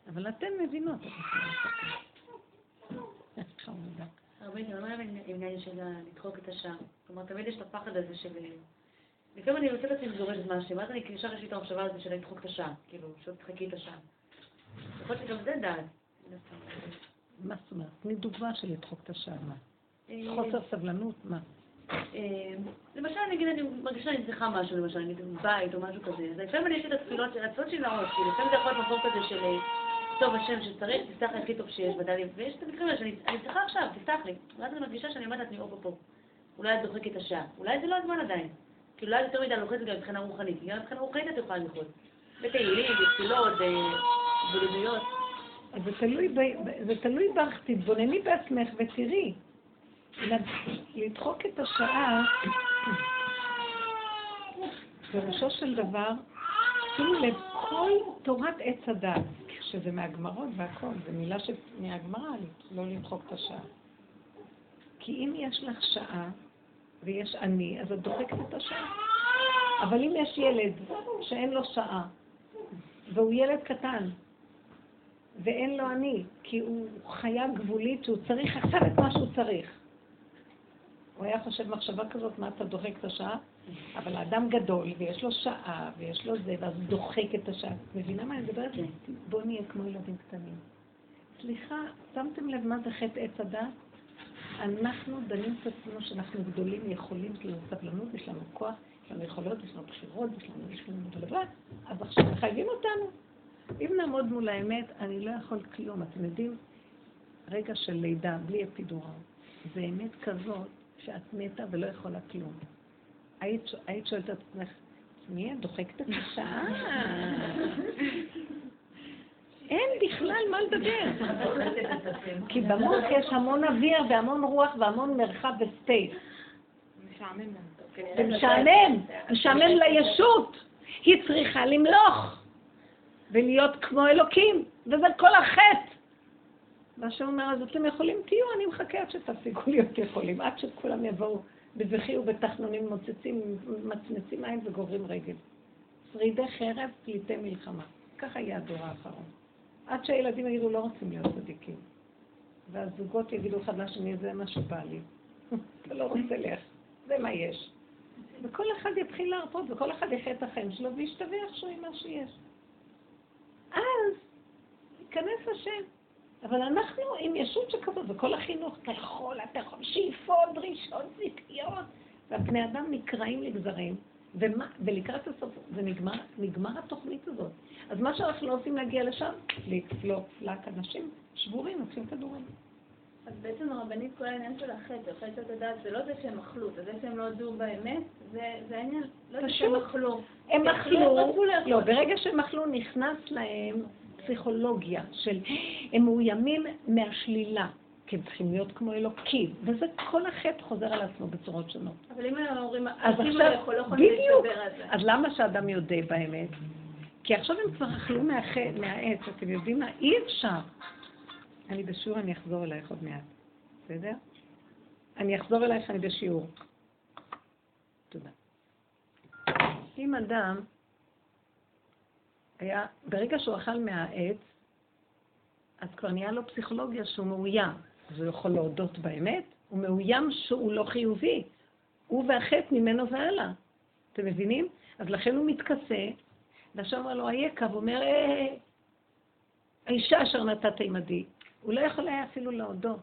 אבל אתן מבינות את. חמודה. הרבה אני אומרת העניין של לדחוק את השער. כלומר, תמיד יש את הפחד הזה של... לפעמים אני יוצאת עצמי זורקת משהו, ואז אני ישר יש לי את המחשבה הזאת של לדחוק את השער. כאילו, שתחכי את השער. יכול להיות שגם זה דעת. מה זאת אומרת? תני דוגמה של לדחוק את השער. אה, חוסר סבלנות, מה? אה, למשל, נגיד, אני מרגישה שאני צריכה משהו, למשל, נגיד, בית או משהו כזה. אז לפעמים אני יש לי את התפילות, התפילות שלי נראות, כאילו, לפעמים זה יכול להיות מקום כזה של, אה, טוב, השם שצריך, תפתח לי הכי טוב שיש בדלי, ויש את המקרים האלה שאני צריכה עכשיו, תפתח לי. ואז אני מרגישה שאני אומרת לעצמי, או פה, אולי את דוחקת את השעה, אולי זה לא הזמן עדיין. כאילו, אולי יותר מדי לוחצת גם מבחינה רוחנית, גם מבחינה רוחנית את יכולה ללחוץ. בתהילים, בתפילות, בלימויות. זה תלוי בך, תתבונני בעצמך ותראי. לדחוק את השעה, פירושו של דבר, שימו לב, כל תורת עץ הדת, שזה מהגמרות והכל, זו מילה מהגמרא, לא לדחוק את השעה. כי אם יש לך שעה ויש אני, אז את דוחקת את השעה. אבל אם יש ילד שאין לו שעה, והוא ילד קטן, ואין לו אני, כי הוא חיה גבולית שהוא צריך עכשיו את מה שהוא צריך. הוא היה חושב מחשבה כזאת, מה אתה דוחק את השעה? אבל האדם גדול, ויש לו שעה, ויש לו זה, ואז דוחק את השעה. מבינה מה אני מדברת? כן. בואו נהיה כמו ילדים קטנים. סליחה, שמתם לב מה זה חטא עץ הדת? אנחנו דנים את עצמנו שאנחנו גדולים, יכולים, יש לנו סבלנות, יש לנו כוח, יש לנו יכולות, יש לנו בחירות, יש לנו, יש לנו אז עכשיו מחייבים אותנו. אם נעמוד מול האמת, אני לא יכול כלום. אתם יודעים, רגע של לידה, בלי אפידורל, זה אמת כזאת שאת מתה ולא יכולה כלום. היית, היית שואלת את עצמך, מי את דוחקת את השעה? אין בכלל מה לדבר. כי במוח יש המון אוויר והמון רוח והמון מרחב וספייס. זה משעמם, משעמם לישות. היא צריכה למלוך ולהיות כמו אלוקים, וזה כל החטא. מה שאומר, אז אתם יכולים, תהיו, אני מחכה עד שתפסיקו להיות יכולים, עד שכולם יבואו בבכי ובתחנונים, מוצצים, מצמצים עין וגוברים רגל. שרידי חרב, פליטי מלחמה. ככה יהיה הדור האחרון. עד שהילדים יגידו, לא רוצים להיות צדיקים. והזוגות יגידו אחד לשני, זה מה שבא לי. אתה לא רוצה לך, זה מה יש. וכל אחד יתחיל להרפות, וכל אחד יחיה את החיים שלו, וישתבח שהוא עם מה שיש. אז ייכנס השם. אבל אנחנו עם ישות שכזאת, וכל החינוך, אתה יכול, אתה יכול, שאיפות, דרישות, ציפיות, והבני אדם נקרעים לגזרים, ומה, ולקראת הסוף, זה נגמר, נגמר התוכנית הזאת. אז מה שאנחנו לא עושים להגיע לשם, לפלוק, פלק, אנשים שבורים, לוקחים כדורים. אז בעצם הרבנית, כל העניין של החטא, חטא הדעת, זה לא זה שהם אכלו, זה זה שהם לא הודו באמת, זה, העניין, לא זה שהם אכלו. הם אכלו, לא, ברגע שהם אכלו נכנס להם פסיכולוגיה של הם מאוימים מהשלילה, כי הם צריכים להיות כמו אלוקים, וזה כל החטא חוזר על עצמו בצורות שונות. אבל אם הם אומרים, אז עכשיו, לא בדיוק, אז למה שאדם יודה באמת? כי עכשיו הם כבר אכלו מהעץ, אתם יודעים מה? אי אפשר. אני בשיעור, אני אחזור אלייך עוד מעט, בסדר? אני אחזור אלייך, אני בשיעור. תודה. אם אדם היה, ברגע שהוא אכל מהעץ, אז כבר נהיה לו פסיכולוגיה שהוא מאוים. אז הוא יכול להודות באמת, הוא מאוים שהוא לא חיובי. הוא והחטא ממנו והלאה. אתם מבינים? אז לכן הוא מתכסה, ועכשיו אומר לו, היקב, הוא אומר, אה, האישה אשר נתת עמדי. הוא לא יכול היה אפילו להודות,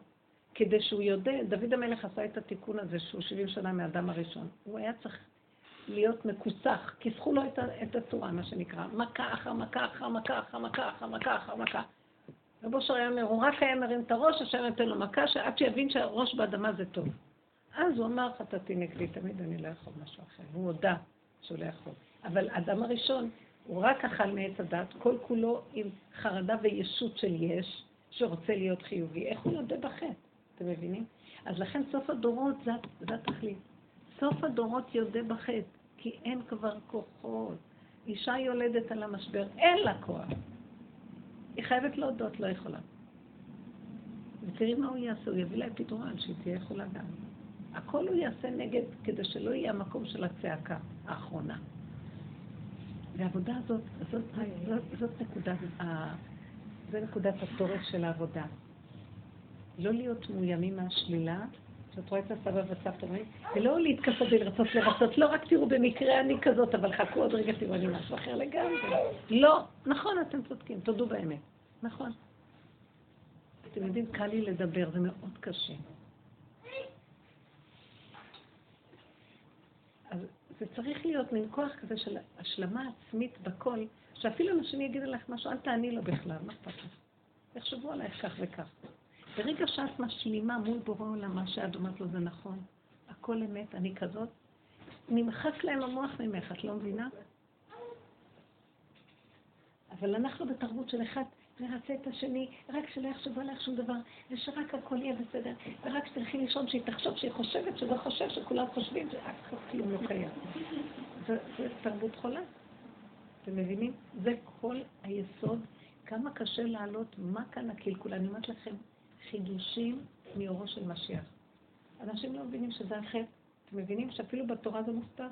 כדי שהוא יודע, דוד המלך עשה את התיקון הזה שהוא 70 שנה מהאדם הראשון. הוא היה צריך להיות מכוסח, כיסחו לו את הצורה, מה שנקרא, מכה אחר מכה אחר מכה אחר מכה אחר מכה אחר מכה. רב אושר היה אומר, הוא רק היה מרים את הראש, השם נותן לו מכה, שעד שיבין שהראש באדמה זה טוב. אז הוא אמר, חטאתי נגדי, תמיד אני לא יכול משהו אחר. הוא הודה שהוא לא יכול. אבל אדם הראשון, הוא רק אכל מעץ הדת, כל כולו עם חרדה וישות של יש, שרוצה להיות חיובי. איך הוא יודע בחטא? אתם מבינים? אז לכן סוף הדורות זה, זה התכלית. סוף הדורות יודה בחטא. כי אין כבר כוחות. אישה יולדת על המשבר, אין לה כוח. היא חייבת להודות, לא יכולה. ותראי מה הוא יעשה, הוא יביא להם פתרון, שהיא תהיה יכולה גם. הכל הוא יעשה נגד, כדי שלא יהיה המקום של הצעקה האחרונה. והעבודה הזאת, זאת, זאת, זאת נקודת, זה נקודת התורף של העבודה. לא להיות מאוימים מהשלילה, שאת רואה את הסבא והסבתא ולא להתכסות ולרצות לרצות, לא רק תראו במקרה אני כזאת, אבל חכו עוד רגע תראו אני משהו אחר לגמרי. לא, נכון, אתם צודקים, תודו באמת, נכון. אתם יודעים, קל לי לדבר, זה מאוד קשה. אז זה צריך להיות מין כוח כזה של השלמה עצמית בכל, שאפילו אנשים יגידו לך משהו, אל תעני לו בכלל, מה אכפת לך? יחשבו עלייך כך וכך. ברגע שאת משלימה מול בורא עולם מה שאת אומרת לו זה נכון, הכל אמת, אני כזאת, נמחק להם המוח ממך, את לא מבינה? אבל אנחנו בתרבות של אחד נרצה את השני, רק שלא יחשבו עליך שום דבר, ושרק הכל יהיה בסדר, ורק שתלכי לישון שהיא תחשוב שהיא חושבת שזה חושב שכולם חושבים שאף כלום לא קיים. זו תרבות חולה. אתם מבינים? זה כל היסוד, כמה קשה לעלות, מה כאן הקלקול. אני אומרת לכם, חידושים מאורו של משיח. אנשים לא מבינים שזה החטא. אתם מבינים שאפילו בתורה זה מוסתר?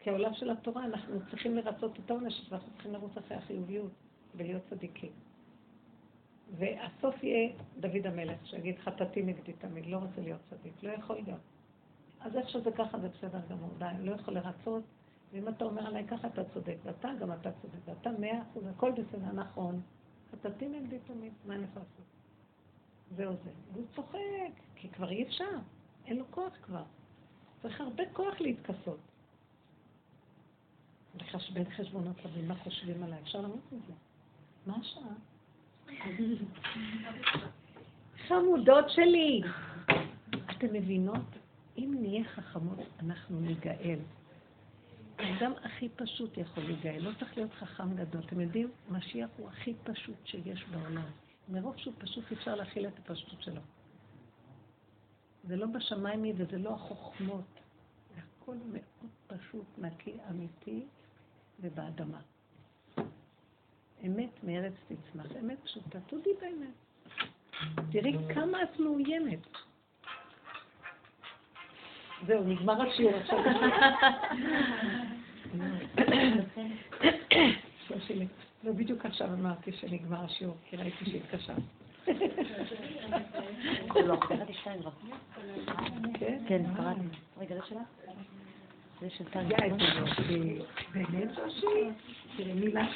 כי העולם של התורה, אנחנו צריכים לרצות את העונש, ואנחנו צריכים לרוץ אחרי החיוביות ולהיות צדיקים. והסוף יהיה דוד המלך, שיגיד חטאתי נגדי תמיד, לא רוצה להיות צדיק, לא יכול להיות. אז איך שזה ככה זה בסדר גמור, די, לא יכול לרצות, ואם אתה אומר עליי ככה אתה צודק, ואתה גם אתה צודק, ואתה מאה אחוז, הכל בסדר, נכון. חטאתי נגדי תמיד, מה אני יכולה לעשות? זהו זה. והוא צוחק, כי כבר אי אפשר, אין לו כוח כבר. צריך הרבה כוח להתכסות. לחשבן חשבונות רבים, מה חושבים עליי, אפשר למות מזה. מה השעה? חמודות שלי, אתן מבינות? אם נהיה חכמות, אנחנו ניגאל. האדם הכי פשוט יכול להיגאל, לא צריך להיות חכם גדול. אתם יודעים, משיח הוא הכי פשוט שיש בעולם. מרוב שהוא פשוט אפשר להכיל את הפשטות שלו. זה לא בשמיים וזה לא החוכמות. זה הכל מאוד פשוט, נקי, אמיתי ובאדמה. אמת מארץ תצמח. אמת פשוטה, תודי באמת. תראי כמה את מאוימת. זהו, נגמר השיעור עכשיו. לא, בדיוק עכשיו אמרתי שנגמר השיעור, כי ראיתי שהתקשרת. שתיים כבר. כן, קראתי. רגע, זה שלך? זה של טל. באמת, שושי? תראי מילה